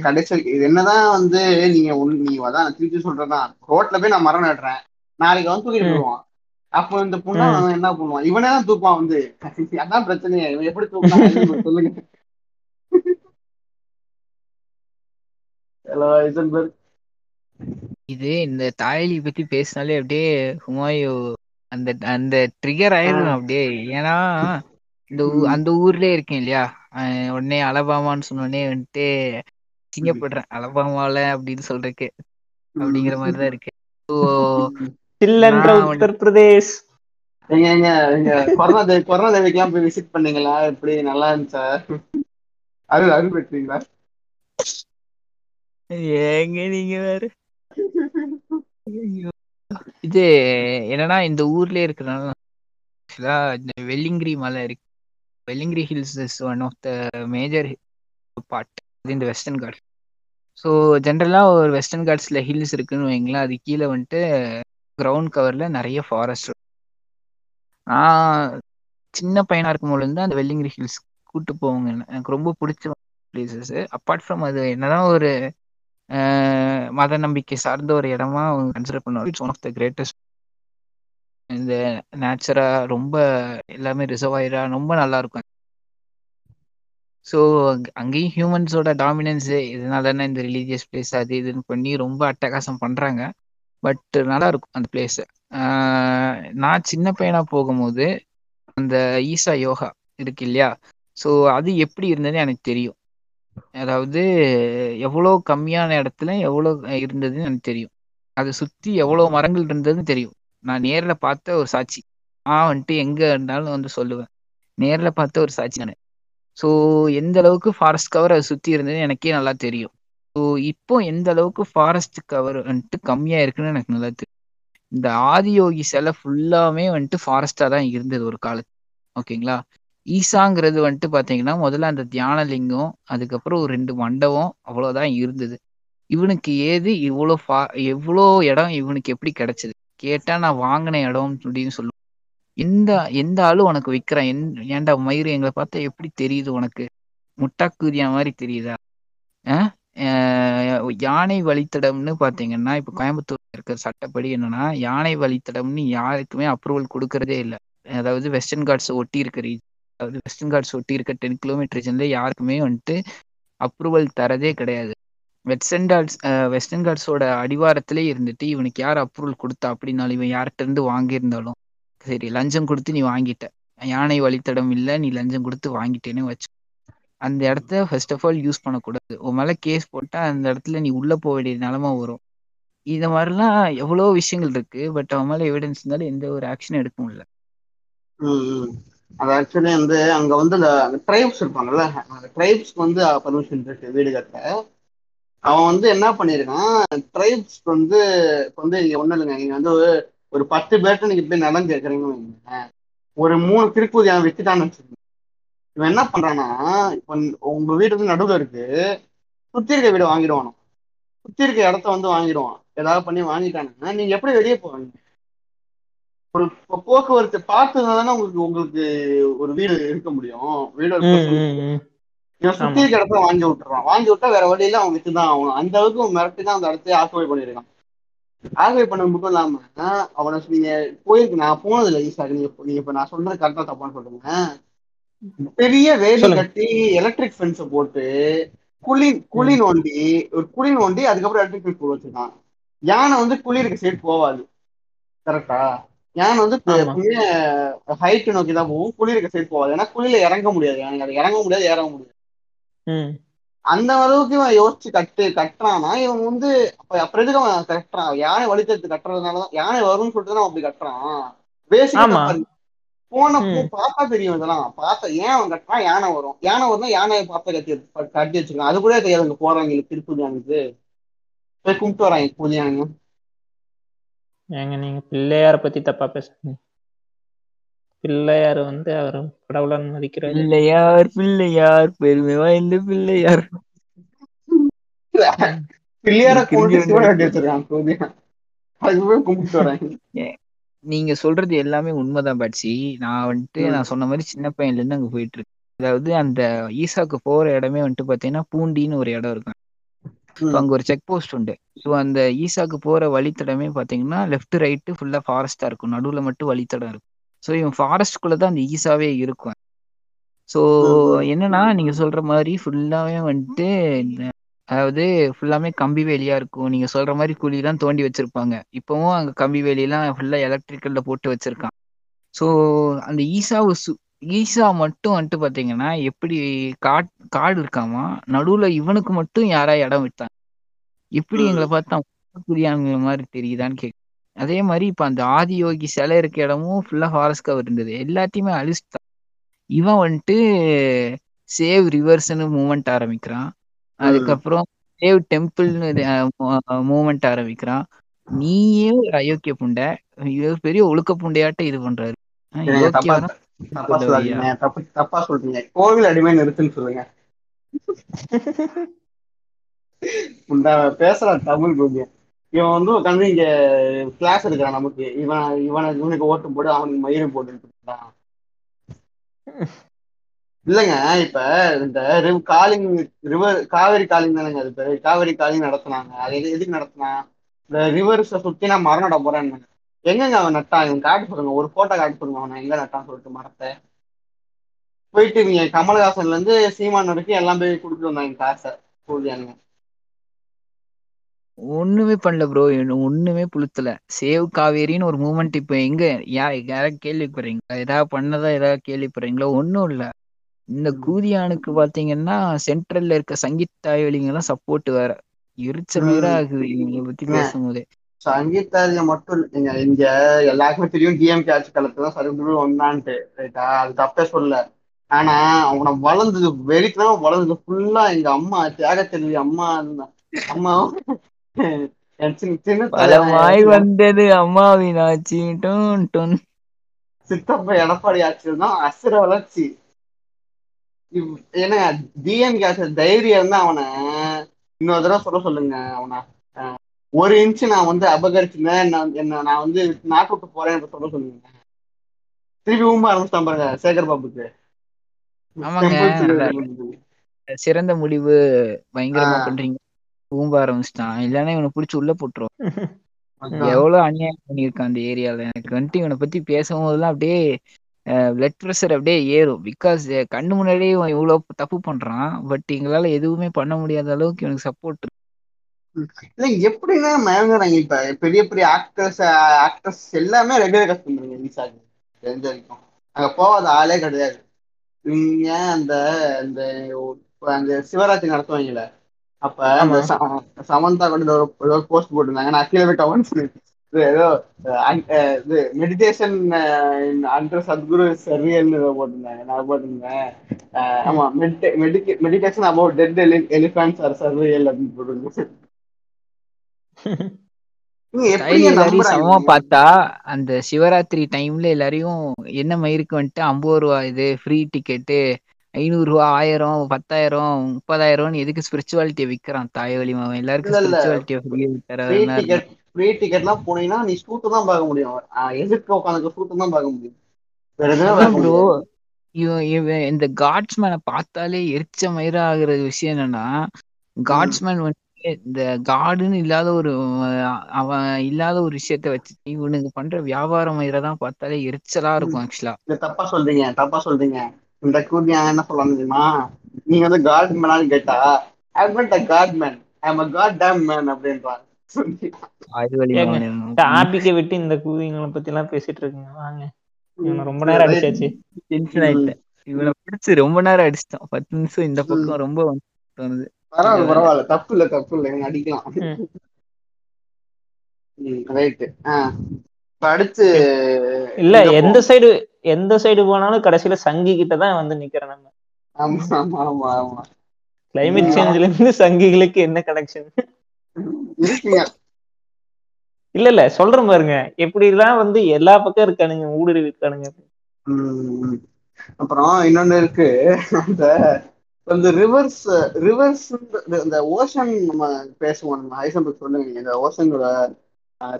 கடைசி இது என்னதான் வந்து நீங்க நீங்க அதான் நான் திருப்பி சொல்றேன் ரோட்ல போய் நான் மரம் நடுறேன். நாளைக்கு வந்து தூக்கிட்டு ம். போயிடுவான். அப்போ இந்த பொண்ணா என்ன பண்ணுவான்? இவனே தான் தூக்குவான் வந்து. அதான் பிரச்சனையே. இவன் எப்படி தூக்குனா சொல்லுங்க. ஹலோ ஐசன்பர்க் இது இந்த தாயலி பத்தி பேசினாலே அப்படியே ஹுமாயூ அந்த அந்த ட்ரிகர் ஆயிரும் அப்படியே. ஏன்னா இந்த. அந்த ஊர்லயே இருக்கேன் இல்லையா? அஹ் உடனே அலபாமான்னு சொன்னோடனே வந்துட்டு சிங்கப்படுறேன் அலபாமால அப்படின்னு சொல்றதுக்கு அப்படிங்கிற மாதிரிதான் இருக்கு. உத்தரப்பிரதேஷ். கொரோனா தேவி கொரோனா தேவிக்கெல்லாம் போய் விசிட் பண்ணீங்களா? எப்படி நல்லா இருந்துச்சா? அருள் அருள் பெற்றீங்களா? ஏங்க நீங்க வேற. இது என்னன்னா இந்த ஊர்லயே இருக்கிறனால இந்த வெள்ளிங்கிரி மலை இருக்கு. Velliangiri hills is one of the major part இந்த வெஸ்டர்ன் காட்ஸ் ஸோ ஜென்ரலாக ஒரு வெஸ்டர்ன் காட்ஸில் ஹில்ஸ் இருக்குன்னு வைங்களேன் அது கீழே வந்துட்டு கிரவுண்ட் கவரில் நிறைய ஃபாரஸ்ட் நான் சின்ன பையனாக இருக்கும்பொழுது தான் அந்த வெள்ளிங்கிரி ஹில்ஸ் கூட்டு போவாங்க. எனக்கு ரொம்ப பிடிச்ச பிளேசஸ் அப்பார்ட் ஃப்ரம் அது என்னதான் ஒரு மத நம்பிக்கை சார்ந்த ஒரு இடமா அவங்க கன்சிடர் பண்ணுவாங்க it's one of the greatest இந்த நேச்சரா ரொம்ப எல்லாமே ரிசர்வாயரா ரொம்ப நல்லா இருக்கும். ஸோ அங்கேயும் ஹியூமன்ஸோட டாமினன்ஸ் இதனால தானே இந்த ரிலீஜியஸ் பிளேஸ் அது இதுன்னு பண்ணி ரொம்ப அட்டகாசம் பண்றாங்க. பட் நல்லா இருக்கும் அந்த பிளேஸ் நான் சின்ன பையனா போகும்போது அந்த ஈசா யோகா இருக்கு இல்லையா? ஸோ அது எப்படி இருந்ததுன்னு எனக்கு தெரியும். அதாவது எவ்வளோ கம்மியான இடத்துல எவ்வளோ இருந்ததுன்னு எனக்கு தெரியும். அதை சுற்றி எவ்வளோ மரங்கள் இருந்ததுன்னு தெரியும். நான் நேரில் பார்த்த ஒரு சாட்சி. நான் வந்துட்டு எங்கே இருந்தாலும் வந்து சொல்லுவேன். நேரில் பார்த்த ஒரு சாட்சி நான். ஸோ எந்த அளவுக்கு ஃபாரஸ்ட் கவர் அதை சுற்றி இருந்ததுன்னு எனக்கே நல்லா தெரியும். ஸோ இப்போ எந்த அளவுக்கு ஃபாரஸ்ட் கவர் வந்துட்டு கம்மியாக இருக்குன்னு எனக்கு நல்லா தெரியும். இந்த ஆதியோகி சிலை ஃபுல்லாமே வந்துட்டு ஃபாரஸ்டாக தான் இருந்தது ஒரு காலத்து. ஓகேங்களா? ஈசாங்கிறது வந்துட்டு பார்த்தீங்கன்னா முதல்ல அந்த தியானலிங்கம் அதுக்கப்புறம் ஒரு ரெண்டு மண்டபம் அவ்வளோதான் இருந்தது. இவனுக்கு ஏது இவ்வளோ ஃபா எவ்வளோ இடம் இவனுக்கு எப்படி கிடைச்சது? கேட்டால் நான் வாங்கின இடம் அப்படின்னு சொல்லுவேன் எந்த எந்த ஆளும் உனக்கு விற்கிறான் என் ஏன்டா மயிறு எங்களை பார்த்தா எப்படி தெரியுது உனக்கு? முட்டாக்குதியா மாதிரி தெரியுதா? யானை வழித்தடம்னு பார்த்தீங்கன்னா இப்போ கோயம்புத்தூர் இருக்கிற சட்டப்படி என்னன்னா யானை வழித்தடம்னு யாருக்குமே அப்ரூவல் கொடுக்கறதே இல்லை. அதாவது வெஸ்டர்ன் காட்ஸ் ஒட்டி இருக்கிற அதாவது வெஸ்டர்ன் காட்ஸ் ஒட்டி இருக்க டென் கிலோமீட்டர் ரீஜன்ல யாருக்குமே வந்துட்டு அப்ரூவல் தரதே கிடையாது. வெஸ்டர்ன் காட்ஸ் வெஸ்டர்ன் காட்ஸோட அடிவாரத்திலே இருந்துட்டு இவனுக்கு யார் அப்ரூவல் கொடுத்தா அப்படின்னாலும் இவன் யார்கிட்ட இருந்து வாங்கியிருந்தாலும் சரி லஞ்சம் கொடுத்து நீ வாங்கிட்ட. யானை வழித்தடம் இல்லை நீ லஞ்சம் கொடுத்து வாங்கிட்டேன்னு வச்சு அந்த இடத்த ஃபர்ஸ்ட் ஆஃப் ஆல் யூஸ் பண்ணக்கூடாது. உன் மேலே கேஸ் போட்டால் அந்த இடத்துல நீ உள்ளே போக வேண்டிய நிலமை வரும். இந்த மாதிரிலாம் எவ்வளோ விஷயங்கள் இருக்கு. பட் அவன் மேல எவிடன்ஸ் இருந்தாலும் எந்த ஒரு ஆக்ஷனும் எடுக்க முடியல அது ஆக்சுவலி வந்து அங்க வந்து அந்த ட்ரைப்ஸ் இருப்பாங்கல்ல அந்த ட்ரைப்ஸ்க்கு வந்து பர்மிஷன் இருக்கு வீடு கட்ட. அவன் வந்து என்ன பண்ணிருக்கான் ட்ரைப்ஸ் வந்து இப்போ வந்து இங்க ஒண்ணும் இல்லைங்க. நீங்க வந்து ஒரு பத்து பேர்ட்ட நீங்க போய் நிலம் கேட்கறீங்கன்னு வைங்க ஒரு மூணு திருப்பதி அவன் வித்துட்டான்னு வச்சுக்கோங்க. இவன் என்ன பண்றான்னா இப்ப உங்க வீடு வந்து நடுவுல இருக்கு. சுத்தி இருக்க வீடு வாங்கிடுவானோ சுத்தி இருக்க இடத்த வந்து வாங்கிடுவான். ஏதாவது பண்ணி வாங்கிட்டானுங்கன்னா நீங்க எப்படி வெளியே போவீங்க? ஒரு போக்குவரத்து பார்த்ததுனால தானே உங்களுக்கு உங்களுக்கு ஒரு வீடு இருக்க முடியும். வீடு. இவன் சுத்தி இடத்த வாங்கி விட்டுறான். வாங்கி விட்டா வேற வழியில அவன் வித்துதான் ஆகணும். அந்த அளவுக்கு மிரட்டி தான் அந்த இடத்தையே ஆக்குவை பண்ணிருக்கான் ஆக்குவை பண்ண மட்டும் இல்லாம அவனை நீங்க போயிருக்கு நான் போனது இல்லை ஈஸா நீங்க நீங்க இப்ப நான் சொல்றது கரெக்டா தப்பான்னு சொல்லுங்க பெரிய வேலி. கட்டி எலக்ட்ரிக் ஃபென்ஸ போட்டு குழி குழி நோண்டி ஒரு குழி நோண்டி அதுக்கப்புறம் எலக்ட்ரிக் ஃபென்ஸ் போட்டு வச்சிருக்கான். யானை வந்து குழி இருக்க சைடு போவாது கரெக்டா யானை வந்து ஆமா. ஹைட் நோக்கி தான் போகும். குழி இருக்க சைடு போவாது ஏன்னா குழியில இறங்க முடியாது. யானை அது இறங்க முடியாது ஏற முடியாது. அந்த அளவுக்கு இவன் யோசிச்சு கட்டு கட்டுறான்னா இவன் வந்து அப்ப அப்புறம் எதுக்கு அவன் கட்டுறான்? யானை வழித்தெடுத்து கட்டுறதுனாலதான் யானை வரும்னு சொல்லிட்டு அவன் அப்படி கட்டுறான். பேசிக்கா. போன. பார்த்தா தெரியும் இதெல்லாம். பார்த்தா ஏன் அவன் கட்டுறான்? யானை வரும். யானை வரும்னா யானையை பார்த்து கட்டி கட்டி வச்சிருக்கான். அது கூட தெரியாது. அங்க போறாங்க திருப்பதி யானைக்கு போய் கும்பிட்டு வராங்க யானைங்க ஏங்க நீங்க பிள்ளையார பத்தி தப்பா பேசுறீங்க. பிள்ளையார் வந்து அவர் கடவுளன் மதிக்கிறாரு. பிள்ளையார் பிள்ளையார் பெருமை வாய்ந்த பிள்ளையார். பிள்ளையார நீங்க சொல்றது எல்லாமே உண்மைதான் பாட்சி. நான் வந்துட்டு. நான் சொன்ன மாதிரி சின்ன பையன்ல இருந்து அங்க போயிட்டு இருக்கேன். அதாவது அந்த ஈசாக்கு போற இடமே வந்துட்டு பாத்தீங்கன்னா பூண்டின்னு ஒரு இடம் இருக்கும். அங்க ஒரு செக் போஸ்ட் உண்டு. ஸோ அந்த ஈசாக்கு போற வழித்தடமே பாத்தீங்கன்னா லெஃப்ட் ரைட்டு ஃபுல்லா ஃபாரஸ்டா இருக்கும். நடுவுல மட்டும் வழித்தடம் இருக்கும். ஸோ இவன் ஃபாரஸ்ட்குள்ள தான் அந்த ஈசாவே இருக்கும். ஸோ. என்னன்னா நீங்க சொல்ற மாதிரி ஃபுல்லாவே வந்துட்டு அதாவது ஃபுல்லாமே கம்பி வேலியா இருக்கும். நீங்க சொல்ற மாதிரி குழிலாம் தோண்டி வச்சிருப்பாங்க. இப்பவும் அங்க கம்பி வேலியெல்லாம் ஃபுல்லா எலக்ட்ரிக்கல்ல போட்டு வச்சிருக்கான். ஸோ அந்த ஈசாவை சு ஈசா மட்டும் வந்துட்டு பாத்தீங்கன்னா எப்படி காட் காடு இருக்காமா நடுவுல இவனுக்கு மட்டும் யாரா இடம் விட்டாங்க? எப்படி. எங்களை பார்த்தா புரியாங்கள மாதிரி தெரியுதான்னு கேட்க அதே மாதிரி இப்ப அந்த ஆதியோகி சிலை இருக்க இடமும் ஃபுல்லா ஃபாரஸ்ட் கவர் இருந்தது. எல்லாத்தையுமே அழிச்சிட்டான் இவன் வந்துட்டு சேவ் ரிவர்ஸ்னு மூமெண்ட் ஆரம்பிக்கிறான். அதுக்கப்புறம் சேவ் டெம்பிள்னு மூமெண்ட் ஆரம்பிக்கிறான். நீயே ஒரு அயோக்கிய புண்டை பெரிய ஒழுக்க புண்டையாட்ட இது பண்றாரு. தப்பா யோக்கியவனா தப்பா சொல்லாதீங்க தப்பு தப்பா சொல்றீங்க. கோவில் அடிமை நிறுத்துன்னு சொல்லுங்க. பேசுறான் தமிழ் கொஞ்சம் இவன் வந்து உட்காந்து இங்க கிளாஸ் எடுக்கிறான் நமக்கு. இவன் இவனை இவனுக்கு ஓட்டு போடு அவனுக்கு மயிரும் போட்டு இல்லைங்க இப்ப இந்த ரிவ் காலிங் ரிவர் காவேரி காலிங் தானேங்க அது பேரு. காவேரி காலிங் நடத்துனாங்க. அது எது எதுக்கு நடத்துனா? இந்த ரிவர்ஸை சுத்தி நான் மரம் நட போறேன்னு எங்கங்க அவன் நட்டான்? இவன் காட்டு சொல்லுங்க ஒரு போட்டோ காட்டு சொல்லுங்க அவன். எங்க நட்டான்னு சொல்லிட்டு மரத்தை. போயிட்டு இவங்க கமலஹாசன்ல இருந்து சீமான் வரைக்கும் எல்லாம் போய் கொடுத்துட்டு வந்தாங்க காசை கூலியானுங்க ஒண்ணுமே பண்ணல ப்ரோ ஒண்ணுமே புளுத்தல. சேவ் காவேரின்னு ஒரு மூமெண்ட் இப்ப எங்க? யா யாராவது கேள்விப்படுறீங்களா ஏதாவது பண்ணதா ஏதாவது கேள்விப்படுறீங்களா ஒண்ணும் இல்ல. இந்த கூதியானுக்கு பாத்தீங்கன்னா சென்ட்ரல்ல இருக்க சங்கீத் தாய்வழிங்க எல்லாம் சப்போர்ட் வேற. எரிச்சல் வேற. ஆகுது இவங்க பத்தி. பேசும்போதே. சங்கீதாரியா மட்டும் இல்லைங்க இங்க எல்லாருக்குமே தெரியும் டிஎம்கே ஆட்சி காலத்துல தான் சர்வீஸ் ஒன்னான்ட்டு ரைட்டா அது தப்பே சொல்லல. ஆனா அவனை வளர்ந்தது வெறித்தனம் வளர்ந்தது ஃபுல்லா எங்க அம்மா அம்மா இருந்தா- அம்மா பலமாய் தலைவன் வந்தது அம்மாவின் ஆட்சி டொன் டொன் சித்தப்பா எடப்பாடி ஆட்சியில் தான் அசுர வளர்ச்சி. என்ன டிஎம்கே ஆட்சி தைரியம் தான் அவனை இன்னொரு தடவை சொல்ல சொல்லுங்க அவனை. ஒரு இன்ச் நான் வந்து அபகரிச்சுனேன் நான் என்ன நான் வந்து நாட்டு விட்டு போறேன் சொல்ல சொல்லுங்க. திருப்பி ஊம்ப ஆரம்பிச்சிட்டான் பாருங்க சேகர் பாபுக்கு. சிறந்த முடிவு. பயங்கரமா. பண்றீங்க. ஊம்ப ஆரம்பிச்சிட்டான் இல்லைன்னா இவனை பிடிச்சி உள்ள போட்டுரும். எவ்வளவு அநியாயம் பண்ணியிருக்கான் அந்த ஏரியால. எனக்கு வந்துட்டு இவனை பத்தி பேசும்போதெல்லாம் அப்படியே பிளட் ப்ரெஷர் அப்படியே ஏறும். பிகாஸ் கண்ணு முன்னாடியே இவன் இவ்வளவு தப்பு பண்றான். பட் எங்களால எதுவுமே பண்ண முடியாத அளவுக்கு இவனுக்கு சப்போர்ட் இல்ல எப்படின்னா மயங்குறாங்க இப்ப பெரிய பெரிய ஆக்டர்ஸ் ஆக்டர்ஸ் எல்லாமே ரெகுலர் கஸ்டமர் விசாக்கு தெரிஞ்ச வரைக்கும். அங்க போகாத ஆளே கிடையாது. நீங்க அந்த அந்த அந்த சிவராத்திரி நடத்துவாங்கல்ல? அப்ப அந்த சமந்தா கூட ஒரு- போஸ்ட் போட்டிருந்தாங்க. நான் கீழே போய் கமெண்ட் ஏதோ இது மெடிடேஷன் அண்டர் சத்குரு சரியல்னு ஏதோ போட்டிருந்தாங்க. நான் போட்டிருந்தேன். ஆமா மெடிடே meditation about dead elephants are survival அப்படின்னு போட்டிருந்தேன் நீங்க ஸ்டைல் எப்படிங்க எல்லாரையும் சமமா பார்த்தா அந்த சிவராத்திரி டைம்ல எல்லாரையும் என்ன மயிருக்கு வந்துட்டு ஐம்பது ரூபா இது ஃப்ரீ டிக்கெட்டு ஐநூறு ரூபா ஆயிரம் பத்தாயிரம் முப்பதாயிரம்னு எதுக்கு ஸ்பிரிச்சுவாலிட்டியை விற்கிறான் தாயவழி மாவன் எல்லாருக்கும் ஸ்பிரிச்சுவாலிட்டியை ஃப்ரீ ஃப்ரீ டிக்கெட்லாம் போனீங்கன்னா நீ ஷூட்டு தான் பார்க்க முடியும். எதிர்க்க உட்காந்துக்க ஷூட்டு தான் பார்க்க முடியும். இவன் இந்த காட்ஸ்மேனை பார்த்தாலே எரிச்ச மயிரா ஆகுற விஷயம் என்னன்னா காட்ஸ்மேன் வந்து இந்த காடுன்னு இல்லாத ஒரு அவன் இல்லாத ஒரு விஷயத்த வச்சு இவனுக்கு பண்ற வியாபார தான் பார்த்தாலே எரிச்சலா. இருக்கும் ஆக்சுவலா இத தப்பா சொல்றீங்க தப்பா சொல்றீங்க. இந்த கூதியா என்ன சொல்றாங்க தெரியுமா? நீங்க வந்து காட் கேட்டா I a god man I am a god damn man அப்படின்றாங்க. டாபிக்கை விட்டு இந்த கூவிங்களை பத்தி எல்லாம் பேசிட்டு இருக்கீங்க. வாங்க. ரொம்ப நேரம் அடிச்சாச்சு. டென்ஷன் ம். ஆயிட்டேன் இவனை பிடிச்சு ரொம்ப நேரம் அடிச்சிட்டோம் பத்து நிமிஷம் இந்த பக்கம் ரொம்ப தோணுது பரவாயில்ல பரவாயில்ல. தப்பு இல்ல தப்பு இல்ல இவங்க அடிக்கலாம். ரைட்டு அடுத்து இல்ல எந்த சைடு எந்த சைடு போனாலும் கடைசியில சங்கி கிட்ட தான் வந்து நிக்கிறோம் நம்ம. ஆமா ஆமா ஆமா ஆமா. கிளைமேட் சேஞ்ச்ல இருந்து சங்கிகளுக்கு என்ன கனெக்ஷன் இல்ல இல்ல. சொல்றேன் பாருங்க. எப்படிலாம் வந்து எல்லா பக்கம் இருக்கானுங்க ஊடுருவி இருக்கானுங்க. அப்புறம் இன்னொன்னு இருக்கு. அந்த இந்த ரிவர்ஸ் ரிவர்ஸ் இந்த ஓஷன் நம்ம பேசுவோம். நம்ம ஐசன்பர்க் சொல்லுங்க. நீங்க இந்த ஓஷனோட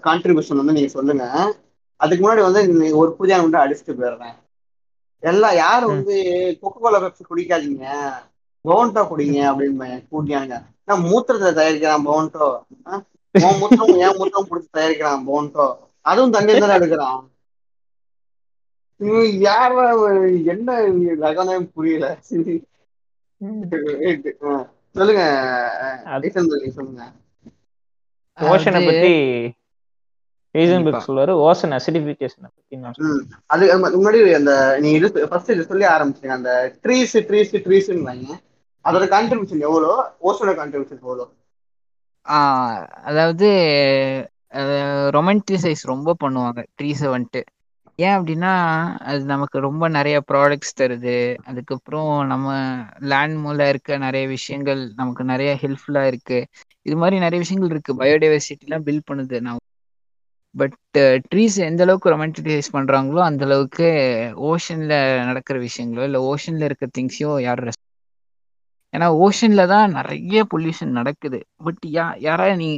கான்ட்ரிபியூஷன் வந்து நீங்க சொல்லுங்க. அதுக்கு முன்னாடி வந்து ஒரு புதிய வந்து அடிச்சுட்டு போயிடுறேன். எல்லாம் யாரும். வந்து கொக்கோ கோலா பெப்சி குடிக்காதீங்க. பவுன்டோ குடிங்க அப்படின்னு கூட்டியாங்க நான் மூத்திரத்தை தயாரிக்கிறான் பவுன்டோ உன் மூத்திரம் என் மூத்திரம் பிடிச்சி தயாரிக்கிறான் பவுன்டோ அதுவும் தண்ணி தானே எடுக்கிறான். யாரா என்ன ரகமே புரியல. ம். சொல்லுங்க. ஓஷனை பத்தி சொல்லுவாரு. ஓஷன் அசிடிபிகேஷனை பத்தி அது முன்னாடி அந்த நீ இது ஃபர்ஸ்ட் இது சொல்லி ஆரம்பிச்சீங்க அந்த ட்ரீஸ் ட்ரீஸ் ட்ரீஸ்ன்னு அதோட கான்ட்ரிபியூஷன் எவ்வளோ? ஓஷனோட கான்ட்ரிபியூஷன் எவ்வளோ? ஆஹ் அதாவது ரொமான்டிசைஸ் ரொம்ப பண்ணுவாங்க. ட்ரீஸை வந்துட்டு. ஏன் அப்படின்னா அது நமக்கு ரொம்ப நிறைய ப்ராடக்ட்ஸ் தருது. அதுக்கப்புறம் நம்ம லேண்ட் மூல இருக்க நிறைய விஷயங்கள் நமக்கு நிறைய ஹெல்ப்ஃபுல்லா இருக்கு. இது மாதிரி நிறைய விஷயங்கள் இருக்கு. பயோடைவர்சிட்டிலாம் பில்ட் பண்ணுது. நான் பட் ட்ரீஸ் எந்த அளவுக்கு ரொமான்டிசைஸ் பண்றாங்களோ அந்த அளவுக்கு ஓஷன்ல நடக்கிற விஷயங்களோ இல்லை ஓஷன்ல இருக்க திங்ஸையும் யாரும் ரெஸ் ஏன்னா ஓஷன்ல தான் நிறைய பொல்யூஷன் நடக்குது. பட் யா யாரா நீ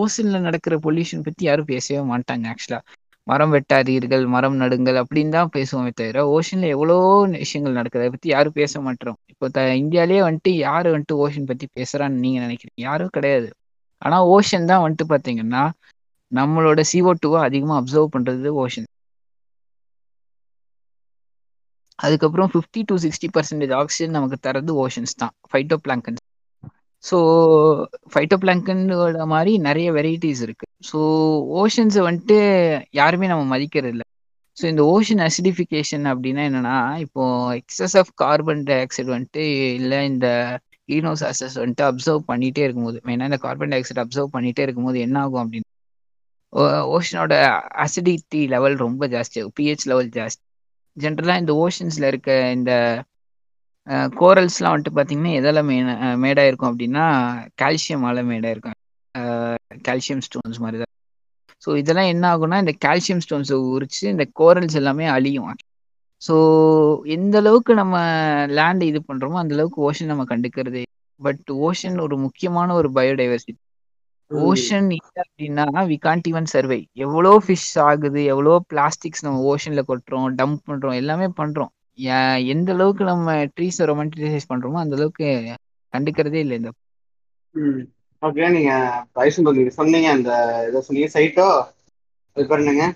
ஓஷன்ல நடக்கிற பொல்யூஷன் பத்தி யாரும் பேசவே மாட்டாங்க ஆக்சுவலா மரம் வெட்டாதீர்கள் மரம் நடுங்கள் அப்படின்னு தான் பேசுவோமே தவிர ஓஷன்ல எவ்வளோ விஷயங்கள் நடக்குது அதை பத்தி யாரும் பேச மாட்டோம். இப்போ த இந்தியாலேயே வந்துட்டு யாரு வந்துட்டு ஓஷன் பத்தி பேசுறான்னு நீங்க நினைக்கிறீங்க? யாரும் கிடையாது. ஆனா ஓஷன் தான் வந்துட்டு பாத்தீங்கன்னா நம்மளோட சிஓ டூவை அதிகமா அப்சர்வ் பண்றது ஓஷன் அதுக்கப்புறம் fifty to sixty percentage oxygen நமக்கு தரது ஓஷன்ஸ் தான் ஃபைட்டோ பிளாங்கன் ஸோ ஃபைட்டோ பிளாங்கனோட மாதிரி நிறைய வெரைட்டிஸ் இருக்கு. ஸோ ஓஷன்ஸை வந்துட்டு யாருமே நம்ம மதிக்கிறது இல்லை ஸோ இந்த ஓஷன் அசிடிஃபிகேஷன் அப்படின்னா என்னன்னா இப்போ excess of carbon dioxide வந்துட்டு இல்லை இந்த ஈனோஸ் அசஸ் வந்துட்டு அப்சர்வ் பண்ணிட்டே இருக்கும்போது மெயினாக இந்த கார்பன் டை ஆக்சைடு அப்சர்வ் பண்ணிட்டே இருக்கும்போது என்ன ஆகும் அப்படின்னு ஓஷனோட அசிடிட்டி லெவல் ரொம்ப ஜாஸ்தி ஆகும். பிஹெச் லெவல் ஜாஸ்தி. ஜென்ரலாக இந்த ஓஷன்ஸில் இருக்க இந்த கோரல்ஸ்லாம் வந்துட்டு பார்த்தீங்கன்னா எதால் மே மேடாக இருக்கும் அப்படின்னா கால்சியமால மேடாக இருக்கும் கால்சியம் ஸ்டோன்ஸ் மாதிரி தான் ஸோ இதெல்லாம் என்ன ஆகும்னா இந்த கால்சியம் ஸ்டோன்ஸை உரிச்சு இந்த கோரல்ஸ் எல்லாமே அழியும். ஸோ எந்த அளவுக்கு நம்ம லேண்ட் இது பண்ணுறோமோ அந்த அளவுக்கு ஓஷன் நம்ம கண்டுக்கிறதே பட் ஓஷன் ஒரு முக்கியமான ஒரு பயோடைவர்சிட்டி. ஓஷன் இல்லை அப்படின்னா வி கான்ட் ஈவன் சர்வை எவ்வளோ ஃபிஷ் ஆகுது எவ்வளோ பிளாஸ்டிக்ஸ் நம்ம ஓஷன்ல கொட்டுறோம் டம்ப் பண்றோம் எல்லாமே பண்றோம். ஏ- எந்த அளவுக்கு நம்ம ட்ரீஸை ரொமான்டிசைஸ் பண்றோமோ அந்த அளவுக்கு கண்டுக்கிறதே இல்லை இந்த ஓகே நீங்க ஐசன்பர்க் நீங்க சொன்னீங்க அந்த இதை சொன்னீங்க சைட்டோ அது என்னங்க?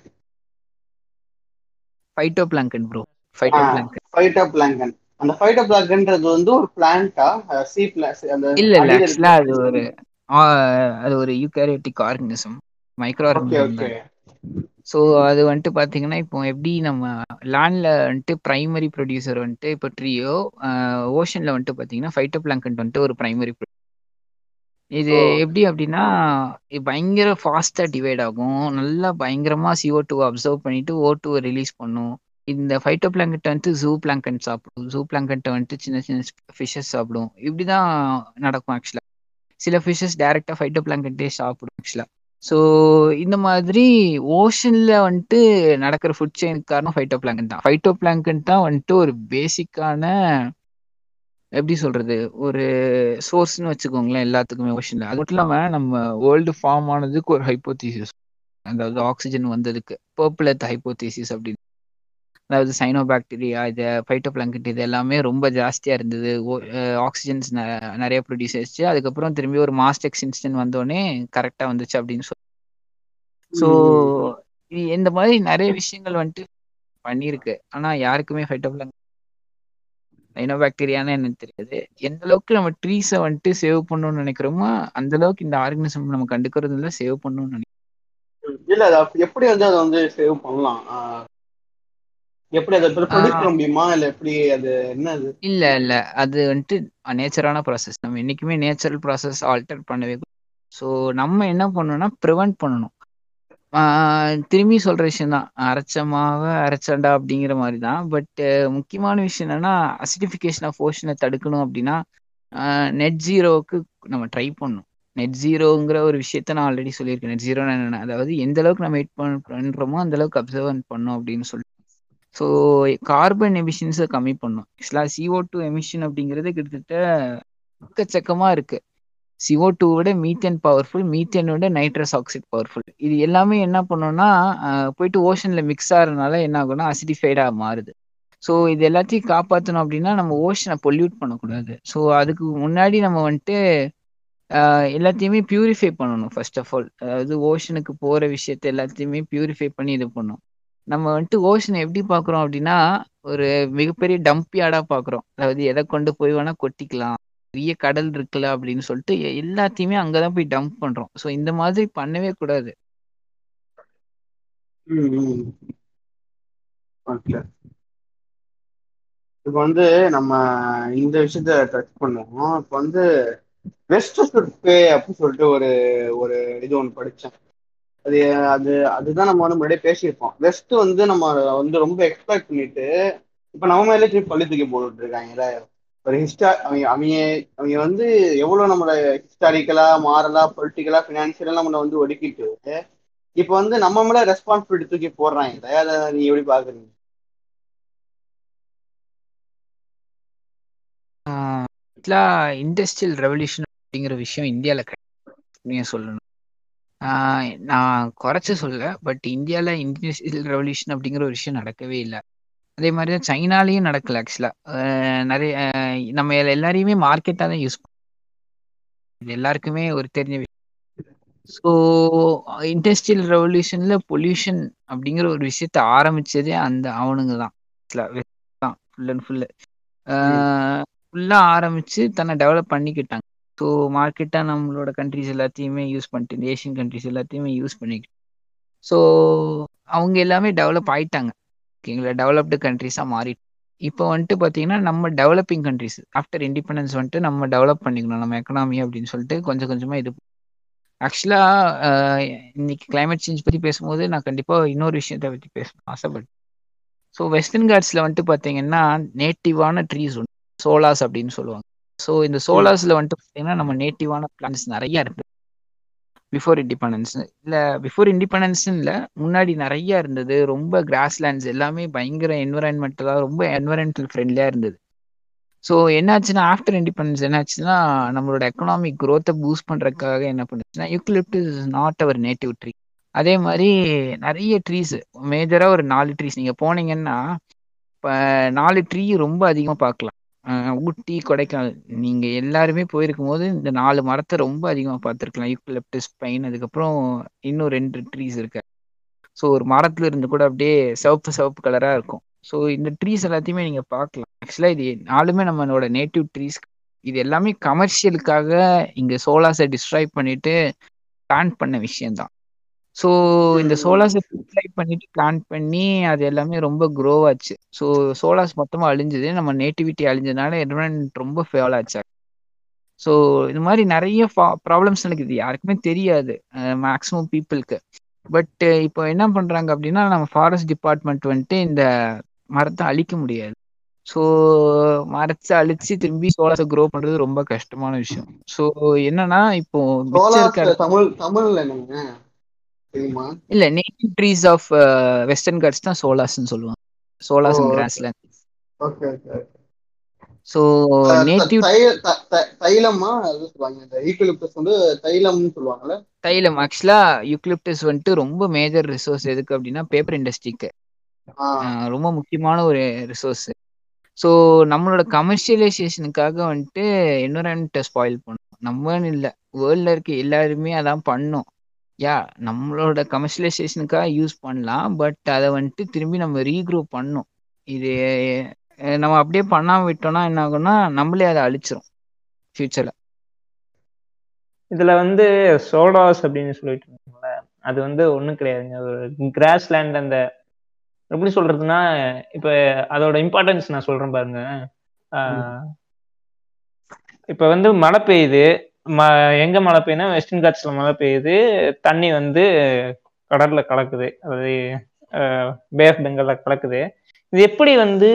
Phyto plankton bro phyto plankton phyto plankton அந்த ஃபைட்டோ பிளாங்கன்றது வந்து ஒரு பிளான்ட்டா சி பிளாஸ் அந்த இல்ல இல்ல. ஆக்சுவலா அது ஒரு அது ஒரு eukaryotic organism microorganism so அது வந்துட்டு பார்த்தீங்கன்னா இப்போ எப்படி நம்ம லேண்டில் வந்துட்டு ப்ரைமரி ப்ரொடியூசர் வந்துட்டு இப்போ ட்ரீயோ ஓஷனில் வந்துட்டு பார்த்தீங்கன்னா ஃபைட்டோ பிளாங்கன் வந்துட்டு ஒரு ப்ரைமரி இது எப்படி அப்படின்னா இது பயங்கர ஃபாஸ்டா டிவைட் ஆகும். நல்லா பயங்கரமா CO2 டூ அப்சர்வ் பண்ணிட்டு ஓ டூ ரிலீஸ் பண்ணும். இந்த ஃபைட்டோ பிளாங்கட் வந்துட்டு ஜூ பிளாங்கன் சாப்பிடும். ஜூ பிளாங்கட்டை வந்துட்டு சின்ன சின்ன ஃபிஷஸ் சாப்பிடும். இப்படிதான் நடக்கும் ஆக்சுவலா சில ஃபிஷஸ் டைரக்டா ஃபைட்டோ பிளாங்கட்டே சாப்பிடும் ஆக்சுவலா ஸோ இந்த மாதிரி ஓஷனில் வந்துட்டு நடக்கிற ஃபுட் செயினுக்கு காரணம் ஃபைட்டோ பிளாங்கன் தான். ஃபைட்டோ பிளாங்கன் தான் வந்துட்டு ஒரு பேசிக்கான எப்படி சொல்றது ஒரு சோர்ஸ்னு வச்சுக்கோங்களேன் எல்லாத்துக்குமே ஓஷனில் அது மட்டும் இல்லாமல் நம்ம வேர்ல்டு ஃபார்ம் ஆனதுக்கு ஒரு ஹைப்போதீசிஸ் அதாவது ஆக்சிஜன் வந்ததுக்கு. பர்பிள் எர்த் ஹைப்போதீசிஸ் அப்படின்னு. அதாவது சைனோபாக்டீரியா இது ஃபைட்டோபிளாங்கட் இது எல்லாமே ரொம்ப ஜாஸ்தியா இருந்தது. ஆக்சிஜன்ஸ் நிறைய ப்ரொடியூஸ் ஆயிடுச்சு. அதுக்கப்புறம் திரும்பி ஒரு மாஸ்ட் எக்ஸ்டென்ஷன் வந்தோடனே கரெக்டா வந்துச்சு அப்படின்னு சொல்லி ஸோ இந்த மாதிரி நிறைய விஷயங்கள் வந்துட்டு பண்ணியிருக்கு. ஆனா யாருக்குமே ஃபைட்டோபிளாங்க சைனோபாக்டீரியான்னு எனக்கு தெரியாது. எந்த அளவுக்கு நம்ம ட்ரீஸை வந்துட்டு சேவ் பண்ணணும்னு நினைக்கிறோமோ அந்த அளவுக்கு இந்த ஆர்கனிசம் நம்ம கண்டுக்கிறது இல்லை சேவ் பண்ணணும்னு நினைக்கிறோம். இல்ல அது எப்படி வந்து அதை வந்து சேவ் பண்ணலாம்? எப்படி அதை ப்ரொடியூஸ் பண்ண முடியுமா? இல்ல எப்படி அது இல்ல இல்ல. அது வந்துட்டு நேச்சரான ப்ராசஸ் நம்ம என்னைக்குமே நேச்சுரல் ப்ராசஸ் ஆல்டர் பண்ணவே ஸோ நம்ம என்ன பண்ணணும்னா ப்ரிவென்ட் பண்ணணும். திரும்பி சொல்ற விஷயம் தான். அரைச்ச மாவை அரைச்சண்டா அப்படிங்கிற மாதிரி தான். பட் முக்கியமான விஷயம் என்னன்னா அசிடிஃபிகேஷன் ஆஃப் ஓஷனை தடுக்கணும் அப்படின்னா நெட் ஜீரோவுக்கு நம்ம ட்ரை பண்ணணும். நெட் ஜீரோங்கிற ஒரு விஷயத்த நான் ஆல்ரெடி சொல்லியிருக்கேன். நெட் ஜீரோ என்னென்ன? அதாவது எந்த அளவுக்கு நம்ம வெயிட் பண்றோமோ அந்த அளவுக்கு அப்சர்வ் பண்ணணும் அப்படின்னு சொல்லி ஸோ கார்பன் எமிஷன்ஸை கம்மி பண்ணும். ஆக்சுவலாக சிஓ டூ எமிஷன் அப்படிங்கிறது கிட்டத்தட்ட எக்கச்சக்கமாக இருக்குது சிஓ டூ விட மீத்தேன் பவர்ஃபுல் மீத்தேனோட நைட்ரஸ் ஆக்சைடு பவர்ஃபுல் இது எல்லாமே என்ன பண்ணோம்னா போயிட்டு ஓஷனில் மிக்ஸ் ஆகிறதுனால என்ன ஆகும்னா அசிடிஃபைடாக மாறுது. ஸோ இது எல்லாத்தையும் காப்பாற்றணும் அப்படின்னா நம்ம ஓஷனை பொல்யூட் பண்ணக்கூடாது. ஸோ அதுக்கு முன்னாடி நம்ம வந்துட்டு எல்லாத்தையுமே பியூரிஃபை பண்ணணும் ஃபர்ஸ்ட் ஆஃப் ஆல் அதாவது ஓஷனுக்கு போகிற விஷயத்த எல்லாத்தையுமே பியூரிஃபை பண்ணி இது பண்ணும் நம்ம வந்துட்டு ஓஷனை எப்படி பார்க்குறோம் அப்படின்னா ஒரு மிகப்பெரிய டம்ப் யார்டா பார்க்குறோம். அதாவது எதை கொண்டு போய் வேணா கொட்டிக்கலாம். பெரிய கடல் இருக்குல்ல அப்படின்னு சொல்லிட்டு எல்லாத்தையுமே அங்கதான் போய் டம்ப் பண்றோம். ஸோ இந்த மாதிரி பண்ணவே கூடாது. ஓகே இப்போ வந்து நம்ம இந்த விஷயத்த டச் பண்ணுவோம். இப்போ வந்து வெஸ்ட் பே அப்படின்னு சொல்லிட்டு ஒரு ஒரு இது ஒன்று படித்தேன் அது அது அதுதான் நம்ம வந்து முன்னாடியே பேசியிருப்போம். வெஸ்ட் வந்து நம்ம வந்து ரொம்ப எக்ஸ்பெக்ட் பண்ணிட்டு இப்ப நம்ம மேலே திருப்பி பள்ளி தூக்கி போட்டுட்டு இருக்காங்கல்ல ஒரு ஹிஸ்டா அவங்க அவங்க அவங்க வந்து எவ்வளவு நம்மள ஹிஸ்டாரிக்கலா மாரலா பொலிட்டிக்கலா பினான்சியலா நம்மளை வந்து ஒடுக்கிட்டு இப்ப வந்து நம்ம மேல ரெஸ்பான்சிபிலிட்டி தூக்கி போடுறாங்க அதை நீ எப்படி பாக்குறீங்க இண்டஸ்ட்ரியல் ரெவல்யூஷன் அப்படிங்கிற விஷயம் இந்தியாவில் கிடையாது சொல்லணும். நான் குறைச்சு சொல்ல பட் இந்தியாவில் இண்டஸ்ட்ரியல் ரெவல்யூஷன் அப்படிங்கிற ஒரு விஷயம் நடக்கவே இல்லை. அதே மாதிரி தான் சைனாலையும் நடக்கல ஆக்சுவலாக நிறைய நம்ம எல்லா- எல்லாரையுமே மார்க்கெட்டாக தான் யூஸ் இது எல்லாருக்குமே ஒரு தெரிஞ்ச விஷயம். ஸோ இண்டஸ்ட்ரியல் ரெவல்யூஷன்ல பொல்யூஷன் அப்படிங்கிற ஒரு விஷயத்த ஆரம்பிச்சதே அந்த அவனுங்க தான். ஃபுல் அண்ட் ஃபுல்லு ஃபுல்லாக ஆரம்பிச்சு தன்னை டெவலப் பண்ணிக்கிட்டாங்க. ஸோ மார்க்கெட்டாக நம்மளோட கண்ட்ரிஸ் எல்லாத்தையுமே யூஸ் பண்ணிட்டு இந்த ஏஷியன் கண்ட்ரிஸ் எல்லாத்தையுமே யூஸ் பண்ணிக்கிட்டு. ஸோ அவங்க எல்லாமே டெவலப் ஆயிட்டாங்க. ஓகேங்களா டெவலப்டு கண்ட்ரிஸாக மாறிட்டு இப்போ வந்துட்டு பார்த்தீங்கன்னா நம்ம டெவலப்பிங் கண்ட்ரிஸ் ஆஃப்டர் இண்டிபெண்டன்ஸ் வந்துட்டு நம்ம டெவலப் பண்ணிக்கணும் நம்ம எக்கனாமி அப்படின்னு சொல்லிட்டு கொஞ்சம் கொஞ்சமாக இது ஆக்சுவலாக இன்னைக்கு கிளைமேட் சேஞ்ச் பற்றி பேசும்போது நான் கண்டிப்பாக இன்னொரு விஷயத்தை பற்றி பேசணும் ஆசைப்பட்டேன் ஸோ வெஸ்டர்ன் காட்ஸில் வந்துட்டு பார்த்தீங்கன்னா நேட்டிவான ட்ரீஸ் ஒன்று சோலாஸ் அப்படின்னு சொல்லுவாங்க. ஸோ இந்த சோலார்ஸில் வந்துட்டு பார்த்தீங்கன்னா நம்ம நேட்டிவான பிளான்ஸ் நிறைய இருக்கு. பிஃபோர் இண்டிபெண்டன்ஸ் இல்லை பிஃபோர் இண்டிபெண்டன்ஸ்னு இல்லை முன்னாடி நிறைய இருந்தது. ரொம்ப கிராஸ்லேண்ட்ஸ் எல்லாமே பயங்கர என்வரான்மெண்டலாக ரொம்ப என்வரன்மெண்டல் ஃப்ரெண்ட்லியாக இருந்தது. ஸோ என்னாச்சுன்னா ஆஃப்டர் இண்டிபெண்டன்ஸ் என்னாச்சுன்னா நம்மளோட எக்கனாமிக் க்ரோத்தை பூஸ்ட் பண்ணுறதுக்காக என்ன பண்ணுச்சுன்னா eucalyptus is not our native tree அதே மாதிரி நிறைய ட்ரீஸ் மேஜராக ஒரு நாலு ட்ரீஸ் நீங்கள் போனீங்கன்னா இப்போ நாலு ட்ரீ ரொம்ப அதிகமாக பார்க்கலாம். ஊட்டி கொடைக்கானல். நீங்கள் எல்லாருமே போயிருக்கும் போது இந்த நாலு மரத்தை ரொம்ப அதிகமாக பார்த்துருக்கலாம். யூக்லிப்டஸ் பைன் அதுக்கப்புறம் இன்னும் ரெண்டு ட்ரீஸ் இருக்கு. ஸோ ஒரு மரத்துல இருந்து கூட அப்படியே சிவப்பு சிவப்பு கலராக இருக்கும். ஸோ இந்த ட்ரீஸ் எல்லாத்தையுமே நீங்கள் பார்க்கலாம். ஆக்சுவலாக இது நாலுமே நம்மளோட நேட்டிவ் ட்ரீஸ் இது எல்லாமே கமர்ஷியலுக்காக இங்கே சோலாஸை டிஸ்ட்ராய் பண்ணிட்டு பிளான் பண்ண விஷயம்தான். ஸோ இந்த சோலாஸை டிஸ்ட்ராய் பண்ணிட்டு பிளான் பண்ணி அது எல்லாமே ரொம்ப க்ரோ ஆச்சு. ஸோ சோலாஸ் மொத்தமாக அழிஞ்சது. நம்ம நேட்டிவிட்டி அழிஞ்சதுனால என்வரன்மெண்ட் ரொம்ப ஃபேவல் ஆச்சு. ஸோ இது மாதிரி நிறைய ப்ராப்ளம்ஸ் நடக்குது யாருக்குமே தெரியாது மேக்ஸிமம் பீப்புளுக்கு பட் இப்போ என்ன பண்றாங்க அப்படின்னா நம்ம ஃபாரஸ்ட் டிபார்ட்மெண்ட் வந்துட்டு இந்த மரத்தை அழிக்க முடியாது. ஸோ மரத்தை அழிச்சு திரும்பி சோலாஸை க்ரோ பண்றது ரொம்ப கஷ்டமான விஷயம். ஸோ என்னன்னா இப்போ தமிழ் தமிழ்ல இல்ல native trees of western ghats தான் சோலாஸ்ன்னு சொல்லுவாங்க. Sholas. Grassland okay okay so native தைலமா? அது சொல்லுவாங்க. இந்த ஈக்குலிப்டஸ் வந்து தைலம்னு சொல்லுவாங்கல்ல? தைலம். ஆக்சுவலா யூக்லிப்டஸ் வந்துட்டு ரொம்ப மேஜர் ரிசோர்ஸ் எதுக்கு அப்படின்னா பேப்பர் இண்டஸ்ட்ரிக்கு ரொம்ப முக்கியமான ஒரு ரிசோர்ஸ் ஸோ நம்மளோட கமர்ஷியலைசேஷனுக்காக வந்துட்டு என்வரன்மெண்ட்டை ஸ்பாயில் பண்ணும் நம்மன்னு இல்லை வேர்ல்டில் இருக்க எல்லாருமே அதான் பண்ணோம் யா நம்மளோட கமர்ஷியலைசேஷனுக்காக யூஸ் பண்ணலாம். பட் அதை வந்துட்டு திரும்பி நம்ம ரீக்ரோ பண்ணோம் இது நம்ம அப்படியே பண்ணாம விட்டோம்னா என்ன ஆகும்னா நம்மளே அதை அழிச்சிரும் ஃபியூச்சர்ல இதுல வந்து சோடாஸ் அப்படின்னு சொல்லிட்டு இருக்கோம்ல அது வந்து ஒண்ணும் கிடையாதுங்க. ஒரு கிராஸ் லேண்ட் அந்த எப்படி சொல்றதுன்னா இப்ப அதோட இம்பார்ட்டன்ஸ் நான் சொல்றேன் பாருங்க. இப்ப வந்து மழை பெய்யுது. ம எங்க மழை பெய்யுனா வெஸ்டர்ன் காட்ஸ்ல மழை பெய்யுது. தண்ணி வந்து கடல்ல கலக்குது. அதாவது பே ஆஃப் பெங்கால்ல கலக்குது. இது எப்படி வந்து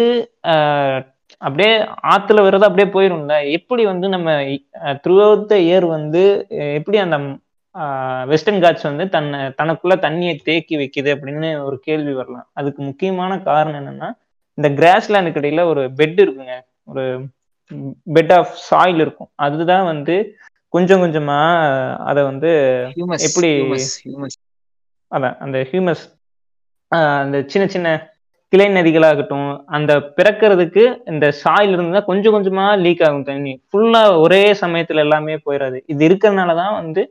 ஆஹ் அப்படியே ஆத்துல வர்றது அப்படியே போயிரும்ல? எப்படி வந்து நம்ம த்ரூ அவுட் த இயர் வந்து எப்படி அந்த வெஸ்டர்ன் காட்ஸ் வந்து தன்னை தனக்குள்ள தண்ணியை தேக்கி வைக்குது அப்படின்னு ஒரு கேள்வி வரலாம். அதுக்கு முக்கியமான காரணம் என்னன்னா இந்த கிராஸ்லேண்டுக்கு இடையில ஒரு பெட் இருக்குங்க. ஒரு பெட் ஆஃப் சாயில் இருக்கும். அதுதான் வந்து கொஞ்சம் கொஞ்சமா அதை வந்து எப்படி அதான் அந்த ஹியூமஸ் அந்த சின்ன சின்ன கிளை நதிகளாகட்டும் அந்த பிறக்கிறதுக்கு இந்த சாயில் இருந்தா கொஞ்சம் கொஞ்சமா லீக் ஆகும் தண்ணி. ஃபுல்லா ஒரே சமயத்துல எல்லாமே போயிடாது இது இருக்கிறதுனால தான் வந்து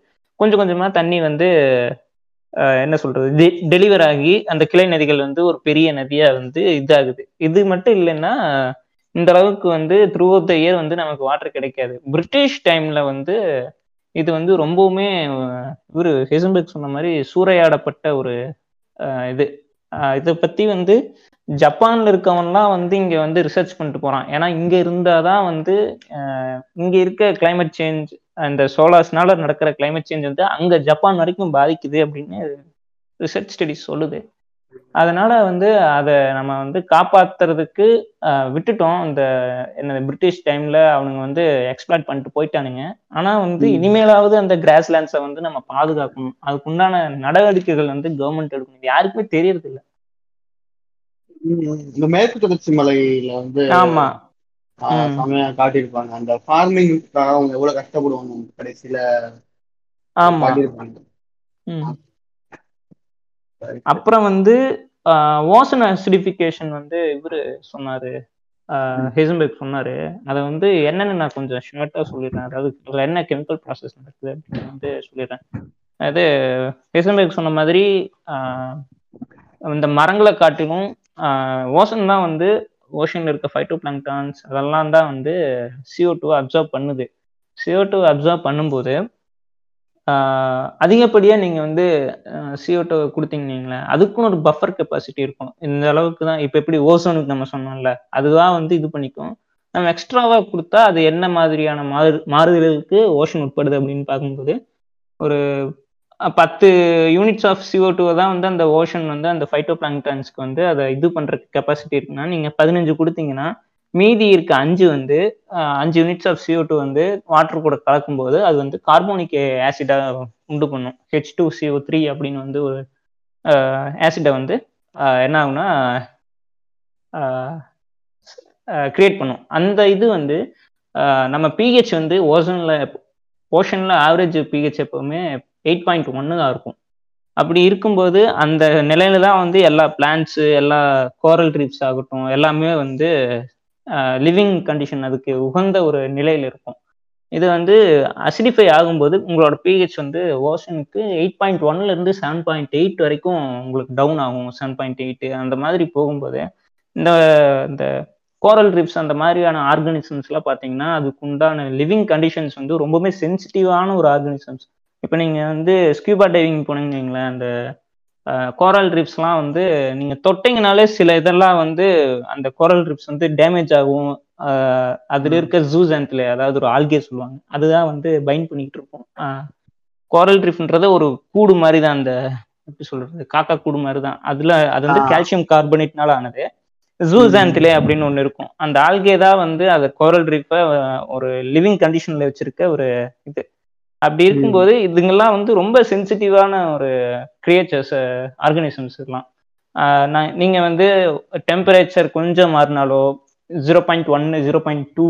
கொஞ்சம் கொஞ்சமா தண்ணி வந்து என்ன சொல்றது டெலிவர் ஆகி அந்த கிளை நதிகள் வந்து ஒரு பெரிய நதியா வந்து இதாகுது. இது மட்டும் இல்லைன்னா இந்த அளவுக்கு வந்து த்ரூ அவுட் த இயர் வந்து நமக்கு வாட்டர் கிடைக்காது. பிரிட்டிஷ் டைம்ல வந்து இது வந்து ரொம்பவுமே இவர் ஹெசன்பெர்க் சொன்ன மாதிரி சூறையாடப்பட்ட ஒரு இது. இதை பத்தி வந்து ஜப்பான்ல இருக்கவன்லாம் வந்து இங்க வந்து ரிசர்ச் பண்ணிட்டு போறான். ஏன்னா இங்க இருந்தாதான் வந்து இங்க இருக்க கிளைமேட் சேஞ்ச் அந்த சோலார்ஸ்னால நடக்கிற கிளைமேட் சேஞ்ச் வந்து அங்க ஜப்பான் வரைக்கும் பாதிக்குது அப்படின்னு ரிசர்ச் ஸ்டடிஸ் சொல்லுது. அதனால வந்து அதை நம்ம வந்து காப்பாத்துறதுக்கு விட்டுட்டோம். இந்த என்ன பிரிட்டிஷ் டைம்ல அவனுங்க வந்து எக்ஸ்பிளாட் பண்ணிட்டு போயிட்டானுங்க. ஆனா வந்து. இனிமேலாவது அந்த கிராஸ்லேண்ட்ஸை வந்து நம்ம பாதுகாக்கணும். அதுக்கு உண்டான நடவடிக்கைகள் வந்து கவர்மெண்ட் எடுக்கணும். இது யாருக்குமே தெரியறது இல்ல இந்த மேற்கு தொடர்ச்சி மலையில வந்து ஆமா. செமையா காட்டியிருப்பாங்க. அந்த ஃபார்மிங்காக அவங்க எவ்வளவு கஷ்டப்படுவாங்க கடைசியில ஆமா. அப்புறம் வந்து ஓசன் அசிடிஃபிகேஷன் வந்து இவரு சொன்னாரு. ஹெசன்பெர்க் சொன்னாரு. அதை வந்து என்னன்னு நான் கொஞ்சம் ஷார்ட்டா சொல்லிடுறேன். அதாவது என்ன கெமிக்கல் ப்ராசஸ் நடக்குது அப்படின்னு வந்து சொல்லிடுறேன். அது ஹெசன்பெர்க் சொன்ன மாதிரி இந்த மரங்களை காட்டிலும் ஓசன் தான் வந்து ஓஷன்ல இருக்க ஃபைட்டோ பிளாங்டான்ஸ் அதெல்லாம் தான் வந்து CO2 டூ அப்சர்வ் பண்ணுது. CO2 டூ அப்சர்வ் பண்ணும்போது அதிகப்படியாக நீங்கள் வந்து வந்து CO2 கொடுத்தீங்கன்னீங்களே அதுக்கும் ஒரு பஃபர் கெப்பாசிட்டி இருக்கும் இந்த அளவுக்கு தான் இப்போ எப்படி ஓசோனுக்கு நம்ம சொன்னோம்ல அதுதான் வந்து இது பண்ணிக்கும். நம்ம எக்ஸ்ட்ராவாக கொடுத்தா அது என்ன மாதிரியான மாறு மாறுதலுக்கு ஓஷன் உட்படுது அப்படின்னு பார்க்கும்போது ஒரு பத்து யூனிட்ஸ் ஆஃப் சிஓ டூ தான் வந்து அந்த ஓஷன் வந்து அந்த ஃபைட்டோ பிளாங்டான்ஸ்க்கு வந்து அதை இது பண்ணுறதுக்கு கெப்பாசிட்டி இருக்குன்னா நீங்கள் பதினஞ்சு கொடுத்தீங்கன்னா மீதி இருக்க அஞ்சு வந்து அஞ்சு units of C O two வந்து வாட்டர் கூட கலக்கும்போது அது வந்து கார்போனிக் ஆசிடாக உண்டு பண்ணும். ஹெச் டூ சிஓ த்ரீ அப்படின்னு வந்து ஒரு ஆசிடை வந்து என்ன ஆகும்னா கிரியேட் பண்ணும். அந்த இது வந்து நம்ம பிஹெச் வந்து ஓசனில் ஓஷனில் ஆவரேஜ் பிஹெச் எப்பவுமே எயிட் பாயிண்ட் ஒன்று தான் இருக்கும். அப்படி இருக்கும்போது அந்த நிலையில தான் வந்து எல்லா பிளான்ட்ஸு எல்லா கோரல் ட்ரீப்ஸ் ஆகட்டும் எல்லாமே வந்து லிவிங் கண்டிஷன் அதுக்கு உகந்த ஒரு நிலையில் இருக்கும். இது வந்து அசிடிஃபை ஆகும்போது உங்களோட பிஹெச் வந்து ஓஷனுக்கு எயிட் பாயிண்ட் ஒன்லேருந்து செவன் பாயிண்ட் எயிட் வரைக்கும் உங்களுக்கு டவுன் ஆகும். செவன் பாயிண்ட் எயிட் அந்த மாதிரி போகும்போது இந்த இந்த கோரல் ரிப்ஸ் அந்த மாதிரியான ஆர்கனிசம்ஸ்லாம் பார்த்தீங்கன்னா அதுக்கு உண்டான லிவிங் கண்டிஷன்ஸ் வந்து ரொம்பவுமே சென்சிட்டிவான ஒரு ஆர்கனிசம்ஸ் இப்போ நீங்கள் வந்து ஸ்கியூபா டைவிங் போனீங்கன்னு அந்த கோரல் ரிப்ஸ்லாம் வந்து நீங்க தொட்டிங்கனாலே சில இதெல்லாம் வந்து அந்த கோரல் ரிப்ஸ் வந்து டேமேஜ் ஆகும். அதுல இருக்க ஜூசன்ட்ல அதாவது ஒரு ஆல்கே சொல்லுவாங்க. அதுதான் வந்து பைண்ட் பண்ணிட்டு இருக்கும் கோரல் ரிஃப்ன்றது ஒரு கூடு மாதிரி தான் அந்த எப்படி சொல்றது காக்கா கூடு மாதிரி தான் அதுல அது வந்து. கால்சியம் கார்பனேட்னால ஆனது. ஜூசான்ட்லே அப்படின்னு ஒன்று இருக்கும். அந்த ஆல்கே தான் வந்து அந்த கோரல் ரீஃபை ஒரு லிவிங் கண்டிஷன்ல வச்சிருக்க ஒரு இது. அப்படி இருக்கும்போது இதுங்கெல்லாம் வந்து ரொம்ப சென்சிட்டிவான ஒரு கிரியேச்சர்ஸ் ஆர்கனிசம்ஸ் இதெல்லாம் நான் நீங்க வந்து டெம்பரேச்சர் கொஞ்சம் மாறினாலோ ஜீரோ பாயிண்ட் ஒன்னு ஜீரோ பாயிண்ட் டூ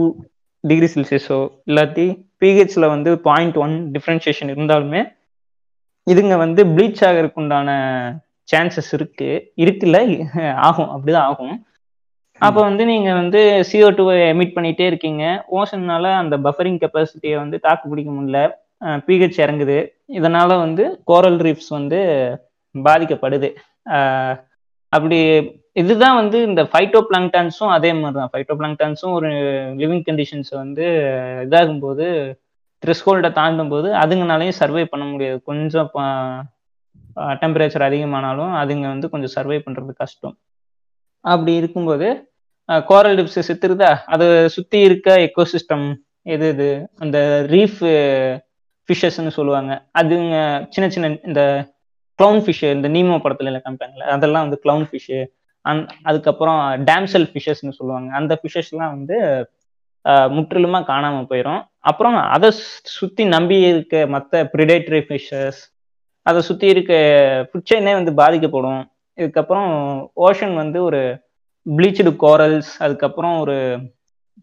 டிகிரி செல்சியஸோ இல்லாட்டி பிஹெச்ல வந்து பாயிண்ட் ஒன் டிஃப்ரென்ஷியேஷன் இருந்தாலுமே இதுங்க வந்து ப்ளீச் ஆகிறதுக்கு உண்டான சான்சஸ் இருக்கு. இருக்குல்ல? ஆகும். அப்படிதான் ஆகும். அப்போ வந்து நீங்க வந்து CO2 டூவை எமிட் பண்ணிட்டே இருக்கீங்க. ஓஷன்னால அந்த பஃபரிங் கெப்பாசிட்டியை வந்து தாக்கு பிடிக்க முடியல. பிஹெச் இறங்குது. இதனால வந்து கோரல் ரீஃப்ஸ் வந்து பாதிக்கப்படுது. அப்படி இதுதான் வந்து இந்த ஃபைட்டோ பிளாங்டான்ஸும் அதே மாதிரி தான் ஃபைட்டோ பிளாங்டான்ஸும் ஒரு லிவிங் கண்டிஷன்ஸ் வந்து இதாகும்போது த்ரெஸ்ஹோல்டை தாண்டும் போது அதுங்கனாலையும் சர்வை பண்ண முடியாது. கொஞ்சம் டெம்பரேச்சர் அதிகமானாலும் அதுங்க வந்து கொஞ்சம் சர்வை பண்ணுறது கஷ்டம். அப்படி இருக்கும்போது கோரல் டிப்ஸ் சித்துருதா அதை சுற்றி இருக்க எக்கோசிஸ்டம் எது இது? அந்த ரீஃப் ஃபிஷஸ்ன்னு சொல்லுவாங்க. அதுங்க சின்ன சின்ன இந்த க்ளவுன் ஃபிஷ்ஷு இந்த நீமோ படத்துல எல்லாம் காமிப்பாங்கல்ல அதெல்லாம் வந்து க்ளவுன் ஃபிஷ்ஷு அந் அதுக்கப்புறம் டேம்சல் ஃபிஷஸ்ன்னு சொல்லுவாங்க. அந்த ஃபிஷஸ்லாம் வந்து முற்றிலுமா காணாம போயிடும் அப்புறம் அதை சுத்தி நம்பி இருக்க மற்ற ப்ரிடேட்டரி ஃபிஷஸ் அதை சுத்தி இருக்க ஃபுட் செயினே வந்து பாதிக்கப்படும். இதுக்கப்புறம் ஓஷன் வந்து ஒரு ப்ளீச்சடு கோரல்ஸ் அதுக்கப்புறம் ஒரு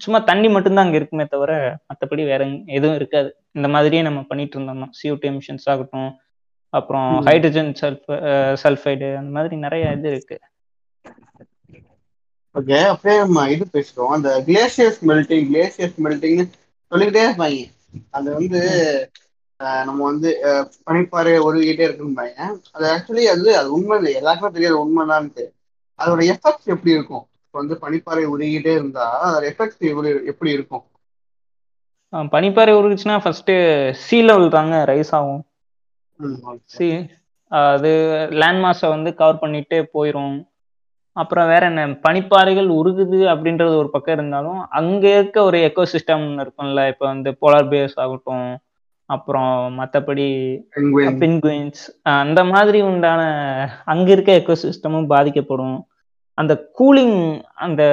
சும்மா தண்ணி மட்டும்தான் அங்கே இருக்குமே தவிர மற்றபடி வேற எதுவும் இருக்காது. இந்த மாதிரியே நம்ம பண்ணிட்டு இருந்தோம்னா சிஓடி எமிஷன்ஸ் ஆகட்டும் அப்புறம் ஹைட்ரஜன் சல்ஃப சல்ஃபைடு அந்த மாதிரி நிறைய இது இருக்கு. ஓகே அப்படியே நம்ம இது பேசுறோம் அந்த கிளேசியர்ஸ் மெல்டிங் கிளேசியர்ஸ் மெல்டிங்னு சொல்லிக்கிட்டே இருப்பாங்க. அது வந்து நம்ம வந்து பனிப்பாறை ஒருகிட்டே இருக்குன்னு அது ஆக்சுவலி அது அது உண்மை இல்லை. எல்லாருக்குமே தெரியாது உண்மைதான்ட்டு. அதோட எஃபெக்ட்ஸ் எப்படி இருக்கும்? இப்போ வந்து பனிப்பாறை உருகிட்டே இருந்தா அதோட எஃபெக்ட்ஸ் எப்படி எப்படி இருக்கும்? பனிப்பாறை உருகுச்சுன்னா ஃபர்ஸ்ட் சீ லெவல் தாங்க ரைஸ் ஆகும். சி அது லேண்ட் மாஸை வந்து கவர் பண்ணிட்டே போயிடும் அப்புறம் வேற என்ன பனிப்பாறைகள் உருகுது அப்படின்றது ஒரு பக்கம் இருந்தாலும் அங்க இருக்க ஒரு எக்கோசிஸ்டம் இருக்கும்ல. இப்போ வந்து போலார் பேஸ் ஆகட்டும் அப்புறம் மற்றபடி பென்குயின்ஸ் அந்த மாதிரி உண்டான அங்க இருக்க எக்கோசிஸ்டமும் பாதிக்கப்படும். அந்த கூலிங் அந்த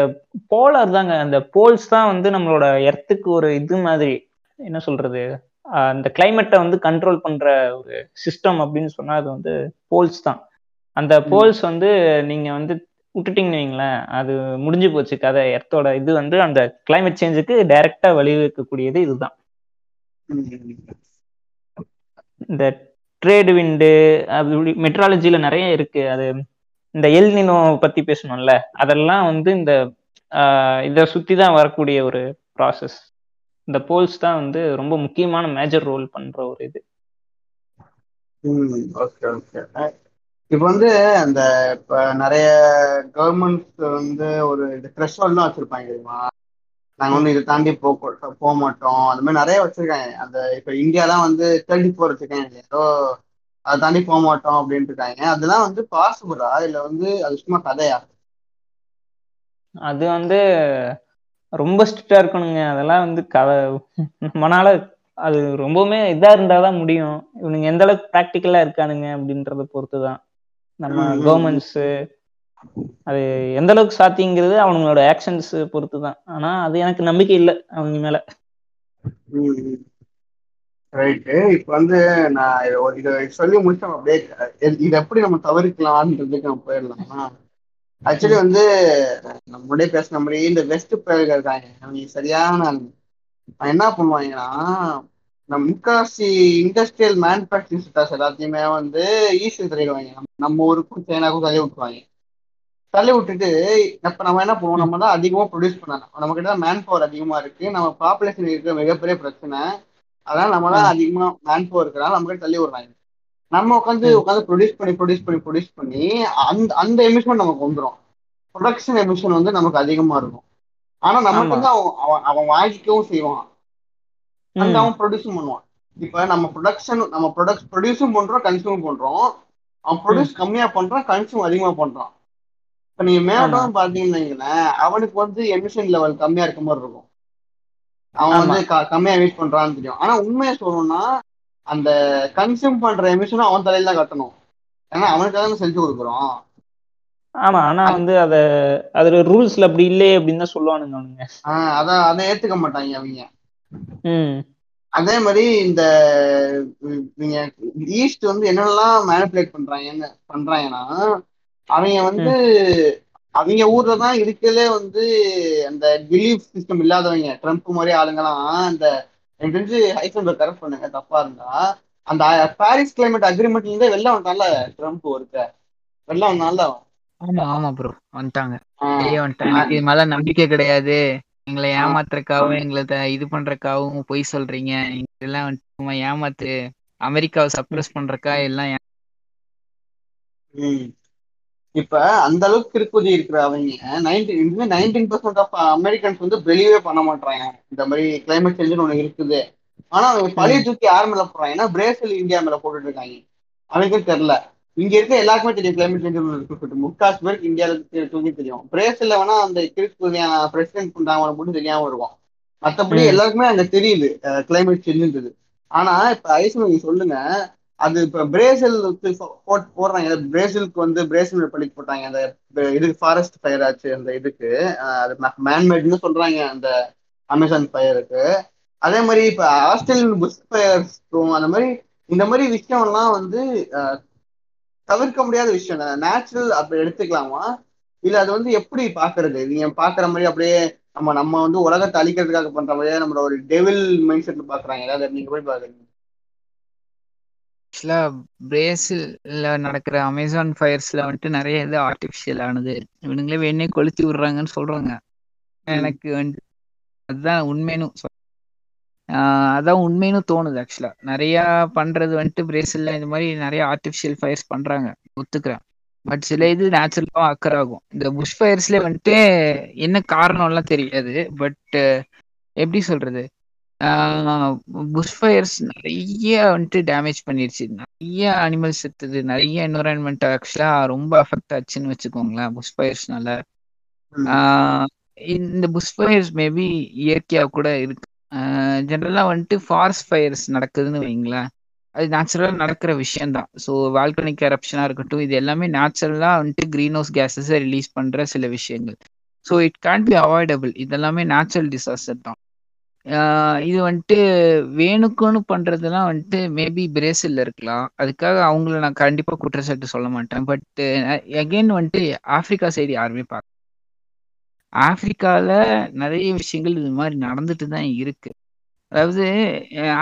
போலார் தாங்க அந்த போல்ஸ் தான் வந்து நம்மளோட எர்த்துக்கு ஒரு இது மாதிரி என்ன சொல்றது அந்த கிளைமேட்டை வந்து கண்ட்ரோல் பண்ற ஒரு சிஸ்டம் அப்படின்னு சொன்னா அது வந்து போல்ஸ் தான். அந்த போல்ஸ் வந்து நீங்க வந்து விட்டுட்டீங்கன்னு வைங்களேன் அது முடிஞ்சு போச்சு கதை. எர்த்தோட இது வந்து அந்த கிளைமேட் சேஞ்சுக்கு டைரக்டா வழிவகுக்கக்கூடியது இதுதான். இந்த ட்ரேடு விண்டு அப்படி மெட்ராலஜில நிறைய இருக்கு. அது இந்த எல்னினோ பத்தி பேசணும்ல அதெல்லாம் வந்து இந்த இதை சுத்தி தான் வரக்கூடிய ஒரு ப்ராசஸ் இந்த போல்ஸ் தான் வந்து ரொம்ப முக்கியமான மேஜர் ரோல் பண்ற ஒரு இது. ஓகே ஓகே இப்போ வந்து அந்த இப்போ நிறைய கவர்மெண்ட்ஸ் வந்து ஒரு இது த்ரெஷ்ஹோல்ட்லாம் வச்சிருப்பாங்க தெரியுமா? நாங்கள் வந்து இதை தாண்டி போக போக மாட்டோம். அந்த மாதிரி நிறைய வச்சிருக்காங்க. அந்த இப்போ இந்தியாலாம் வந்து தேர்ட்டி ஃபோர் வச்சிருக்காங்க ஏதோ அதை தாண்டி போக மாட்டோம் அப்படின்ட்டு இருக்காங்க அதெல்லாம் வந்து பாசிபிளா இல்லை வந்து அது சும்மா கதையா? அது வந்து ரொம்ப ஸ்ட்ரிக்டா இருக்கணுங்க. அதெல்லாம் வந்து கதை. நம்மனால அது ரொம்பவுமே இதா இருந்தாதான் முடியும். இவனுங்க எந்த அளவுக்கு ப்ராக்டிக்கலா இருக்கானுங்க அப்படின்றத பொறுத்து தான் நம்ம கவர்மெண்ட்ஸ் அது எந்த அளவுக்கு சாத்தியங்கிறது அவங்களோட ஆக்ஷன்ஸ் பொறுத்து தான் ஆனா அது எனக்கு நம்பிக்கை இல்லை அவங்க மேல. ரைட்டு இப்போ வந்து நான் இதை சொல்லி முடிச்சோம் அப்படியே. இதை எப்படி நம்ம தவிர்க்கலாம்ன்றதுக்கு நம்ம போயிடலாம்னா ஆக்சுவலி வந்து நம்மளே பேசின மாதிரி இந்த வெஸ்ட் பயல்கள் இருக்காங்க. அவங்க சரியான என்ன பண்ணுவாங்கன்னா நம்ம முக்காசி இண்டஸ்ட்ரியல் மேனுஃபேக்சரிங் செக்டர்ஸ் எல்லாத்தையுமே வந்து ஈஸி தள்ளிடுவாங்க. நம்ம ஊருக்கும் சைனாக்கும் தள்ளி விட்டுருவாங்க. தள்ளி விட்டுட்டு இப்போ நம்ம என்ன பண்ணுவோம்? நம்ம தான் அதிகமா ப்ரொடியூஸ் பண்ணலாம் நம்ம கிட்ட மேன் பவர் அதிகமா இருக்கு. நம்ம பாப்புலேஷன் இருக்கிற மிகப்பெரிய பிரச்சனை. அதனால நம்ம தான் அதிகமா மேன் பவர் இருக்கிறனால நம்ம கிட்ட தள்ளி விடுறாங்க. நம்ம உட்காந்து உட்காந்து ப்ரொடியூஸ் பண்ணி ப்ரொடியூஸ் பண்ணி ப்ரொடியூஸ் பண்ணி அந்த அந்த எமிஷன் நமக்கு வந்துடும் ப்ரொடக்ஷன் எமிஷன் வந்து நமக்கு அதிகமா இருக்கும். ஆனா நமக்கு வந்து அவன் அவன் வாங்கிக்கவும் செய்வான். அந்த அவன் ப்ரொடியூஸும் பண்ணுவான். இப்ப நம்ம ப்ரொடக்ஷன் நம்ம ப்ரொடக்ட் ப்ரொடியூஸும் பண்றோம் கன்சியூம் பண்றோம். அவன் ப்ரொடியூஸ் கம்மியா பண்றான் கன்சியூம் அதிகமா பண்றான். இப்ப நீங்க மேடம் பாத்தீங்கன்னு அவனுக்கு வந்து எமிஷன் லெவல் கம்மியா இருக்க மாதிரி இருக்கும். அவன். வந்து கம்மியா எமிட் பண்றான்னு தெரியும். ஆனா உண்மையை சொல்லணும்னா அந்த கன்சியூம் பண்ற எமிஷனும் அவன் தலையில தான் கட்டணும். ஏன்னா அவனுக்கு தான் செஞ்சு கொடுக்குறோம். ஆமா ஆனா வந்து அத அதுல ரூல்ஸ்ல அப்படி இல்லையே அப்படின்னு தான் சொல்லுவானுங்க அவனுங்க. ஆஹ் அதான் அதை ஏத்துக்க மாட்டாங்க அவங்க. அதே மாதிரி இந்த நீங்க ஈஸ்ட் வந்து என்னென்னலாம் மேனிபுலேட் பண்றாங்க பண்றாங்கன்னா அவங்க வந்து அவங்க ஊர்ல தான் இருக்கலே வந்து அந்த பிலீஃப் சிஸ்டம் இல்லாதவங்க ட்ரம்ப் மாதிரி ஆளுங்கலாம் அந்த எனக்கு தெரிஞ்சு ஹைசன்பர்க் கரெக்ட் பண்ணுங்க தப்பா இருந்தா. அந்த பாரிஸ் கிளைமேட் அக்ரிமெண்ட்ல இருந்தே வெளில வந்தான்ல ட்ரம்ப் ஒருத்த வெளில வந்தான்ல அவன். ஆமா ஆமா ப்ரோ வந்துட்டாங்க. இது மேல நம்பிக்கை கிடையாது. எங்களை ஏமாத்துறக்காகவும் எங்களை இது பண்றக்காகவும் பொய் சொல்றீங்க. இதெல்லாம் வந்துட்டு ஏமாத்து அமெரிக்காவை சப்ரஸ் பண்றக்கா எல்லாம் இப்ப அந்த அளவுக்கு திருப்பதி இருக்கிற அவங்க nineteen nineteen percent of Americans வந்து வெளியவே பண்ண மாட்டாங்க இந்த மாதிரி கிளைமேட் சேஞ்சுன்னு ஒண்ணு இருக்குது. ஆனா அவங்க பழைய தூக்கி யார் மேல போடுறாங்கன்னா பிரேசில் இந்தியா மேல போட்டுட்டு இருக்காங்க அவங்களுக்கும் தெரியல. இங்க இருக்க எல்லாருக்குமே தெரியும் கிளைமேட் சேஞ்ச் இருக்கு முக்காசு பேருக்கு இந்தியாவுக்கு தூக்கி தெரியும். பிரேசில்ல வேணா அந்த கிறிஸ்து பிரசிடென்ட் பண்றாங்க மட்டும் தெரியாம இருக்கும் மத்தபடி. எல்லாருக்குமே அங்க தெரியுது கிளைமேட் சேஞ்சுன்றது ஆனா இப்ப ஐஸ் நீங்க சொல்லுங்க. அது இப்ப பிரேசிலுக்கு போடுறாங்க. பிரேசிலுக்கு வந்து பிரேசில் பள்ளிக்கு போட்டாங்க. அந்த இதுக்கு ஃபாரஸ்ட் ஃபயர் ஆச்சு. அந்த இதுக்கு அது மேன்மேட்னு சொல்றாங்க. அந்த அமேசான் ஃபயருக்கு அதே மாதிரி இப்ப ஆஸ்திரேலியன் புஷ் ஃபயர்ஸ்க்கும் அந்த மாதிரி இந்த மாதிரி விஷயம்லாம் வந்து தவிர்க்க முடியாத விஷயம். நேச்சுரல் அப்படி எடுத்துக்கலாமா? இல்ல அது வந்து எப்படி பாக்குறது? நீங்க பாக்குற மாதிரி அப்படியே நம்ம நம்ம வந்து உலகத்தை அழிக்கிறதுக்காக பண்ற மாதிரியே நம்மளோட ஒரு டெவில் மைண்ட் செட்ல பாக்குறாங்க. ஏதாவது நீங்க போய் பாக்குறீங்க ஆக்சுவலா பிரேசில்ல நடக்கிற அமேசான் ஃபயர்ஸ்ல வந்துட்டு நிறைய இது ஆர்டிபிஷியல் ஆனது. இவனுங்களே வேணே கொளுத்தி விடுறாங்கன்னு சொல்றாங்க. எனக்கு வந்து அதுதான் உண்மைன்னு அதான் உண்மைன்னு தோணுது ஆக்சுவலா. நிறைய பண்றது வந்துட்டு பிரேசில்ல இந்த மாதிரி நிறைய ஆர்டிபிஷியல் ஃபயர்ஸ் பண்றாங்க. ஒத்துக்கிறேன். பட் சில இது நேச்சுரலாவும் அக்கர் ஆகும். இந்த புஷ் ஃபயர்ஸ்ல வந்துட்டு என்ன காரணம்லாம் தெரியாது. பட் எப்படி சொல்றது? புஷ் ஃபயர்ஸ் நிறைய வந்துட்டு டேமேஜ் பண்ணிருச்சு. நிறைய அனிமல்ஸ் செத்துது. நிறைய என்வரான்மெண்ட் ஆக்சுவலா ரொம்ப அஃபெக்ட் ஆச்சுன்னு வச்சுக்கோங்களேன் புஷ் ஃபயர்ஸ்னால. இந்த புஷ் ஃபயர்ஸ் மேபி இயற்கையா கூட இருக்கு. ஜென்ரலா வந்துட்டு ஃபாரஸ்ட் ஃபயர்ஸ் நடக்குதுன்னு வைங்களேன் அது நேச்சுரலா நடக்கிற விஷயம் தான் ஸோ வால்கனிக் எரப்ஷனா இருக்கட்டும் இது எல்லாமே நேச்சுரலா வந்துட்டு க்ரீன் ஹவுஸ் கேஸஸை ரிலீஸ் பண்ற சில விஷயங்கள். So it can be avoidable இதெல்லாமே நேச்சுரல் டிசாஸ்டர் தான். இது வந்துட்டு வேணுக்குன்னு பண்றதுலாம் வந்துட்டு மேபி பிரேசில் இருக்கலாம். அதுக்காக அவங்கள நான் கண்டிப்பா குற்றச்சாட்டு சொல்ல மாட்டேன். பட் அகைன் வந்துட்டு ஆப்பிரிக்கா சைடு யாருமே பார்க்க ஆப்பிரிக்கால நிறைய விஷயங்கள் இது மாதிரி நடந்துட்டு தான் இருக்கு. அதாவது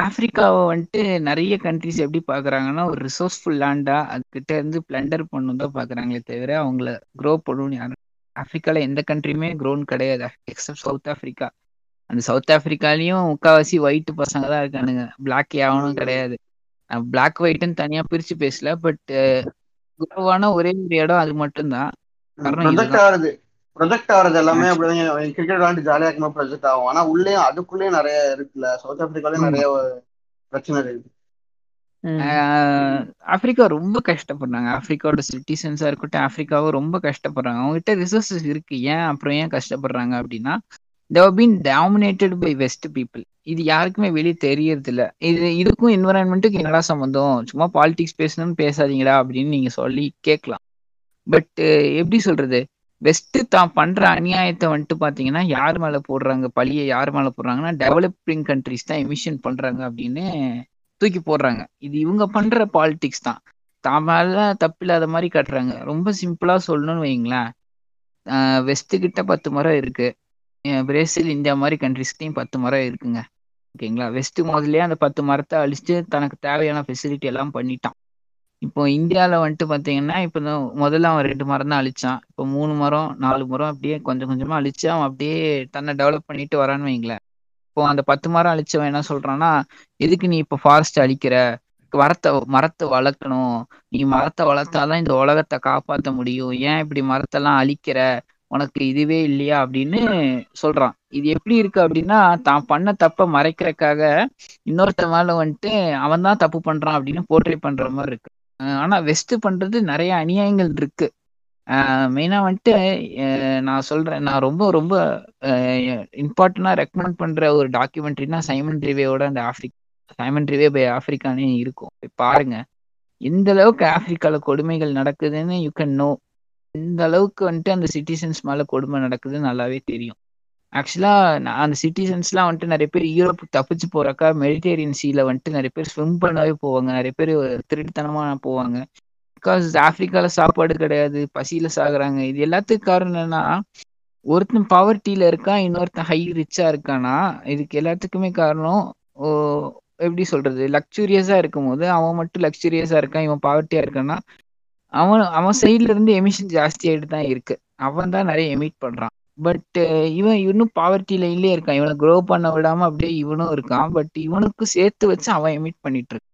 ஆப்பிரிக்காவை வந்துட்டு நிறைய கண்ட்ரிஸ் எப்படி பாக்குறாங்கன்னா ஒரு ரிசோர்ஸ்ஃபுல் லேண்டா அதுகிட்ட இருந்து பிளண்டர் பண்ணணும் தான் பாக்குறாங்களே தவிர அவங்கள க்ரோ பண்ணணும்னு யாரும் ஆப்பிரிக்கால எந்த கண்ட்ரியுமே க்ரோன் கிடையாது. எக்ஸப்ட் சவுத் ஆப்பிரிக்கா அந்த சவுத் ஆப்பிரிக்காலயும் முக்காவாசி ஒயிட் பசங்க தான் இருக்கானுங்க. பிளாக் யாவனும் கிடையாது. பிளாக் ஒயிட்னு தனியா பிரிச்சு பேசல பட் குரோவான ஒரே ஒரு இடம் அது மட்டும்தான். காரணம் ப்ரொஜெக்ட் ஆகுறது. ப்ரொஜெக்ட் ஆகுறது எல்லாமே அப்படிதான் கிரிக்கெட் விளாண்டு ஜாலியா இருக்கும்போது ப்ரொஜெக்ட் ஆகும். ஆனா உள்ளேயும் அதுக்குள்ளேயும் நிறைய இருக்குல்ல. சவுத் ஆப்பிரிக்காலயும். நிறைய பிரச்சனை இருக்கு. ஆப்பிரிக்கா ரொம்ப கஷ்டப்படுறாங்க. ஆப்பிரிக்காவோட சிட்டிசன்ஸா இருக்கட்டும் ஆப்பிரிக்காவும் ரொம்ப கஷ்டப்படுறாங்க. அவங்ககிட்ட ரிசோர்சஸ் இருக்கு. ஏன் அப்புறம் ஏன் கஷ்டப்படுறாங்க அப்படின்னா they've been dominated by west people இது யாருக்குமே வெளியே தெரியறது இல்ல இது இதுக்கும் என்வரான்மெண்ட்டுக்கு என்னடா சம்மந்தம் சும்மா பாலிடிக்ஸ் பேசணும்னு பேசாதீங்கடா அப்படின்னு நீங்க சொல்லி கேட்கலாம். பட் எப்படி சொல்றது? வெஸ்ட் தான் பண்ற அநியாயத்தை வந்துட்டு பாத்தீங்கன்னா யார் மேல போடுறாங்க? பழிய யார் மேல போடுறாங்கன்னா டெவலப்பிங் கண்ட்ரிஸ் தான் எமிஷன் பண்றாங்க அப்படின்னு தூக்கி போடுறாங்க. இது இவங்க பண்ற பாலிடிக்ஸ் தான். தான் மேல தப்பு இல்லாத மாதிரி காட்டுறாங்க. ரொம்ப சிம்பிளா சொல்லணும்னு வைங்களேன் வெஸ்ட் கிட்ட பத்து மரம் இருக்கு. பிரேசில் இந்தியா மாதிரி கண்ட்ரிஸ்கிட்டையும் பத்து மரம் இருக்குங்க. ஓகேங்களா வெஸ்ட் முதல்லயே அந்த பத்து மரத்தை அழிச்சு தனக்கு தேவையான ஃபெசிலிட்டி எல்லாம் பண்ணிட்டான். இப்போ இந்தியாவில் வந்துட்டு பார்த்தீங்கன்னா இப்போ முதல்ல அவன் ரெண்டு மரம் தான் அழிச்சான். இப்போ மூணு மரம் நாலு மரம் அப்படியே கொஞ்சம் கொஞ்சமாக அழிச்சு அவன் அப்படியே தன்னை டெவலப் பண்ணிட்டு வரான்னு வைங்களேன். இப்போ அந்த பத்து மரம் அழிச்சவன் என்ன சொல்றான்னா எதுக்கு நீ இப்போ ஃபாரஸ்ட் அழிக்கிற? மரத்தை மரத்தை வளர்க்கணும். நீ மரத்தை வளர்த்தாதான் இந்த உலகத்தை காப்பாற்ற முடியும். ஏன் இப்படி மரத்தெல்லாம் அழிக்கிற? உனக்கு இதுவே இல்லையா அப்படின்னு சொல்றான். இது எப்படி இருக்கு அப்படின்னா தான் பண்ண தப்ப மறைக்கிறதுக்காக இன்னொருத்த மேல வந்துட்டு அவன் தான் தப்பு பண்றான் அப்படின்னு போர்ட்ரே பண்ற மாதிரி இருக்கு. ஆனா வெஸ்ட் பண்றது நிறைய அநியாயங்கள் இருக்கு. மெயினா வந்துட்டு நான் சொல்றேன் நான் ரொம்ப ரொம்ப இம்பார்ட்டண்டா ரெக்கமெண்ட் பண்ற ஒரு டாக்குமெண்ட்ரினா சைமன் ரிவேயோட அந்த ஆஃப்ரிக் சைமன் ரிவே பை ஆஃப்ரிக்கானே இருக்கும். பாருங்க. எந்த அளவுக்கு ஆப்பிரிக்கால கொடுமைகள் நடக்குதுன்னு யூ கேன் நோ இந்த அளவுக்கு வந்துட்டு அந்த சிட்டிசன்ஸ் மேல கொடுமை நடக்குதுன்னு நல்லாவே தெரியும். ஆக்சுவலா அந்த சிட்டிசன்ஸ்லாம் வந்துட்டு நிறைய பேர் யூரோப் தப்பிச்சு போறக்கா மெடிடேரியன் சீல வந்துட்டு நிறைய பேர் ஸ்விம் பண்ணவே போவாங்க. நிறைய பேர் திருட்டுத்தனமா போவாங்க. பிகாஸ் ஆப்பிரிக்கால சாப்பாடு கிடையாது பசியில சாகுறாங்க. இது எல்லாத்துக்கும் காரணம் என்னன்னா ஒருத்தன் பவர்ட்டியில இருக்கான் இன்னொருத்தன் ஹை ரிச்சா இருக்கானா? இதுக்கு எல்லாத்துக்குமே காரணம் ஓ எப்படி சொல்றது? லக்ஸூரியஸா இருக்கும் போது அவன் மட்டும் லக்ஸூரியஸா இருக்கான் இவன் பாவர்ட்டியா இருக்கான்னா அவன் அவன் சைட்ல இருந்து எமிஷன் ஜாஸ்தியாயிட்டு தான் இருக்கு. அவன் தான் நிறைய எமிட் பண்றான். பட் இவன் இன்னும் பாவர்ட்டி லைன்லயே இருக்கான். இவனை க்ரோ பண்ண விடாம அப்படியே இவனும் இருக்கான். பட் இவனுக்கு சேர்த்து வச்சு அவன் எமிட் பண்ணிட்டு இருக்கான்.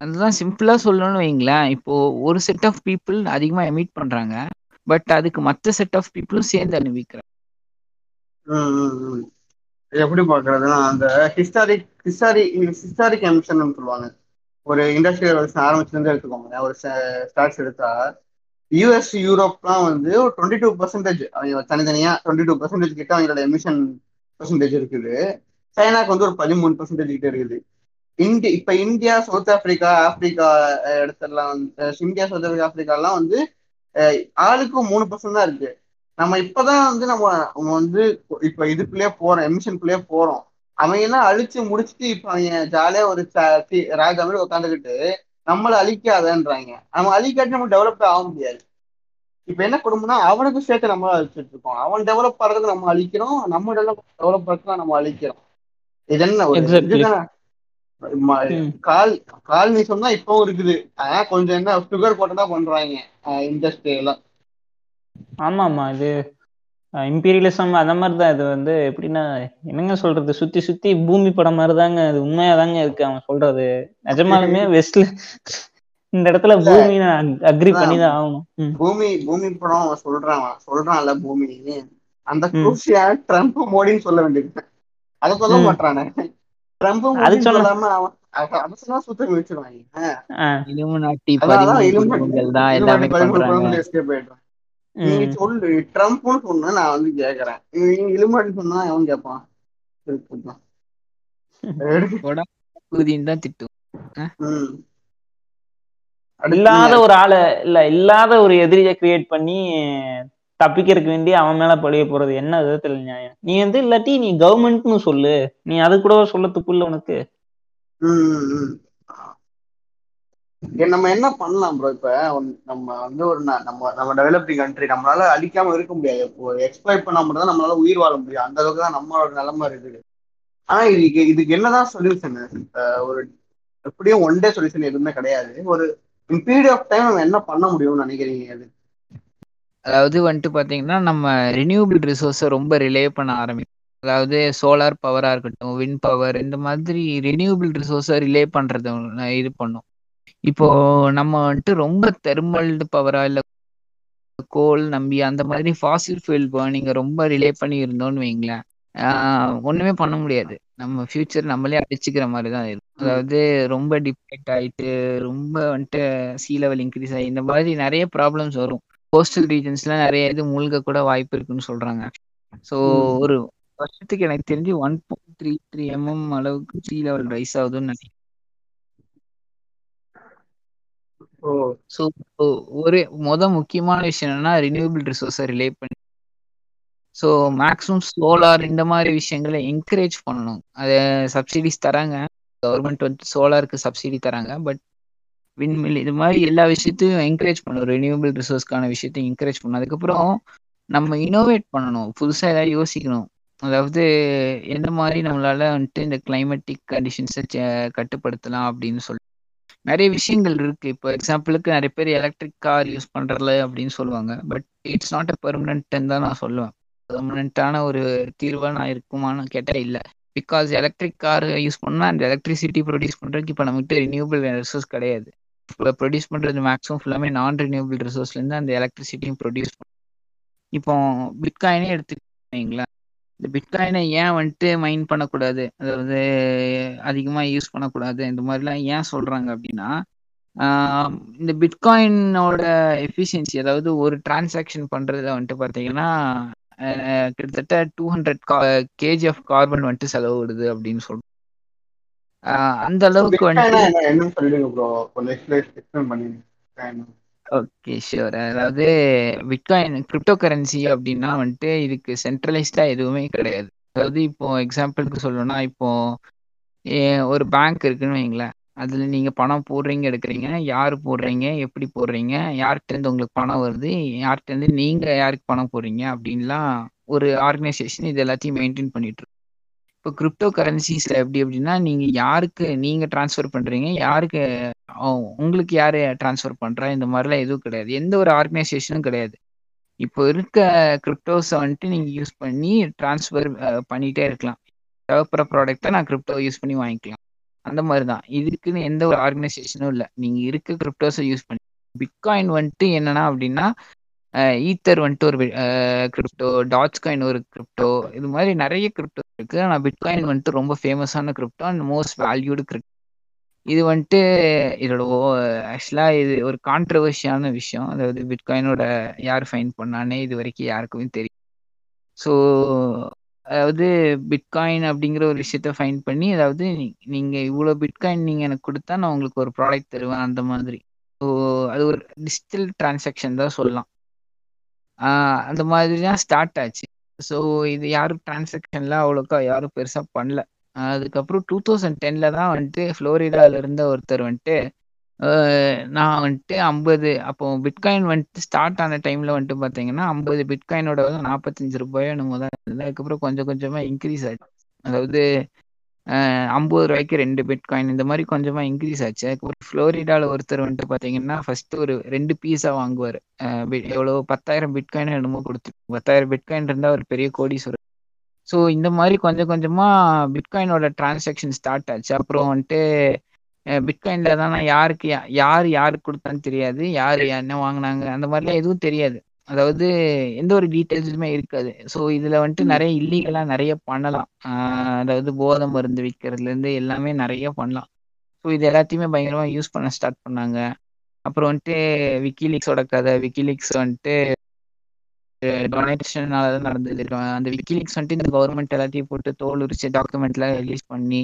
அதுதான் சிம்பிளா சொல்லணும்னு வைங்களேன். இப்போ ஒரு செட் ஆஃப் பீப்புள் அதிகமா எமிட் பண்றாங்க. பட் அதுக்கு மற்ற செட் ஆஃப் பீப்புளும் சேர்ந்து அனுபவிக்கிறாங்க. எப்படி பாக்குறதுன்னா அந்த ஹிஸ்டாரிக் ஹிஸ்டாரி ஹிஸ்டாரிக் எமிஷன் சொல்லுவாங்க. ஒரு இண்டஸ்ட்ரியல் ரெவல்யூஷன் ஆரம்பிச்சிருந்து எடுத்துக்கோங்க. ஒரு ஸ்டார்ட்ஸ் எடுத்தா யூஎஸ் யூரோப்லாம் வந்து ஒரு டுவெண்ட்டி டூ பர்சன்டேஜ் தனித்தனியாக தனித்தனியா டுவெண்ட்டி டூ பர்சன்டேஜ் கிட்ட அவங்களோட எமிஷன் பர்சன்டேஜ் இருக்குது. சைனாக்கு வந்து ஒரு பதிமூணு பர்சன்டேஜ் கிட்ட இருக்குது. இந்தி இப்ப இந்தியா சவுத் ஆப்பிரிக்கா ஆப்பிரிக்கா அஹ், இடத்துலலாம் வந்து இந்தியா சவுத் ஆப்பிரிக்கா ஆப்பிரிக்காலாம் வந்து அஹ், ஆளுக்கு மூணு பர்சன்ட் தான் இருக்கு. நம்ம இப்பதான் வந்து நம்ம நம்ம வந்து இப்ப இதுக்குள்ளேயே போறோம் எமிஷனுக்குள்ளேயே போறோம். அவங்க எல்லாம் அழிச்சு முடிச்சுட்டு இப்ப அவங்க ஜாலியா ஒரு ராஜா மாதிரி உட்காந்துக்கிட்டு நம்மளை அழிக்காதன்றாங்க. நம்ம அழிக்காட்டி நம்ம டெவலப் ஆக முடியாது. இப்ப என்ன கொடுமைனா அவனுக்கு சேர்த்து நம்ம அழிச்சிட்டு இருக்கோம். அவன் டெவலப் ஆறதுக்கு நம்ம அழிக்கிறோம். நம்ம டெவலப் டெவலப் ஆறதுக்கு நம்ம அழிக்கிறோம். இது என்ன ஒரு ம். கால் கால்னிசம் தான் இப்பவும் இருக்குது. ஆனா கொஞ்சம் என்ன சுகர் போட்டு தான் பண்றாங்க இண்டஸ்ட்ரி எல்லாம். ஆமா ஆமா இது இம்பீரியலிசம் அந்த மாதிரி தான் இது வந்து எப்படின்னா என்னங்க சொல்றது? சுத்தி சுத்தி பூமி படம் மாதிரி தாங்க அது உண்மையா தாங்க இருக்கு அவன் சொல்றது. நிஜமாலுமே வெஸ்ட்ல இந்த இடத்துல பூமி நான் அக்ரி பண்ணி தான் ஆகணும். பூமி பூமி படம் அவன் சொல்றான். அவன் சொல்றான்ல பூமி. அந்த. குரூசியா ட்ரம்ப் மோடின்னு சொல்ல வேண்டியது அதை சொல்ல. மாட்டானே. ட்ரம்ப் அது சொல்லாம அவன் அவன் அதை சொன்னா சுத்தம் வச்சிருவாங்க. எல்லாமே பண்றாங்க எஸ்கேப் ஆயிடுறான் ம். நீ சொல்லு ட்ரம்ப்னு சொன்னா நான் வந்து கேக்குறேன். நீ இலுமாட்டி சொன்னா அவன் கேட்பான் தான் திட்டும். இல்லாத ஒரு ஆளை இல்ல இல்லாத ஒரு எதிரியை கிரியேட் பண்ணி தப்பிக்கிறதுக்கு வேண்டி அவன் மேல பழிய போறது என்ன விதத்துல நியாயம்? நீ வந்து இல்லாட்டி நீ கவர்மெண்ட்னு சொல்லு. நீ அது கூட சொல்ல துப்புல்ல உனக்கு நம்ம என்ன பண்ணலாம் ப்ரோ இப்ப ஒன்- நம்ம வந்து ஒரு நம்ம நம்ம டெவலப்பிங் கண்ட்ரி நம்மளால அழிக்காம இருக்க முடியாது. இப்போ எக்ஸ்பிளைட் பண்ணா மட்டும் தான் நம்மளால உயிர் வாழ முடியும். அந்த அளவுக்கு தான் நம்மளோட நிலைமை இருக்குது. ஆனா இதுக்கு இதுக்கு என்னதான் சொல்யூஷன் ஒரு எப்படியும் ஒன் டே சொல்யூஷன் எதுவுமே கிடையாது. ஒரு பீரியட் ஆஃப் டைம் நம்ம என்ன பண்ண முடியும்னு நினைக்கிறீங்க அது அதாவது வந்துட்டு பாத்தீங்கன்னா நம்ம ரினியூபிள் ரிசோர்ஸை ரொம்ப ரிலே பண்ண ஆரம்பிக்கும் அதாவது சோலார் பவரா இருக்கட்டும் விண்ட் பவர் இந்த மாதிரி ரினியூபிள் ரிசோர்ஸை ரிலே பண்றத இது பண்ணும். இப்போ நம்ம வந்துட்டு ரொம்ப தெர்மல் பவரா இல்ல கோல் நம்பி அந்த மாதிரி ஃபாசில் fuel burning ரொம்ப ரிலே பண்ணி இருந்தோம்னு வைங்களேன் ஒண்ணுமே பண்ண முடியாது. நம்ம ஃபியூச்சர் நம்மளே அடிச்சுக்கிற மாதிரி தான் இருக்கும் அதாவது ரொம்ப டிப்ளெக்ட் ஆயிட்டு ரொம்ப வந்துட்டு சீ லெவல் இன்க்ரீஸ் ஆகி இந்த மாதிரி நிறைய ப்ராப்ளம்ஸ் வரும். கோஸ்டல் ரீஜன்ஸ்ல நிறைய இது மூழ்க கூட வாய்ப்பு இருக்குன்னு சொல்றாங்க. ஸோ. ஒரு வருஷத்துக்கு எனக்கு தெரிஞ்சு one point three three mm அளவுக்கு சீ லெவல் ரைஸ் ஆகுதுன்னு நினைக்கிறேன் ஓ ஸோ ஒரு முத முக்கியமான விஷயம் என்னன்னா ரினியூபிள் ரிசோர்ஸை ரிலே பண்ணி ஸோ மேக்ஸிமம் சோலார் இந்த மாதிரி விஷயங்களை என்கரேஜ் பண்ணணும். அதை சப்சிடிஸ் தராங்க. கவர்மெண்ட் வந்து சோலாருக்கு சப்சிடி தராங்க. பட் விண்மில் இது மாதிரி எல்லா விஷயத்தையும் என்கரேஜ் பண்ணணும். ரினியூபிள் ரிசோர்ஸ்க்கான விஷயத்தையும் என்கரேஜ் பண்ணணும். அதுக்கப்புறம் நம்ம இனோவேட் பண்ணணும். புதுசாக ஏதாவது யோசிக்கணும். அதாவது எந்த மாதிரி நம்மளால வந்துட்டு இந்த கிளைமேட்டிக் கண்டிஷன்ஸை கட்டுப்படுத்தலாம் அப்படின்னு சொல்லி. நிறைய விஷயங்கள் இருக்கு. இப்போ எக்ஸாம்பிளுக்கு நிறைய பேர் எலக்ட்ரிக் கார் யூஸ் பண்றதுல அப்படின்னு சொல்லுவாங்க. பட் இட்ஸ் நாட் அ பெர்மனன்ட்னு தான் நான் சொல்லுவேன். பெர்மனண்டான ஒரு தீர்வா நான் இருக்குமான்னு கேட்டால் இல்லை. பிகாஸ் எலக்ட்ரிக் கார் யூஸ் பண்ணால் அந்த எலக்ட்ரிசிட்டி ப்ரொடியூஸ் பண்ணுறதுக்கு இப்போ நம்மகிட்ட ரினியூபிள் ரிசோர்ஸ் கிடையாது. இப்போ ப்ரொடியூஸ் பண்ணுறது மேக்ஸிமம் ஃபுல்லாமே நான் ரினியூபிள் ரிசோர்ஸ்லேருந்து அந்த எலக்ட்ரிசிட்டியும் ப்ரொடியூஸ் இப்போ பிட்காயினே எடுத்துக்கிட்டீங்களா இந்த பிட்காயினை ஏன் வந்துட்டு மைண்ட் பண்ணக்கூடாது? அதாவது அதிகமாக யூஸ் பண்ணக்கூடாது? இந்த மாதிரிலாம் ஏன் சொல்றாங்க அப்படின்னா இந்த பிட்காயினோட எஃபிஷியன்சி அதாவது ஒரு டிரான்சாக்ஷன் பண்றதுல வந்துட்டு பாத்தீங்கன்னா அஹ் கிட்டத்தட்ட two hundred kg of carbon வந்துட்டு செலவு விடுது அப்படின்னு சொல்றோம் அந்த அளவுக்கு வந்துட்டு ஓகே ஷியோர் அதாவது பிட்காயின் கிரிப்டோ கரன்சி அப்படின்னா வந்துட்டு இதுக்கு சென்ட்ரலைஸ்டா எதுவுமே கிடையாது. அதாவது இப்போ எக்ஸாம்பிளுக்கு சொல்லணும்னா இப்போ ஏ, ஒரு பேங்க் இருக்குன்னு வைங்களேன் அதுல நீங்க பணம் போடுறீங்க எடுக்கிறீங்க. யார் போடுறீங்க? எப்படி போடுறீங்க? யார்கிட்ட இருந்து உங்களுக்கு பணம் வருது? யார்கிட்ட இருந்து நீங்க யாருக்கு பணம் போடுறீங்க? அப்படின்லாம் ஒரு ஆர்கனைசேஷன் இது எல்லாத்தையும் மெயின்டைன் பண்ணிட்டு இப்போ கிரிப்டோ கரன்சிஸ்ல எப்படி அப்படின்னா நீங்க யாருக்கு நீங்க டிரான்ஸ்ஃபர் பண்றீங்க யாருக்கு உங்களுக்கு யாரு டிரான்ஸ்ஃபர் பண்றா? இந்த மாதிரிலாம் எதுவும் கிடையாது. எந்த ஒரு ஆர்கனைசேஷனும் கிடையாது. இப்போ இருக்க கிரிப்டோஸை வந்துட்டு நீங்க யூஸ் பண்ணி டிரான்ஸ்ஃபர் பண்ணிட்டே இருக்கலாம். தேவைப்படுற ப்ராடக்ட்டை நான் கிரிப்டோ யூஸ் பண்ணி வாங்கிக்கலாம். அந்த மாதிரி தான் இதுக்குன்னு எந்த ஒரு ஆர்கனைசேஷனும் இல்லை. நீங்க இருக்க கிரிப்டோஸை யூஸ் பண்ணி பிட்காயின் வந்துட்டு என்னன்னா அப்படின்னா ஈத்தர் வந்துட்டு ஒரு கிரிப்டோ டாட்ச் காயின் ஒரு கிரிப்டோ இது மாதிரி நிறைய கிரிப்டோ இருக்கு. ஆனால் பிட்காயின் வந்துட்டு ரொம்ப ஃபேமஸான crypto and most valued crypto இது வந்துட்டு இதோட ஆக்சுவலா இது ஒரு கான்ட்ரவர்ஷியான விஷயம். அதாவது பிட்காயினோட யார் ஃபைன் பண்ணானே இது வரைக்கும் யாருக்குமே தெரியும். ஸோ அதாவது பிட்காயின் அப்படிங்கிற ஒரு விஷயத்த ஃபைன் பண்ணி அதாவது நீங்கள் நீங்க இவ்வளோ பிட்காயின் நீங்க எனக்கு கொடுத்தா நான் உங்களுக்கு ஒரு ப்ராடக்ட் தருவேன் அந்த மாதிரி. ஸோ அது ஒரு டிஜிட்டல் டிரான்சாக்ஷன் தான் சொல்லலாம். அந்த மாதிரி தான் ஸ்டார்ட் ஆச்சு. ஸோ இது யாரும் டிரான்சாக்ஷன்லாம் அவ்வளோக்கா யாரும் பெருசாக பண்ணல. அதுக்கப்புறம் டூ தௌசண்ட் டென்ல தான் வந்துட்டு ஃப்ளோரிடால இருந்த ஒருத்தர் வந்துட்டு நான் வந்துட்டு ஐம்பது அப்போ பிட்காயின் வந்துட்டு ஸ்டார்ட் ஆன டைம்ல வந்துட்டு பார்த்தீங்கன்னா ஐம்பது பிட்காயினோட நாற்பத்தஞ்சு ரூபாயோ என்னமோ தான் இருந்தது. அதுக்கப்புறம் கொஞ்சம் கொஞ்சமா இன்க்ரீஸ் ஆச்சு. அதாவது ஐம்பது ரூபாய்க்கு ரெண்டு பிட்காயின் இந்த மாதிரி கொஞ்சமா இன்க்ரீஸ் ஆச்சு. அதுக்கப்புறம் ஃப்ளோரிடால ஒருத்தர் வந்துட்டு பார்த்தீங்கன்னா ஃபர்ஸ்ட் ஒரு ரெண்டு பீஸா வாங்குவார். எவ்வளோ? பத்தாயிரம் பிட்காயின் என்னமோ கொடுத்து பத்தாயிரம் பிட்காயின் இருந்தால் ஒரு பெரிய கோடி கோடீஸ்வரர். ஸோ இந்த மாதிரி கொஞ்சம் கொஞ்சமா பிட்காயினோட டிரான்சாக்ஷன் ஸ்டார்ட் ஆச்சு. அப்புறம் வந்துட்டு பிட்காயின்ல தான் யாருக்கு யார் யாருக்கு கொடுத்தான்னு தெரியாது. யார் என்ன வாங்குனாங்க? அந்த மாதிரிலாம் எதுவும் தெரியாது. அதாவது எந்த ஒரு டீட்டெயில்ஸுமே இருக்காது. ஸோ இதுல வந்துட்டு நிறைய இல்லீகலா நிறைய பண்ணலாம். அதாவது போதை மருந்து விற்கிறதுல இருந்து எல்லாமே நிறைய பண்ணலாம். ஸோ இது எல்லாத்தையுமே பயங்கரமா யூஸ் பண்ண ஸ்டார்ட் பண்ணாங்க. அப்புறம் வந்துட்டு விக்கிலீக்ஸோட கதை விக்கிலீக்ஸ் வந்துட்டு டொனேஷனால தான் நடந்தது. அந்த விக்கிலீக்ஸ் வந்துட்டு இந்த கவர்மெண்ட் எல்லாத்தையும் போட்டு தோல் உரிச்சு டாக்குமெண்ட்லாம் ரிலீஸ் பண்ணி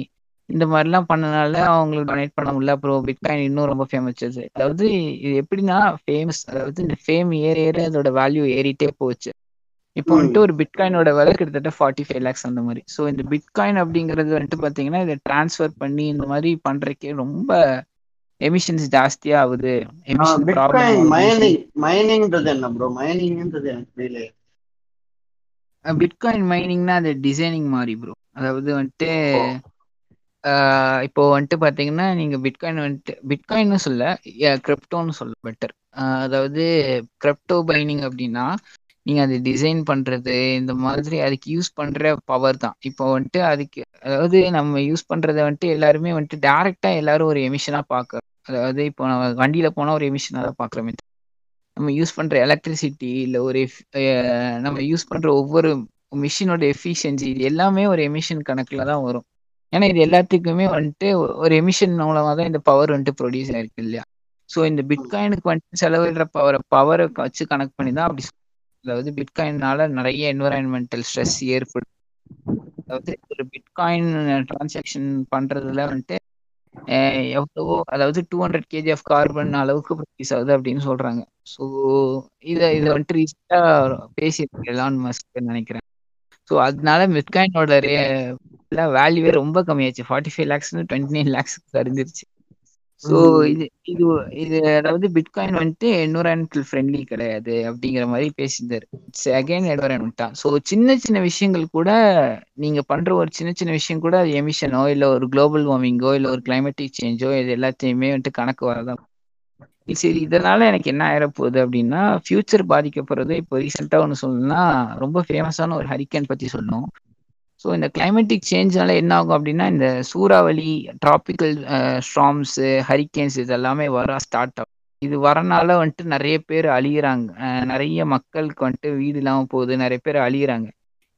இந்த மாதிரிலாம் பண்ணனால அவங்களுக்கு டொனேட் பண்ண முடியல. அப்புறம் பிட்காயின் இன்னும் ரொம்ப ஃபேமஸ் அதாவது இது எப்படின்னா ஃபேமஸ் அதாவது இந்த ஃபேம் ஏற ஏற அதோட வேல்யூ ஏறிட்டே போச்சு. இப்போ. வந்துட்டு ஒரு பிட்காயினோட விலை கிட்டத்தட்ட ஃபார்ட்டி ஃபைவ் லேக்ஸ் அந்த மாதிரி. ஸோ இந்த பிட்காயின் அப்படிங்கிறது வந்துட்டு பார்த்தீங்கன்னா இதை டிரான்ஸ்ஃபர் பண்ணி இந்த மாதிரி பண்றதுக்கே ரொம்ப எமிஷன்ஸ் ஜாஸ்தியா ஆகுது. எமிஷன் பிட்காயின் மைனிங்னா அது டிசைனிங் மாதிரி ப்ரோ அதாவது வந்துட்டு இப்போ வந்துட்டு பாத்தீங்கன்னா நீங்க பிட்காயின் வந்துட்டு பிட்காயின்னு சொல்ல கிரிப்டோன்னு சொல்ல பெட்டர் அதாவது கிரிப்டோ பைனிங் அப்படின்னா நீங்க அது டிசைன் பண்றது இந்த மாதிரி அதுக்கு யூஸ் பண்ற பவர் தான். இப்போ வந்துட்டு அதுக்கு அதாவது நம்ம யூஸ் பண்றத வந்துட்டு எல்லாருமே வந்துட்டு டைரக்டா எல்லாரும் ஒரு எமிஷனா பார்க்க அதாவது இப்போ நம்ம வண்டியில போனா ஒரு எமிஷனா தான் பார்க்குறோமே நம்ம யூஸ் பண்ற எலக்ட்ரிசிட்டி இல்ல ஒரு நம்ம யூஸ் பண்ற ஒவ்வொரு மிஷினோட எஃபிஷியன்சி இது எல்லாமே ஒரு எமிஷன் கணக்குல தான் வரும். ஏன்னா இது எல்லாத்துக்குமே வந்துட்டு ஒரு எமிஷன் மூலமா தான் இந்த பவர் வந்துட்டு ப்ரொடியூஸ் ஆயிருக்கு இல்லையா? ஸோ இந்த பிட்காயினுக்கு வந்துட்டு செலவிடுற பவரை பவரை வச்சு கனெக்ட் பண்ணி தான் அப்படி அதாவது பிட்காயின்னால நிறைய என்வரான்மெண்டல் ஸ்ட்ரெஸ் ஏற்படும். அதாவது ஒரு பிட்காயின் டிரான்சாக்ஷன் பண்றதுல வந்துட்டு எவ்வளவோ அதாவது two hundred kg of carbon அளவுக்கு ப்ரொடியூஸ் ஆகுது அப்படின்னு சொல்றாங்க. ஸோ இதை இதை வந்துட்டு ரீசெண்டாக பேசியிருக்கேன் எலான் மஸ்க் நினைக்கிறேன். ஸோ அதனால பிட்காயினோட வேல்யூவே ரொம்ப கம்மியாச்சு. ஃபார்ட்டி ஃபைவ் லேக்ஸ்னு டுவெண்ட்டி நைன் லேக்ஸ் சரிஞ்சிருச்சு. ஸோ இது இது இது அதாவது பிட்காயின் வந்துட்டு என்வரான்மெண்டல் ஃப்ரெண்ட்லி கிடையாது அப்படிங்கிற மாதிரி பேசியிருந்தாரு. அகைன் என்வரான்மெண்ட் தான் ஸோ சின்ன சின்ன விஷயங்கள் கூட நீங்க பண்ற ஒரு சின்ன சின்ன விஷயம் கூட அது எமிஷனோ இல்லை ஒரு குளோபல் வார்மிங்கோ இல்லை ஒரு கிளைமேட்டிக் சேஞ்சோ இது எல்லாத்தையுமே வந்துட்டு கணக்கு வரதான் சரி இதனால எனக்கு என்ன ஆயிடப்போகுது போகுது அப்படின்னா ஃபியூச்சர் பாதிக்கப்படுறது இப்போ ரீசெண்டாக ஒன்று சொல்லணும்னா ரொம்ப ஃபேமஸான ஒரு ஹரிக்கன் பற்றி சொல்லணும். ஸோ இந்த கிளைமேட்டிக் சேஞ்ச்னால என்ன ஆகும் அப்படின்னா இந்த சூறாவளி டிராபிக்கல் ஸ்ட்ராம்ஸு ஹரிக்கேன்ஸ் இது எல்லாமே வர ஸ்டார்ட் ஆகும். இது வரனால வந்துட்டு நிறைய பேர் அழியிறாங்க. நிறைய மக்களுக்கு வந்துட்டு வீடு இல்லாமல் போகுது நிறைய பேர் அழியிறாங்க.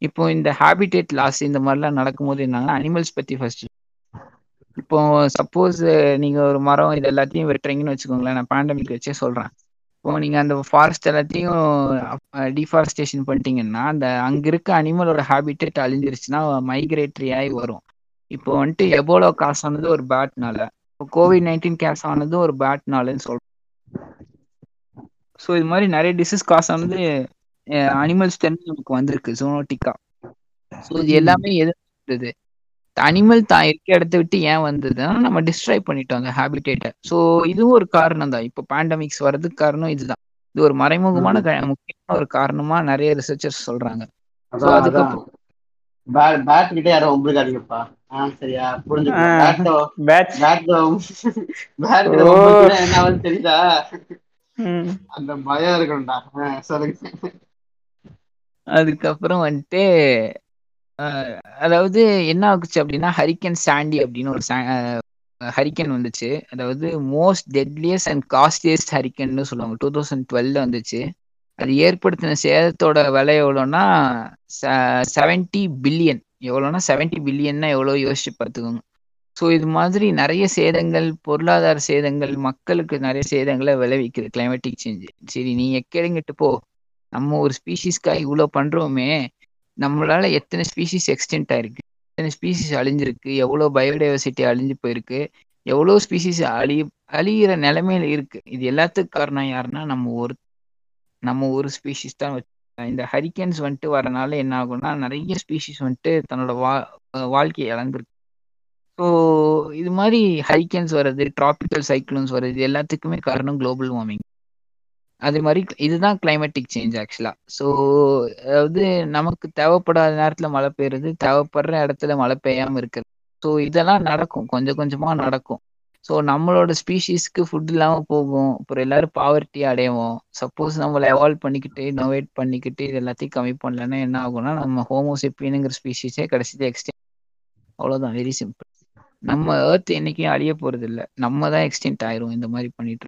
இப்போ இந்த ஹேபிடேட் லாஸ் இந்த மாதிரிலாம் நடக்கும்போது என்னன்னா அனிமல்ஸ் பற்றி ஃபர்ஸ்ட் இப்போ சப்போஸ் நீங்க ஒரு மரம் இது எல்லாத்தையும் வெட்டுறீங்கன்னு வச்சுக்கோங்களேன் நான் பேண்டமிக் வச்சே சொல்றேன். இப்போ நீங்க அந்த ஃபாரஸ்ட் எல்லாத்தையும் டிஃபாரஸ்டேஷன் பண்ணிட்டீங்கன்னா அந்த அங்க இருக்க அனிமலோட ஹேபிட்டேட் அழிஞ்சிருச்சுன்னா மைக்ரேட்டரி ஆகி வரும். இப்போ வந்துட்டு எபோலோ காசு ஆனது ஒரு பேட்னால இப்போ கோவிட் நைன்டீன் கேஸ் ஆனது ஒரு பேட்னாலன்னு சொல்றோம் ஸோ இது மாதிரி நிறைய டிசீஸ் காசு ஆனது அனிமல்ஸ் தெரிஞ்சு நமக்கு வந்திருக்கு ஜோனோட்டிக்கா ஸோ இது எல்லாமே எது அனிமல் தான் இருக்க இடத்த விட்டு ஏன் வந்ததுன்னா நம்ம டிஸ்ட்ராய் பண்ணிட்டோம் அந்த ஹேபிடேட்டை ஸோ இதுவும் ஒரு காரணம் தான் இப்போ பேண்டமிக்ஸ் வர்றதுக்கு காரணம் இதுதான். இது ஒரு மறைமுகமான முக்கியமான ஒரு காரணமா நிறைய ரிசர்ச்சர்ஸ் சொல்றாங்க. பேட் கிட்ட யாரும் சரியா? என்ன தெரியுதா? அந்த பயம் இருக்கணும்டா. சொல்லுங்க. அதுக்கப்புறம் வந்துட்டு அதாவது என்ன ஆகுச்சு அப்படின்னா ஹரிக்கன் சாண்டி அப்படின்னு ஒரு ஹரிக்கன் வந்துச்சு. அதாவது மோஸ்ட் டெட்லியஸ்ட் அண்ட் காஸ்ட்லியஸ்ட் ஹரிக்கன்னு சொல்லுவாங்க. டூ தௌசண்ட் டுவெல்ல வந்துச்சு. அது ஏற்படுத்தின சேதத்தோட விலை எவ்வளோன்னா செவன்டி பில்லியன் எவ்வளோன்னா செவன்டி பில்லியன்னா எவ்வளோ யோசிச்சு பார்த்துக்கோங்க. ஸோ இது மாதிரி நிறைய சேதங்கள் பொருளாதார சேதங்கள் மக்களுக்கு நிறைய சேதங்களை விளைவிக்குது கிளைமேட்டிக் சேஞ்சு சரி நீ எக்கேடுங்கிட்டு போ. நம்ம ஒரு ஸ்பீஷீஸ்க்காக இவ்வளோ பண்ணுறோமே நம்மளால எத்தனை ஸ்பீசிஸ் எக்ஸ்டென்ட் ஆயிருக்கு? எத்தனை ஸ்பீசிஸ் அழிஞ்சிருக்கு? எவ்வளோ பயோடைவர்சிட்டி அழிஞ்சு போயிருக்கு? எவ்வளோ ஸ்பீசிஸ் அழி அழிகிற நிலைமையில இருக்கு? இது எல்லாத்துக்கும் காரணம் யாருன்னா நம்ம ஒரு நம்ம ஒரு ஸ்பீஷிஸ் தான் வச்சு இந்த ஹரிக்கன்ஸ் வந்துட்டு வரனால என்ன ஆகும்னா நிறைய ஸ்பீஷிஸ் வந்துட்டு தன்னோட வா வாழ்க்கையை இழந்திருக்கு. ஸோ இது மாதிரி ஹரிக்கன்ஸ் வர்றது டிராபிக்கல் சைக்ளோன்ஸ் வர்றது எல்லாத்துக்குமே காரணம் குளோபல் வார்மிங் அதே மாதிரி இதுதான் கிளைமேட்டிக் சேஞ்ச் ஆக்சுவலா ஸோ அதாவது நமக்கு தேவைப்படாத நேரத்துல மழை பெய்யுறது தேவைப்படுற இடத்துல மழை பெய்யாம இருக்கிறது. ஸோ இதெல்லாம் நடக்கும். கொஞ்சம் கொஞ்சமா நடக்கும். ஸோ நம்மளோட ஸ்பீஷீஸ்க்கு ஃபுட் இல்லாமல் போகும். அப்புறம் எல்லாரும் பாவர்ட்டி அடைவோம். சப்போஸ் நம்மளை எவால்வ் பண்ணிக்கிட்டு இனோவேட் பண்ணிக்கிட்டு இது எல்லாத்தையும் கம்மி பண்ணலன்னா என்ன ஆகும்னா நம்ம ஹோமோசெப்பினுங்கிற ஸ்பீஷீஸே கடைசியில் எக்ஸ்டென்ட் அவ்வளோதான் வெரி சிம்பிள் நம்ம ஏர்த் என்னைக்கும் அழிய போறது இல்லை நம்ம தான் எக்ஸ்டென்ட் ஆயிரும். இந்த மாதிரி பண்ணிட்டு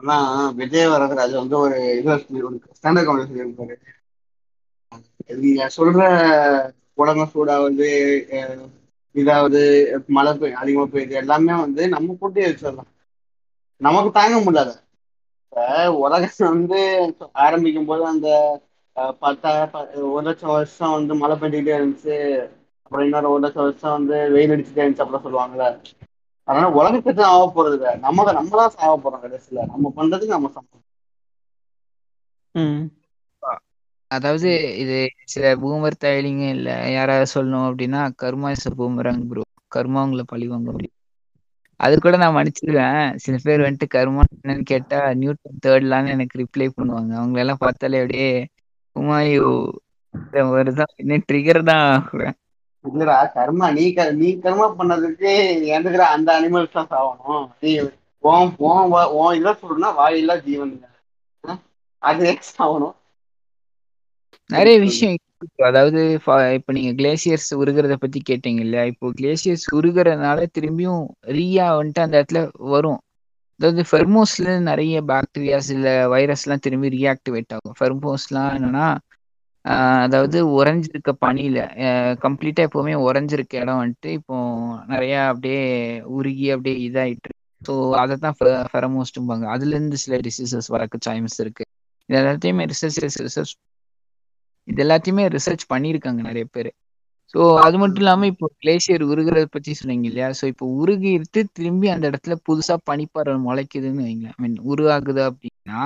ஆனா விஜய் வரதராஜ் வந்து ஒரு இது ஸ்டாண்டர்ட் காமெடி சொல்லியிருப்பாரு நீங்க சொல்ற உடம்பு சூடாவது இதாவது மழை பெய் அதிகமா பெய்யுது எல்லாமே வந்து நம்ம கூட்டி வச்சிடலாம். நமக்கு தாங்க முடியல இப்ப உலகம் வந்து ஆரம்பிக்கும் போது அந்த பத்தாயிரம் பத்தா ஒரு லட்சம் வருஷம் வந்து மழை பெஞ்சுக்கிட்டே இருந்துச்சு. அப்புறம் இன்னொரு ஒரு லட்சம் வருஷம் வந்து வெயில் அடிச்சுட்டே இருந்துச்சு அப்படின்னு சொல்லுவாங்கல்ல. அதனால உலகத்துக்கு ஆக போறது இல்லை. நம்ம நம்ம தான் சாக போறோம் கடைசியில. நம்ம பண்றதுக்கு நம்ம சம்பளம் அதாவது இது சில பூமர் தயலிங்க இல்ல யாராவது சொல்லணும் அப்படின்னா கர்மா இஸ் பூமராங் ப்ரோ கர்மா உங்களை பழிவாங்க அப்படி அது கூட நான் மன்னிச்சிடுவேன். சில பேர் வந்துட்டு கர்மா என்னன்னு கேட்டா நியூட்டன் தேர்ட்லான்னு எனக்கு ரிப்ளை பண்ணுவாங்க. அவங்களெல்லாம் பார்த்தாலே அப்படியே உமாயு வருதான் என்ன ட்ரிகர் தான் ஆகுறேன். இல்லடா கர்மா நீ க- நீ கர்மா பண்ணதுக்கு எதுக்குற அந்த அனிமல்ஸ் தான் சாகணும். நீ ஓம் ஓம் ஓம் இதை சொல்லணும்னா வாயில்லா ஜீவன் அது சாகணும்? நிறைய விஷயம் அதாவது இப்ப நீங்க கிளேசியர்ஸ் உருகிறத பத்தி கேட்டீங்க இல்லையா இப்போ கிளேசியர்ஸ் உருகிறதுனால திரும்பியும் ரீயா வந்துட்டு அந்த இடத்துல வரும். அதாவது ஃபெர்மோஸ்ல நிறைய பாக்டீரியாஸ் இல்ல வைரஸ் எல்லாம் திரும்பி ரீஆக்டிவேட் ஆகும். ஃபெர்மோஸ்லாம் என்னன்னா அதாவது உறைஞ்சிருக்க பனியில. கம்ப்ளீட்டா எப்பவுமே உறைஞ்சிருக்க இடம் வந்துட்டு இப்போ நிறைய அப்படியே உருகி அப்படியே இதாயிட்டு ஸோ அதை தான் ஃபெரமோஸ்டும்பாங்க அதுல இருந்து சில டிசீசஸ் வரக்கு சாய்ஸ் இருக்கு. இது எல்லாத்தையுமே ரிசர்ச் ரிசர்ச் இது எல்லாத்தையுமே ரிசர்ச் பண்ணியிருக்காங்க நிறைய பேர். ஸோ அது மட்டும் இல்லாமல் இப்போ கிளேசியர் உருகிறத பற்றி சொன்னீங்க இல்லையா? ஸோ இப்போ உருகிட்டு திரும்பி அந்த இடத்துல புதுசா பனிப்பாறை முளைக்குதுன்னு வைங்களேன். ஐ மீன் உருவாகுது அப்படின்னா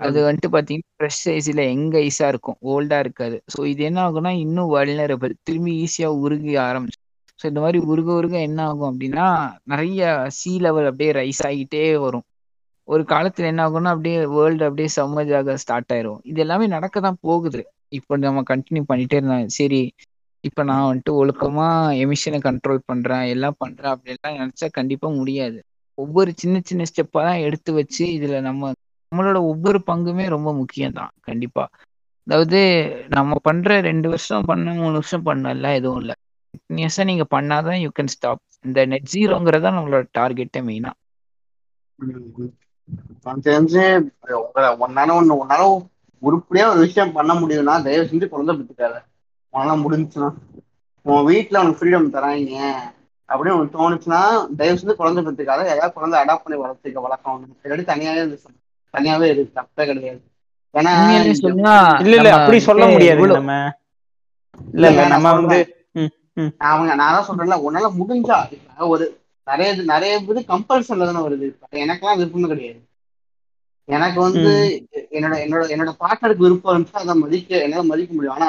அது வந்துட்டு பாத்தீங்கன்னா ஃப்ரெஷ் சைஸ்ல எங்க ஐஸா இருக்கும். ஓல்டா இருக்காது. ஸோ இது என்ன ஆகும்னா இன்னும் வல்னரபிள் திரும்பி ஈஸியா உருகி ஆரம்பிச்சு. ஸோ இந்த மாதிரி உருக உருக என்ன ஆகும் அப்படின்னா நிறைய சீ லெவல் அப்படியே ரைஸ் ஆகிட்டே வரும். ஒரு காலத்துல என்ன ஆகும்னா அப்படியே வேர்ல்டு அப்படியே சம்மஜாக ஸ்டார்ட் ஆயிரும். இது எல்லாமே நடக்க தான் போகுது. இப்போ நம்ம கண்டினியூ பண்ணிட்டே இருந்தாங்க சரி இப்போ நான் வந்துட்டு ஒழுக்கமா எமிஷனை கண்ட்ரோல் பண்றேன் எல்லாம் பண்றேன் அப்படின்லாம் நினைச்சா கண்டிப்பா முடியாது. ஒவ்வொரு சின்ன சின்ன ஸ்டெப்பா தான் எடுத்து வச்சு இதுல நம்ம நம்மளோட ஒவ்வொரு பங்குமே ரொம்ப முக்கியம் தான் கண்டிப்பா. அதாவது நம்ம பண்ற ரெண்டு வருஷம் பண்ண மூணு வருஷம் பண்ணல எதுவும் இல்லை. கண்டினியூஸா நீங்க பண்ணாதான் யூ கேன் ஸ்டாப் இந்த நெட் ஜீரோங்கிறதா நம்மளோட டார்கெட்டே மெயினா தெரிஞ்சு உங்களை ஒன்னால ஒண்ணு உன்னால உருப்படியா ஒரு விஷயம் பண்ண முடியும்னா தயவு செஞ்சு குழந்தை பெற்றுக்காத. உன்னால முடிஞ்சுச்சுன்னா. உன் வீட்டுல உனக்கு ஃப்ரீடம் தராங்க அப்படின்னு உனக்கு தோணுச்சுன்னா தயவு செஞ்சு குழந்தை பெற்றுக்காத. ஏதாவது குழந்தை அடாப்ட் பண்ணி வளர்த்துக்க வளர்க்கணும். இல்லாட்டி தனியாவே இருந்து தனியாவே இருக்கு தப்பே கிடையாது. ஏன்னா இல்ல இல்ல அப்படி சொல்ல முடியாது நம்ம. இல்ல இல்ல நம்ம வந்து. அவங்க நான் தான் சொல்றேன்ல உன்னால முடிஞ்சா ஒரு நிறைய இது- நிறைய இது கம்பல்சன்ல தானே வருது. எனக்கெல்லாம் விருப்பம் கிடையாது. எனக்கு வந்து என்னோட என்னோட என்னோட பார்ட்னருக்கு விருப்பம் இருந்துச்சு அதை மதிக்க என்னால மதிக்க முடியும். ஆனா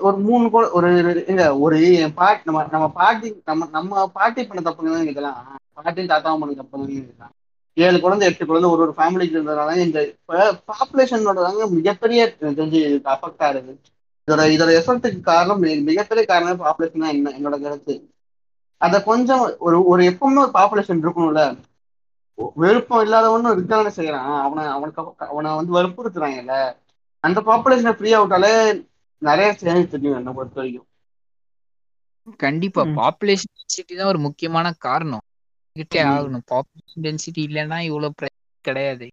ஒரு மூணு கூட ஒரு இல்ல ஒரு என் பாட் நம்ம நம்ம பாட்டி நம்ம நம்ம பாட்டி பண்ண தப்புங்க தான் இதெல்லாம். பாட்டி தாத்தாவும் பண்ண தப்புங்க இதெல்லாம் ஏழு குழந்தை எட்டு குழந்தை ஒரு ஒரு ஃபேமிலிக்கு இருந்ததுனால இந்த பாப்புலேஷனோட தாங்க மிகப்பெரிய தெரிஞ்சு இதுக்கு அஃபெக்ட் ஆகுது. இதோட இதோட எஃபெக்ட்டுக்கு காரணம் மிக- மிகப்பெரிய காரணம் பாப்புலேஷன் தான் என்ன என்னோட கருத்து. அத கொஞ்சம் ஒரு ஒரு எப்பவுமே ஒரு பாப்புலேஷன் இருக்கணும்ல. விருப்பம் இல்லாதவனும் இருக்கதானே செய்யறான் அவனை அவனுக்கு அவனை வந்து வற்புறுத்துறாங்கல்ல. அந்த பாப்புலேஷனை ஃப்ரீயா விட்டாலே நிறைய சேஞ்ச் தெரியும் என்னை பொறுத்த வரைக்கும். கண்டிப்பா. பாப்புலேஷன் டென்சிட்டி தான் ஒரு முக்கியமான காரணம். கிட்டே. ஆகணும். பாப்புலேஷன் டென்சிட்டி இல்லைன்னா இவ்வளவு பிரச்சனை கிடையாது.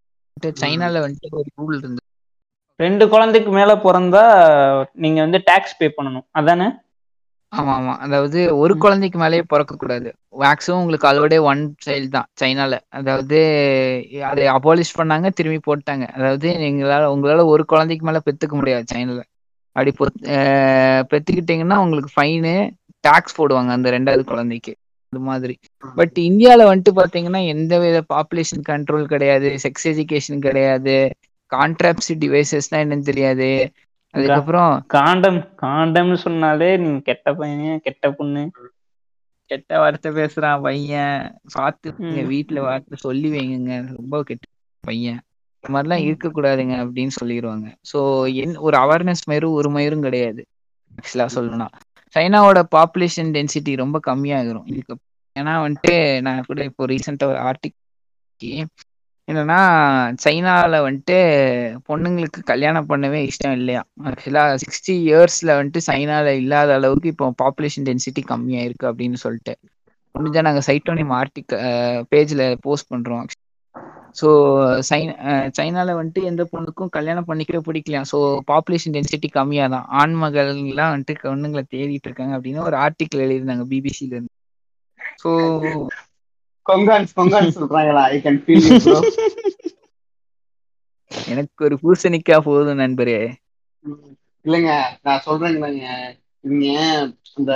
சைனால வந்துட்டு ஒரு ரூல் இருந்து ரெண்டு குழந்தைக்கு மேல பிறந்தா நீங்க வந்து டாக்ஸ் பே பண்ணணும். அதானே? ஆமா ஆமா அதாவது ஒரு. குழந்தைக்கு மேலேயே பிறக்க கூடாது மேக்ஸிமம் உங்களுக்கு அதோட ஒன் சைல்டு தான் சைனால அதாவது அதை அபாலிஷ் பண்ணாங்க திரும்பி போட்டாங்க. அதாவது நீங்களால உங்களால ஒரு குழந்தைக்கு மேல பெத்துக்க முடியாது சைனால அப்படி பெத்துக்கிட்டீங்கன்னா உங்களுக்கு ஃபைனு டாக்ஸ் போடுவாங்க அந்த ரெண்டாவது குழந்தைக்கு. அது மாதிரி. பட் இந்தியால வந்துட்டு பாத்தீங்கன்னா எந்த வித பாப்புலேஷன் கண்ட்ரோல் கிடையாது செக்ஸ் எஜுகேஷன் கிடையாது கான்ட்ராப்சி டிவைசஸ்னா என்னன்னு தெரியாது. அதுக்கப்புறம் காண்டம் காண்டம்னு சொன்னாலே நீங்க கெட்ட பையன் கெட்ட பொண்ணு. கெட்ட வார்த்தை பேசுறான் பையன். பார்த்து. வீட்டுல வார்த்தை சொல்லி வைங்க ரொம்ப கெட்ட பையன். இந்த மாதிரிலாம் இருக்கக்கூடாதுங்க அப்படின்னு சொல்லிடுவாங்க ஸோ என் ஒரு அவேர்னஸ் மயிரும் ஒரு மயிரும் கிடையாது. ஆக்சுவலா சொல்லணும்னா. சைனாவோட பாப்புலேஷன் டென்சிட்டி ரொம்ப கம்மியாகிரும். இதுக்கு ஏன்னா வந்துட்டு நான் கூட இப்போ ரீசெண்டாக ஒரு ஆர்டிக் என்னன்னா சைனாவில் வந்துட்டு பொண்ணுங்களுக்கு கல்யாணம் பண்ணவே இஷ்டம் இல்லையா? ஆக்சுவலாக சிக்ஸ்டி இயர்ஸில் வந்துட்டு சைனால இல்லாத அளவுக்கு இப்போ பாப்புலேஷன் டென்சிட்டி கம்மியாயிருக்கு அப்படின்னு சொல்லிட்டு. முடிஞ்சா நாங்கள் சைட்டோனியம் ஆர்டிக் பேஜில் போஸ்ட் பண்ணுறோம் ஸோ சைன் சைனால வந்துட்டு எந்த பொண்ணுக்கும் கல்யாணம் பண்ணிக்கவே பிடிக்கலையா? ஸோ பாப்புலேஷன் டென்சிட்டி கம்மியாக தான் ஆண் மகள்லாம் வந்துட்டு பொண்ணுங்களை தேடிட்டு இருக்காங்க அப்படின்னு ஒரு ஆர்டிக்கல் எழுதியிருந்தாங்க பிபிசில இருந்து. ஸோ கொங்கான்ஸ் கொங்கான்ஸ் சொல்றாங்களா? ஐ கேன் ஃபீல் எனக்கு ஒரு பூசணிக்கா போதும் நண்பரே. இல்லைங்க நான் சொல்றேங்க நீங்க இந்த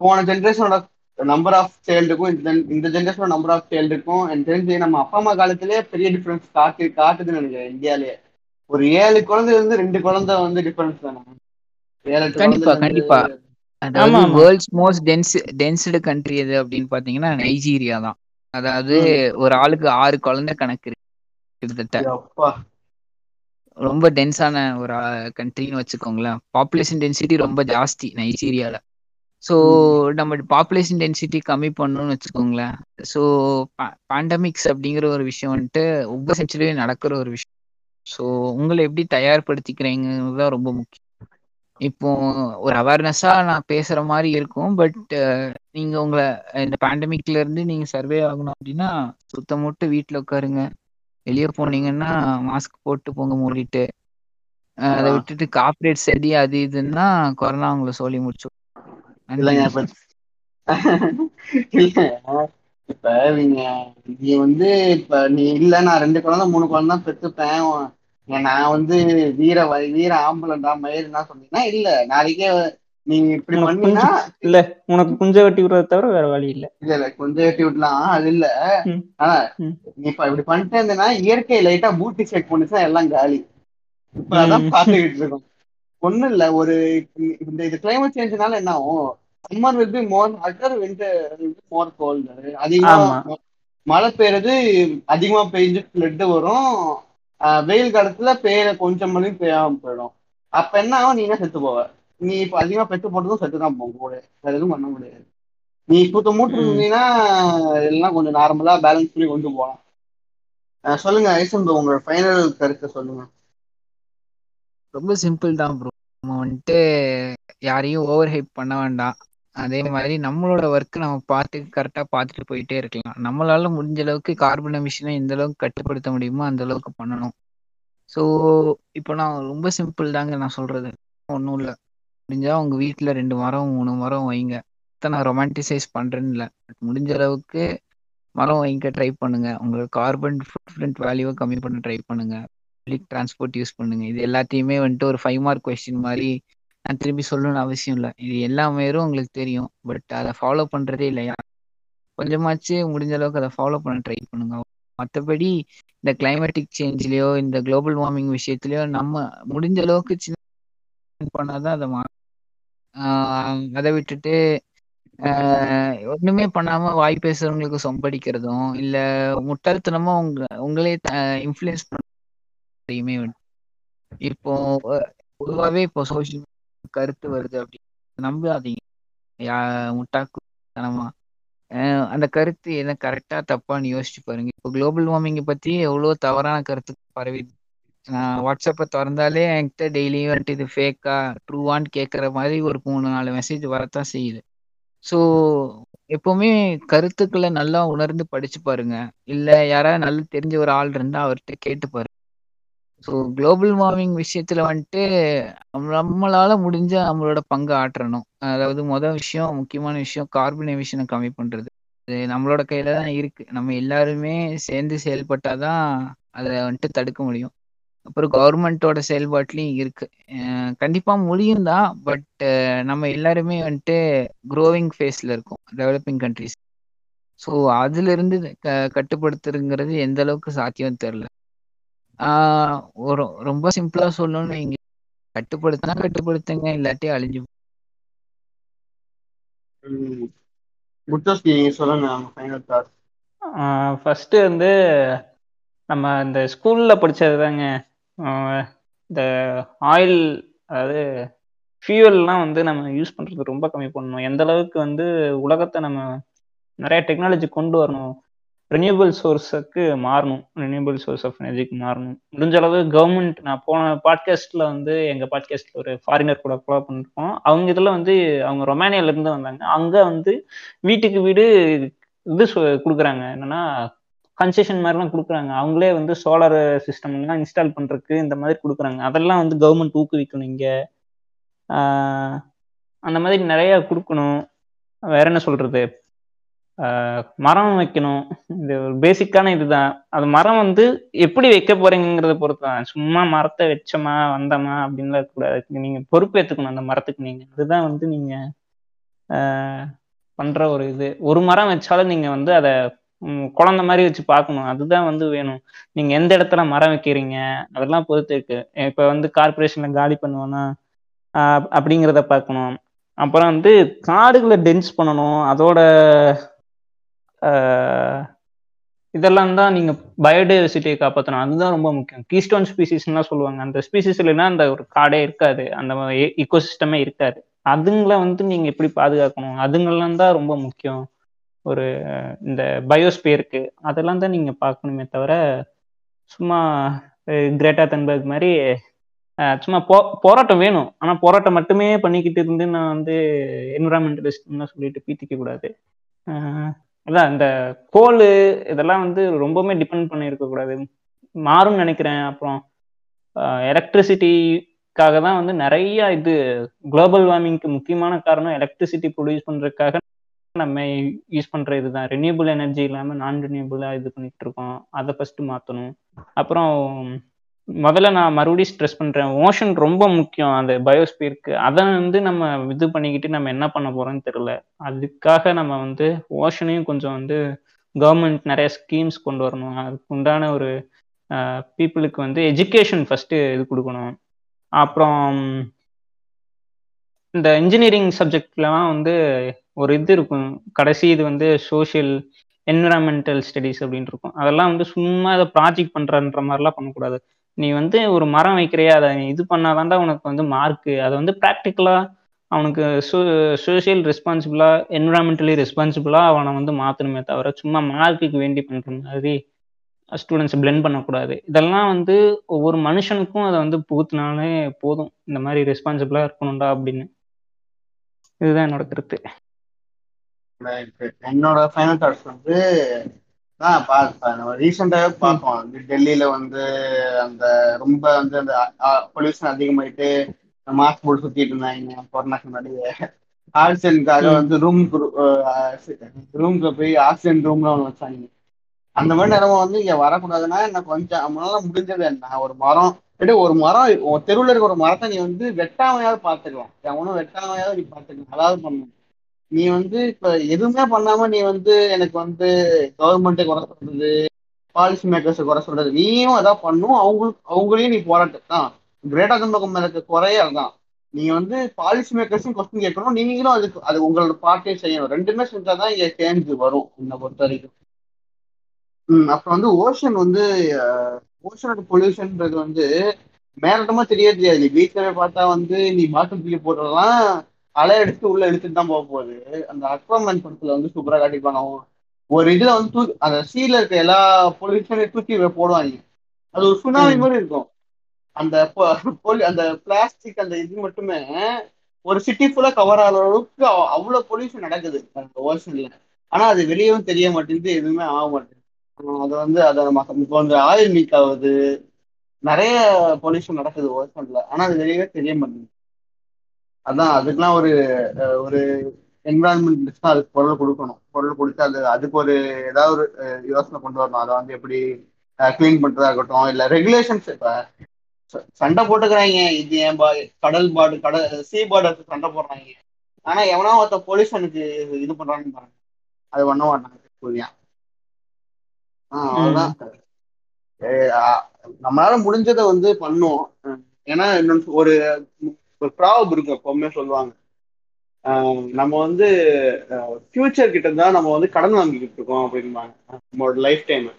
போன ஜென்ரேஷனோட நம்பர் ஆஃப் சைல்டுக்கும் இந்த இந்த ஜென்ரேஷனோட நம்பர் ஆஃப் சைல்டுக்கும் எனக்கு தெரிஞ்சு நம்ம அப்பா அம்மா காலத்திலேயே பெரிய டிஃபரன்ஸ் காட்டு காட்டுதுன்னு நினைக்கிறேன் இந்தியாலயே. ஒரு ஏழு குழந்தைல இருந்து ரெண்டு குழந்தை வந்து டிஃபரன்ஸ் தானே? ஏழு கண்டிப்பா கண்டிப்பா. அதாவது. World's most dense densest country எது அப்படின்னு பாத்தீங்கன்னா நைஜீரியா தான். அதாவது ஒரு ஆளுக்கு ஆறு குழந்தை கணக்கு இருக்கு கிட்டத்தட்ட. ரொம்ப டென்ஸான ஒரு கண்ட்ரின்னு வச்சுக்கோங்களேன். பாப்புலேஷன் டென்சிட்டி ரொம்ப ஜாஸ்தி நைஜீரியால ஸோ நம்ம பாப்புலேஷன் டென்சிட்டி கம்மி பண்ணணும்னு வச்சுக்கோங்களேன். ஸோ பேண்டமிக்ஸ் அப்படிங்கிற ஒரு விஷயம் வந்துட்டு ஒவ்வொரு செஞ்சுரியும் நடக்கிற ஒரு விஷயம். ஸோ உங்களை எப்படி தயார்படுத்திக்கிறீங்கிறது தான் ரொம்ப முக்கியம். இப்போ ஒரு அவேர்னஸா நான் பேசுற மாதிரி இருக்கும் பட் நீங்க உங்களை இந்த பேண்டமிக்ல இருந்து நீங்க சர்வே ஆகணும் அப்படின்னா சுத்தம் மட்டும் வீட்டுல உட்காருங்க. வெளியே போனீங்கன்னா மாஸ்க் போட்டு போங்க மூடிட்டு. அதை. விட்டுட்டு கார்பரேட் சரி அது இதுன்னா கொரோனா உங்களை சொல்லி முடிச்சு இல்லைங்க இப்ப இப்ப நீங்க நீ வந்து இப்ப நீ இல்ல நான் ரெண்டு குழந்தை மூணு குழந்தை தான் பெத்துப்பேன் நான் வந்து வீர வீர ஆம்பளண்டா மயிர்னா சொன்னீங்கன்னா இல்ல நாளைக்கே நீங்க இப்படி பண்ணீங்கன்னா இல்ல உனக்கு குஞ்ச வெட்டி விடுறத தவிர வேற வழி இல்ல இல்ல இல்ல கொஞ்சம் ஏற்றி விடலாம் அது இல்ல. ஆனா. நீ இப்ப இப்படி பண்ணிட்டே இருந்தேன்னா இயற்கை லைட்டா பூட்டி செக் பண்ணுச்சுன்னா எல்லாம் காலி இப்ப அதான். பாத்துக்கிட்டு இருக்கோம் ஒண்ணும் இல்ல. ஒரு இந்த இது கிளைமேட் சேஞ்ச்னால என்ன ஆகும்? Summer will be more hotter winter more cold அதிகமா மழை பெய்யறது அதிகமா பெய்ஞ்சு ஃப்ளட் வரும். வெயில் காலத்துல பெய்யற கொஞ்சம் மழை பெய்யாம போயிடும். அப்ப என்ன ஆகும்? நீ என்ன செத்து போவ? நீ இப்ப அதிகமா பெத்து போட்டதும் செத்து தான் போகும் கூட. வேற எதுவும் பண்ண முடியாது. நீ கூத்த மூட்டு. இருந்தீங்கன்னா எல்லாம் கொஞ்சம் நார்மலா பேலன்ஸ் பண்ணி கொண்டு போகலாம் சொல்லுங்க ஐசன் உங்களோட ஃபைனல் கருத்தை சொல்லுங்க. ரொம்ப சிம்பிள் தான் ப்ரோ நம்ம வந்துட்டு யாரையும் ஓவர் ஹைப் பண்ண வேண்டாம். அதே மாதிரி நம்மளோட ஒர்க் நம்ம பார்த்து கரெக்டாக பார்த்துட்டு போயிட்டே இருக்கலாம். நம்மளால முடிஞ்ச அளவுக்கு கார்பன் எமிஷனை எந்த அளவுக்கு கட்டுப்படுத்த முடியுமோ அந்த அளவுக்கு பண்ணணும். ஸோ இப்போ நான் ரொம்ப சிம்பிள் தாங்க நான் சொல்றது. ஒன்றும் இல்லை. முடிஞ்சா உங்க வீட்டில் ரெண்டு மரம் மூணு மரம் வைங்க. நான் ரொமான்டிசைஸ் பண்ணுறேன்னு இல்லை. முடிஞ்ச அளவுக்கு மரம் வாங்கிக்க ட்ரை பண்ணுங்க. உங்களுக்கு கார்பன் ஃபுட் வேல்யூவை கம்மி பண்ண ட்ரை பண்ணுங்க. பப்ளிக் டிரான்ஸ்போர்ட் யூஸ் பண்ணுங்க. இது எல்லாத்தையுமே வந்துட்டு ஒரு ஃபைவ் மார்க் கொஸ்டின் மாதிரி நான் திரும்பி சொல்லணும்னு அவசியம் இல்லை. இது எல்லாமே உங்களுக்கு தெரியும். பட் அதை ஃபாலோ பண்றதே இல்லையா கொஞ்சமாச்சு முடிஞ்ச அளவுக்கு அதை ஃபாலோ பண்ண ட்ரை பண்ணுங்க. மற்றபடி இந்த கிளைமேட்டிக் சேஞ்ச்லயோ இந்த குளோபல் வார்மிங் விஷயத்துலயோ நம்ம முடிஞ்ச அளவுக்கு சின்ன பண்ணாதான் அதை மா ஆஹ் அதை விட்டுட்டு ஆஹ் ஒண்ணுமே பண்ணாம வாய் பேசுறவங்களுக்கு சொம்படிக்கிறதும் இல்ல முட்டாள்தனமா உங்க உங்களே இன்ஃப்ளூயன்ஸ் எல்லாத்தையுமே இப்போ பொதுவாகவே இப்போ சோசியல் கருத்து வருது அப்படின்னு நம்பாதீங்க. யா முட்டாக்குத்தனமா அந்த கருத்து என்ன கரெக்டா தப்பான்னு யோசிச்சு பாருங்க. இப்போ குளோபல் வார்மிங்கை பத்தி எவ்வளோ தவறான கருத்து பரவி நான் வாட்ஸ்அப்பை திறந்தாலே என்கிட்ட டெய்லியும் வந்துட்டு இது ஃபேக்கா ட்ரூவான்னு கேட்குற மாதிரி ஒரு மூணு நாலு மெசேஜ் வரத்தான் செய்யுது. ஸோ எப்பவுமே கருத்துக்களை நல்லா உணர்ந்து படிச்சு பாருங்க. இல்லை யாராவது நல்லா தெரிஞ்ச ஒரு ஆள் இருந்தால் அவர்கிட்ட கேட்டு பாருங்க. ஸோ குளோபல் வார்மிங் விஷயத்துல வந்துட்டு நம்மளால முடிஞ்ச நம்மளோட பங்கு ஆற்றணும். அதாவது மொதல் விஷயம் முக்கியமான விஷயம் கார்பன் எமிஷனை கம்மி பண்றது. அது நம்மளோட கையில தான் இருக்கு. நம்ம எல்லாருமே சேர்ந்து செயல்பட்டாதான் அதை வந்துட்டு தடுக்க முடியும். அப்புறம் கவர்மெண்ட்டோட செயல்பாட்டிலையும் இருக்கு. கண்டிப்பா முடியும் தான் பட் நம்ம எல்லாருமே வந்துட்டு க்ரோவிங் ஃபேஸ்ல இருக்கோம். டெவலப்பிங் கண்ட்ரிஸ் ஸோ அதுல இருந்து க கட்டுப்படுத்துறதுங்கிறது எந்த அளவுக்கு சாத்தியம் தெரில ஒரு ரொம்ப சிம்பிளா சொல்லணும்னு வைங்க. கட்டுப்படுத்தினா கட்டுப்படுத்துங்க இல்லாட்டி அழிஞ்சு முத்தஸ்கி நீங்க சொல்லுங்க ஃபைனல் தாட் ஃபர்ஸ்ட் வந்து நம்ம இந்த ஸ்கூல்ல படிச்சது தாங்க இந்த ஆயில் அதாவது ஃபியூவல்லாம் வந்து நம்ம யூஸ் பண்றது ரொம்ப கம்மி பண்ணணும். எந்த அளவுக்கு வந்து உலகத்தை நம்ம நிறைய டெக்னாலஜி கொண்டு வரணும். ரினியூபிள் சோர்ஸுக்கு மாறணும். ரினியூபிள் சோர்ஸ் ஆஃப் எனர்ஜிக்கு மாறணும். முடிஞ்ச அளவு கவர்மெண்ட் நான் போன பாட்காஸ்ட்ல வந்து எங்க பாட்காஸ்ட்ல ஒரு ஃபாரினர் கூட ஃபாலோ பண்ணிருக்கோம். அவங்க இதுல வந்து அவங்க ரொமானியால இருந்து வந்தாங்க. அங்க வந்து வீட்டுக்கு வீடு இது கொடுக்குறாங்க. என்னன்னா கன்செஷன் மாதிரிலாம் கொடுக்குறாங்க. அவங்களே வந்து சோலார் சிஸ்டம்லாம் இன்ஸ்டால் பண்றதுக்கு இந்த மாதிரி கொடுக்குறாங்க. அதெல்லாம் வந்து கவர்மெண்ட் ஊக்குவிக்கணும் இங்க. அந்த மாதிரி நிறைய கொடுக்கணும். வேற என்ன சொல்றது? மரம் வைக்கணும். இது ஒரு பேசிக்கான இதுதான். அது மரம் வந்து எப்படி வைக்க போறீங்கிறத பொறுத்து தான் சும்மா மரத்தை வச்சோமா வந்தோமா அப்படின்லாம் இருக்கக்கூடாது நீங்க பொறுப்பேற்றுக்கணும் அந்த மரத்துக்கு நீங்க. அதுதான் வந்து நீங்க பண்ற ஒரு இது. ஒரு மரம் வச்சாலும் நீங்க வந்து அதை குழந்த மாதிரி வச்சு பார்க்கணும். அதுதான் வந்து வேணும். நீங்க எந்த இடத்துல மரம் வைக்கிறீங்க? அதெல்லாம் பொறுத்து இருக்கு. இப்ப வந்து கார்பரேஷன்ல காலி பண்ணுவோன்னா அப்படிங்கிறத பார்க்கணும். அப்புறம் வந்து காடுகளை டென்ஸ் பண்ணணும். அதோட இதெல்லாம் தான் நீங்க பயோடைவர்சிட்டியை காப்பாற்றணும் அதுதான் ரொம்ப முக்கியம். கீஸ்டோன் ஸ்பீசிஸ்லாம் சொல்லுவாங்க. அந்த ஸ்பீசிஸ் இல்லைன்னா அந்த ஒரு காடே இருக்காது. அந்த இக்கோசிஸ்டமே இருக்காது. அதுங்களை வந்து நீங்க எப்படி பாதுகாக்கணும்? அதுங்கெல்லாம் தான் ரொம்ப முக்கியம். ஒரு இந்த பயோஸ்பியருக்கு அதெல்லாம் தான் நீங்க பார்க்கணுமே தவிர சும்மா கிரேட்டா தன்பர்க் மாதிரி சும்மா போ போராட்டம் வேணும். ஆனா போராட்டம் மட்டுமே பண்ணிக்கிட்டு இருந்து நான் வந்து என்விரான்மெண்டலிஸ்ட்னு சொல்லிட்டு பீத்திக்க கூடாது அதான் இந்த கோல் இதெல்லாம் வந்து ரொம்பவுமே டிபெண்ட் பண்ணி இருக்கக்கூடாது மாறும்னு நினைக்கிறேன். அப்புறம் எலக்ட்ரிசிட்டிக்காக தான் வந்து நிறைய இது குளோபல் வார்மிங்க்கு முக்கியமான காரணம் எலக்ட்ரிசிட்டி ப்ரொடியூஸ் பண்ணுறதுக்காக நம்ம யூஸ் பண்ற இதுதான். ரினியூபிள் எனர்ஜி இல்லாமல் நான் ரெனியூபிளா இது பண்ணிட்டு இருக்கோம். அதை ஃபர்ஸ்ட் மாத்தணும். அப்புறம் முதல்ல நான் மறுபடியும் ஸ்ட்ரெஸ் பண்றேன். ஓஷன் ரொம்ப முக்கியம். அந்த பயோஸ்பியருக்கு அதை வந்து நம்ம இது பண்ணிக்கிட்டு நம்ம என்ன பண்ண போறோம்னு தெரியல. அதுக்காக நம்ம வந்து ஓஷனையும் கொஞ்சம் வந்து கவர்மெண்ட் நிறைய ஸ்கீம்ஸ் கொண்டு வரணும். அதுக்கு உண்டான ஒரு பீப்புளுக்கு வந்து எஜுகேஷன் ஃபர்ஸ்ட் இது கொடுக்கணும். அப்புறம் இந்த இன்ஜினியரிங் சப்ஜெக்ட்லாம் வந்து ஒரு இது இருக்கும். கடைசி இது வந்து சோஷியல் என்விரான்மெண்டல் ஸ்டடீஸ் அப்படின்னு இருக்கும். அதெல்லாம் வந்து சும்மா அதை ப்ராஜெக்ட் பண்ணுறன்ற மாதிரிலாம் பண்ணக்கூடாது. நீ வந்து ஒரு மரம் வைக்கிறியா? அதை நீ இது பண்ணாதான்டா உனக்கு வந்து மார்க்கு அதை வந்து ப்ராக்டிக்கலாக அவனுக்கு சோ சோஷியல் ரெஸ்பான்சிபிளாக என்விரான்மெண்டலி ரெஸ்பான்சிபிளாக அவனை வந்து மாற்றணுமே தவிர சும்மா மார்க்குக்கு வேண்டி பண்ணுற மாதிரி ஸ்டூடெண்ட்ஸ் பிளெண்ட் பண்ணக்கூடாது. இதெல்லாம் வந்து ஒவ்வொரு மனுஷனுக்கும் அதை வந்து புகுத்தினாலே போதும். இந்த மாதிரி ரெஸ்பான்சிபிளாக இருக்கணும்டா அப்படின்னு. இதுதான் என்னோட கருத்து. என்னோட ஃபைனல் தாட்ஸ் வந்து தான் நம்ம ரீசெண்டாகவே பார்த்தோம் டெல்லியில வந்து அந்த ரொம்ப வந்து அந்த பொல்யூஷன் அதிகமாயிட்டு மாஸ்க் போட்டு சுத்திட்டு இருந்தாங்க கொரோனாக்கு முன்னாடியே. ஆக்சிஜனுக்காக வந்து ரூம் ரூம்க்கு போய் ஆக்சிஜன் ரூம்ல ஒன்று வச்சாங்க. அந்த மாதிரி நேரம் வந்து இங்க வரக்கூடாதுன்னா எனக்கு கொஞ்சம் நம்மளால முடிஞ்சது என்ன? ஒரு மரம். இல்லாட்டி ஒரு மரம் தெருவில் தெருவுல இருக்க ஒரு மரத்தை நீ வந்து வெட்டாமையாவது பார்த்துக்கலாம். எவனும் வெட்டாமையாவது நீ பார்த்துக்கலாம். அதாவது பண்ணணும். நீ வந்து இப்ப எதுவுமே பண்ணாம நீ வந்து எனக்கு வந்து கவர்மெண்ட்டை குறை சொல்றது பாலிசி மேக்கர்ஸை குறை சொல்றது நீயும் அதான் பண்ணும். அவங்களுக்கு அவங்களையும் நீ போராட்டு. தான் கிரேட்டா கம்பகம் மேல இருக்க குறையே நீ நீங்க வந்து பாலிசி மேக்கர்ஸும் கொஸ்டின் கேட்கணும். நீங்களும் அதுக்கு அது உங்களோட பார்ட்டியும் செய்யணும். ரெண்டுமே செஞ்சாதான் இங்க சேஞ்ச் வரும் என்னை பொறுத்த வரைக்கும். ம் அப்புறம் வந்து ஓஷன் வந்து ஓஷனோட பொல்யூஷன்ன்றது வந்து மேலோட்டமா தெரிய தெரியாது. நீ வீட்டுல பார்த்தா வந்து நீ பாட்டில் தூக்கி போடுறதெல்லாம் அலை எடுத்து உள்ள எடுத்துட்டு தான் போக போகுது. அந்த அக்வாமன் படத்துல வந்து சூப்பரா காட்டிப்பாங்க ஒரு இதுல வந்து தூக்கி அந்த சீல இருக்க எல்லா பொல்யூஷனையும் தூக்கி போடுவாங்க. அது ஒரு சுனாமி. மாதிரி இருக்கும். அந்த அந்த பிளாஸ்டிக் அந்த இது மட்டுமே ஒரு சிட்டி ஃபுல்லா கவர் ஆகிற அளவுக்கு அவ- அவ்வளவு பொல்யூஷன் நடக்குது அந்த ஓஷன்ல ஆனா அது வெளியவும் தெரிய மாட்டேங்குது எதுவுமே ஆக மாட்டேங்குது. அது வந்து அதை இப்போ இந்த ஆயில் லீக் ஆகுது. நிறைய பொல்யூஷன் நடக்குது ஓஷன்ல ஆனா அது வெளியவே தெரிய மாட்டேங்குது. அதான் அதுக்கெல்லாம் ஒரு ஒரு என்விரான்மெண்ட் அதுக்கு பொருள் கொடுக்கணும். பொருள் கொடுத்து அது அதுக்கு ஒரு ஏதாவது ஒரு யோசனை கொண்டு வரணும். அதை வந்து எப்படி க்ளீன் பண்றதா இருக்கட்டும் இல்ல ரெகுலேஷன்ஸ் இப்ப சண்டை போட்டுக்கிறாங்க இது என் பா கடல் பாடு கடல் சீ பார்டருக்கு சண்டை போடுறாங்க ஆனா எவனா ஒருத்த பொல்யூஷனுக்கு இது பண்றான்னு பாருங்க. அது பண்ண மாட்டாங்க புரியா. அவ்வளவுதான். நம்மளால முடிஞ்சதை வந்து பண்ணுவோம். ஏன்னா இன்னொன்னு ஒரு ஒரு ப்ராப்ளம் இருக்கும் எப்பவுமே சொல்லுவாங்க. நம்ம வந்து ஃபியூச்சர் கிட்ட தான் நம்ம வந்து கடன் வாங்கிக்கிட்டு இருக்கோம் அப்படிம்பாங்க. நம்மளோட லைஃப் டைம்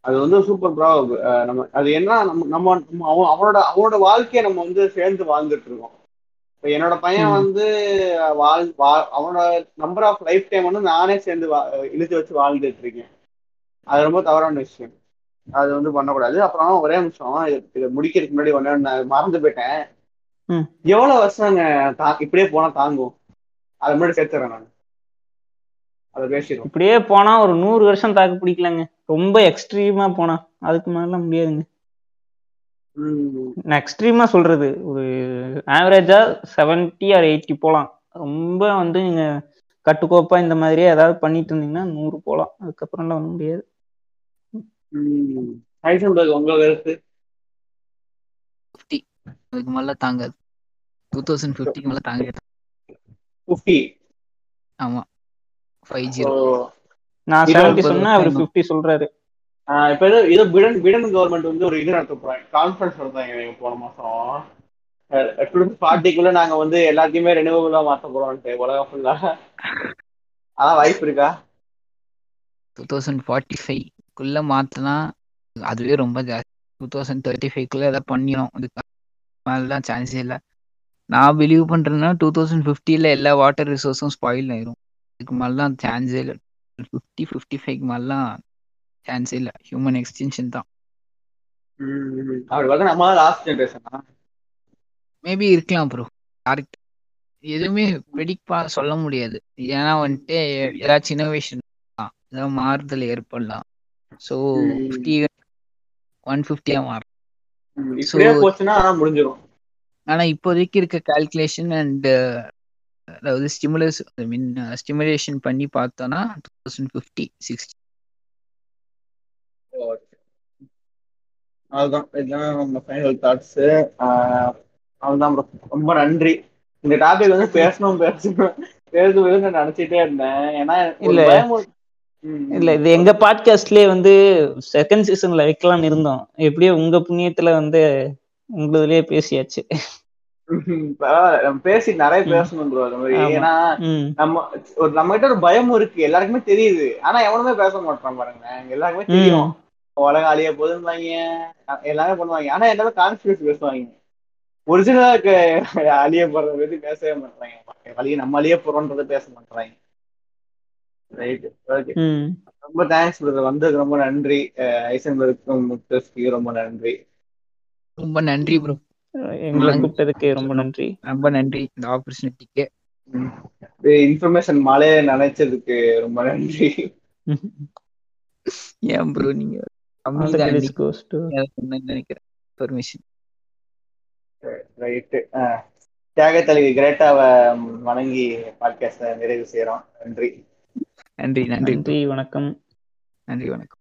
அது வந்து சூப்பர் ப்ராப்ளம் நம்ம அது என்ன நம்ம நம்ம அவன் அவனோட அவனோட வாழ்க்கையை நம்ம வந்து சேர்ந்து வாழ்ந்துட்டு இருக்கோம். இப்போ என்னோட பையன். வந்து வாழ் வா- அவனோட நம்பர் ஆஃப் லைஃப் டைம் வந்து நானே சேர்ந்து வா இழுத்து வச்சு வாழ்ந்துட்டு இருக்கேன். அது ரொம்ப தவறான விஷயம். அது வந்து பண்ணக்கூடாது. அப்புறம் ஒரே நிமிஷம் இது- முடிக்கிறதுக்கு முன்னாடி ஒண்ணு நான் மறந்து போயிட்டேன். எவ்வளவு வருஷங்க தா இப்படியே போனா தாங்கும்? அது முன்னாடி சேர்த்துறேன் நான். அதை பேசிடுவோம். இப்படியே போனா ஒரு நூறு வருஷம் தாக்கு பிடிக்கலங்க. ரொம்ப எக்ஸ்ட்ரீமா போனா. அதுக்கு மேல முடியாதுங்க. நான் எக்ஸ்ட்ரீமா சொல்றது. ஒரு ஆவரேஜா செவன்ட்டி ஆர் எயிட்டி போலாம். ரொம்ப வந்து நீங்க கட்டுக்கோப்பா இந்த மாதிரியே ஏதாவது பண்ணிட்டு இருந்தீங்கன்னா நூறு போலாம். அதுக்கப்புறம்லாம் ஒன்றும் முடியாது. ம். ஹைசன்பர்க் உங்க கருத்து? ஃபிஃப்டி அதுக்கு மேல தாங்காது. டூ தௌசண்ட் ஃபிஃப்டிக்கு மேல தாங்காது ஃபிஃப்டி ஆமா. ஃபைவ் ஜீரோ நான் முப்பது சொன்னா அவர் ஃபிஃப்டி சொல்றாரு. இப்ப ஏதோ ஏதோ பிடன் பிடன் கவர்மெண்ட் வந்து ஒரு இது நடத்த போறாங்க. கான்ஃபரன்ஸ் நடத்தாங்க போன மாசம். பார்ட்டிக்குள்ள நாங்க வந்து எல்லாத்தையுமே ரெனியூவபிளா மாத்த போறோம்ட்டு உலகம் ஃபுல்லா அதான் வாய்ப்பு இருக்கா? டூ தௌசண்ட் ஃபார்ட்டி ஃபைவ்க்குள்ள மாத்தினா அதுவே ரொம்ப ஜாஸ்தி. டூ தௌசண்ட் தேர்ட்டி ஃபைவ்க்குள்ள எதாவது பண்ணிடும் அதுக்கு மேலாம் சான்ஸே இல்லை. நான் பிலீவ் பண்றேன்னா டூ தௌசண்ட் ஃபிஃப்டியில் எல்லா வாட்டர் ரிசோர்ஸும் ஸ்பாயில் ஆயிரும். இதுக்கு மேலாம் சான்ஸே இல்லை. ஃபிஃப்டி ஃபிஃப்டி ஃபைவ்க்கு மேலாம் சான்ஸே இல்லை. ஹியூமன் எக்ஸ்டென்ஷன் தான். அப்படி பார்த்தா நம்ம லாஸ்ட் ஜென்ரேஷனா மேபி இருக்கலாம் ப்ரோ யாருக்கு எதுவுமே ப்ரெடிக்ட் சொல்ல முடியாது. ஏன்னா வந்துட்டு ஏதாச்சும் இனோவேஷன் ஏதாவது மாறுதல் ஏற்படலாம். ஸோ. ஃபிஃப்டி ஒன் ஃபிஃப்டியாக மாறும். முடிஞ்சிடும் ஆனா இப்போதைக்கு இருக்க கால்குலேஷன் அண்ட் அதாவது ஸ்டிமுலஸ் ஐ மீன் ஸ்டிமுலேஷன் பண்ணி பார்த்தோம்னா டூ தௌசண்ட் ஃபிஃப்டி சிக்ஸ்டி அதுதான் இதுதான் நம்ம ஃபைனல் தாட்ஸ் அதுதான் bro. ரொம்ப நன்றி. இந்த டாபிக் வந்து பேசணும் பேசணும் பேசணும் நான் நினைச்சிட்டே இருந்தேன். ஏன்னா இல்ல. இல்ல இது எங்க பாட்காஸ்ட்லயே வந்து செகண்ட் சீசன்ல வைக்கலாம்னு இருந்தோம். எப்படியோ உங்க புண்ணியத்துல வந்து உங்களுதுலயே பேசியாச்சு. பரவாயில்ல. நம்ம பேசி நிறைய. பேசணும் ப்ரோ அது மாதிரி. ஏன்னா நம்ம ஒரு நம்ம கிட்ட ஒரு பயமும் இருக்கு. எல்லாருக்குமே தெரியுது. ஆனா எவனுமே பேச மாட்டான் பாருங்க. எல்லாருக்குமே தெரியும். உலகம் அழிய போதும்பாங்க. எல்லாமே பண்ணுவாங்க. ஆனா எல்லாமே கான்ஃபிடன்ஸ் பேசுவாங்க. ஒரிஜினலா அழிய போறத பத்தி பேசவே மாட்டாங்க. அழிய நம்ம அழிய போறோன்றத பேச மாட்டாங்க. ரைட் ஓகே ரொம்ப தேங்க்ஸ் பிரதர் வந்ததுக்கு ரொம்ப நன்றி. ஐசன்பர்க்கும் ரொம்ப நன்றி. ரொம்ப நன்றி ப்ரோ எங்களை. கூப்பிட்டதுக்கு ரொம்ப நன்றி. ரொம்ப நன்றி இந்த ஆப்பர்ச்சுனிட்டிக்கு. இன்ஃபர்மேஷன் மழையை நினைச்சதுக்கு ரொம்ப நன்றி. ஏன் ப்ரோ நீங்க நினைக்கிறேன். பெர்மிஷன் ரைட்டு தியாக தலைவி கிரேட்டாவை வணங்கி பாட்காஸ்ட நிறைவு செய்யறோம். நன்றி. நன்றி நன்றி வணக்கம். நன்றி வணக்கம்.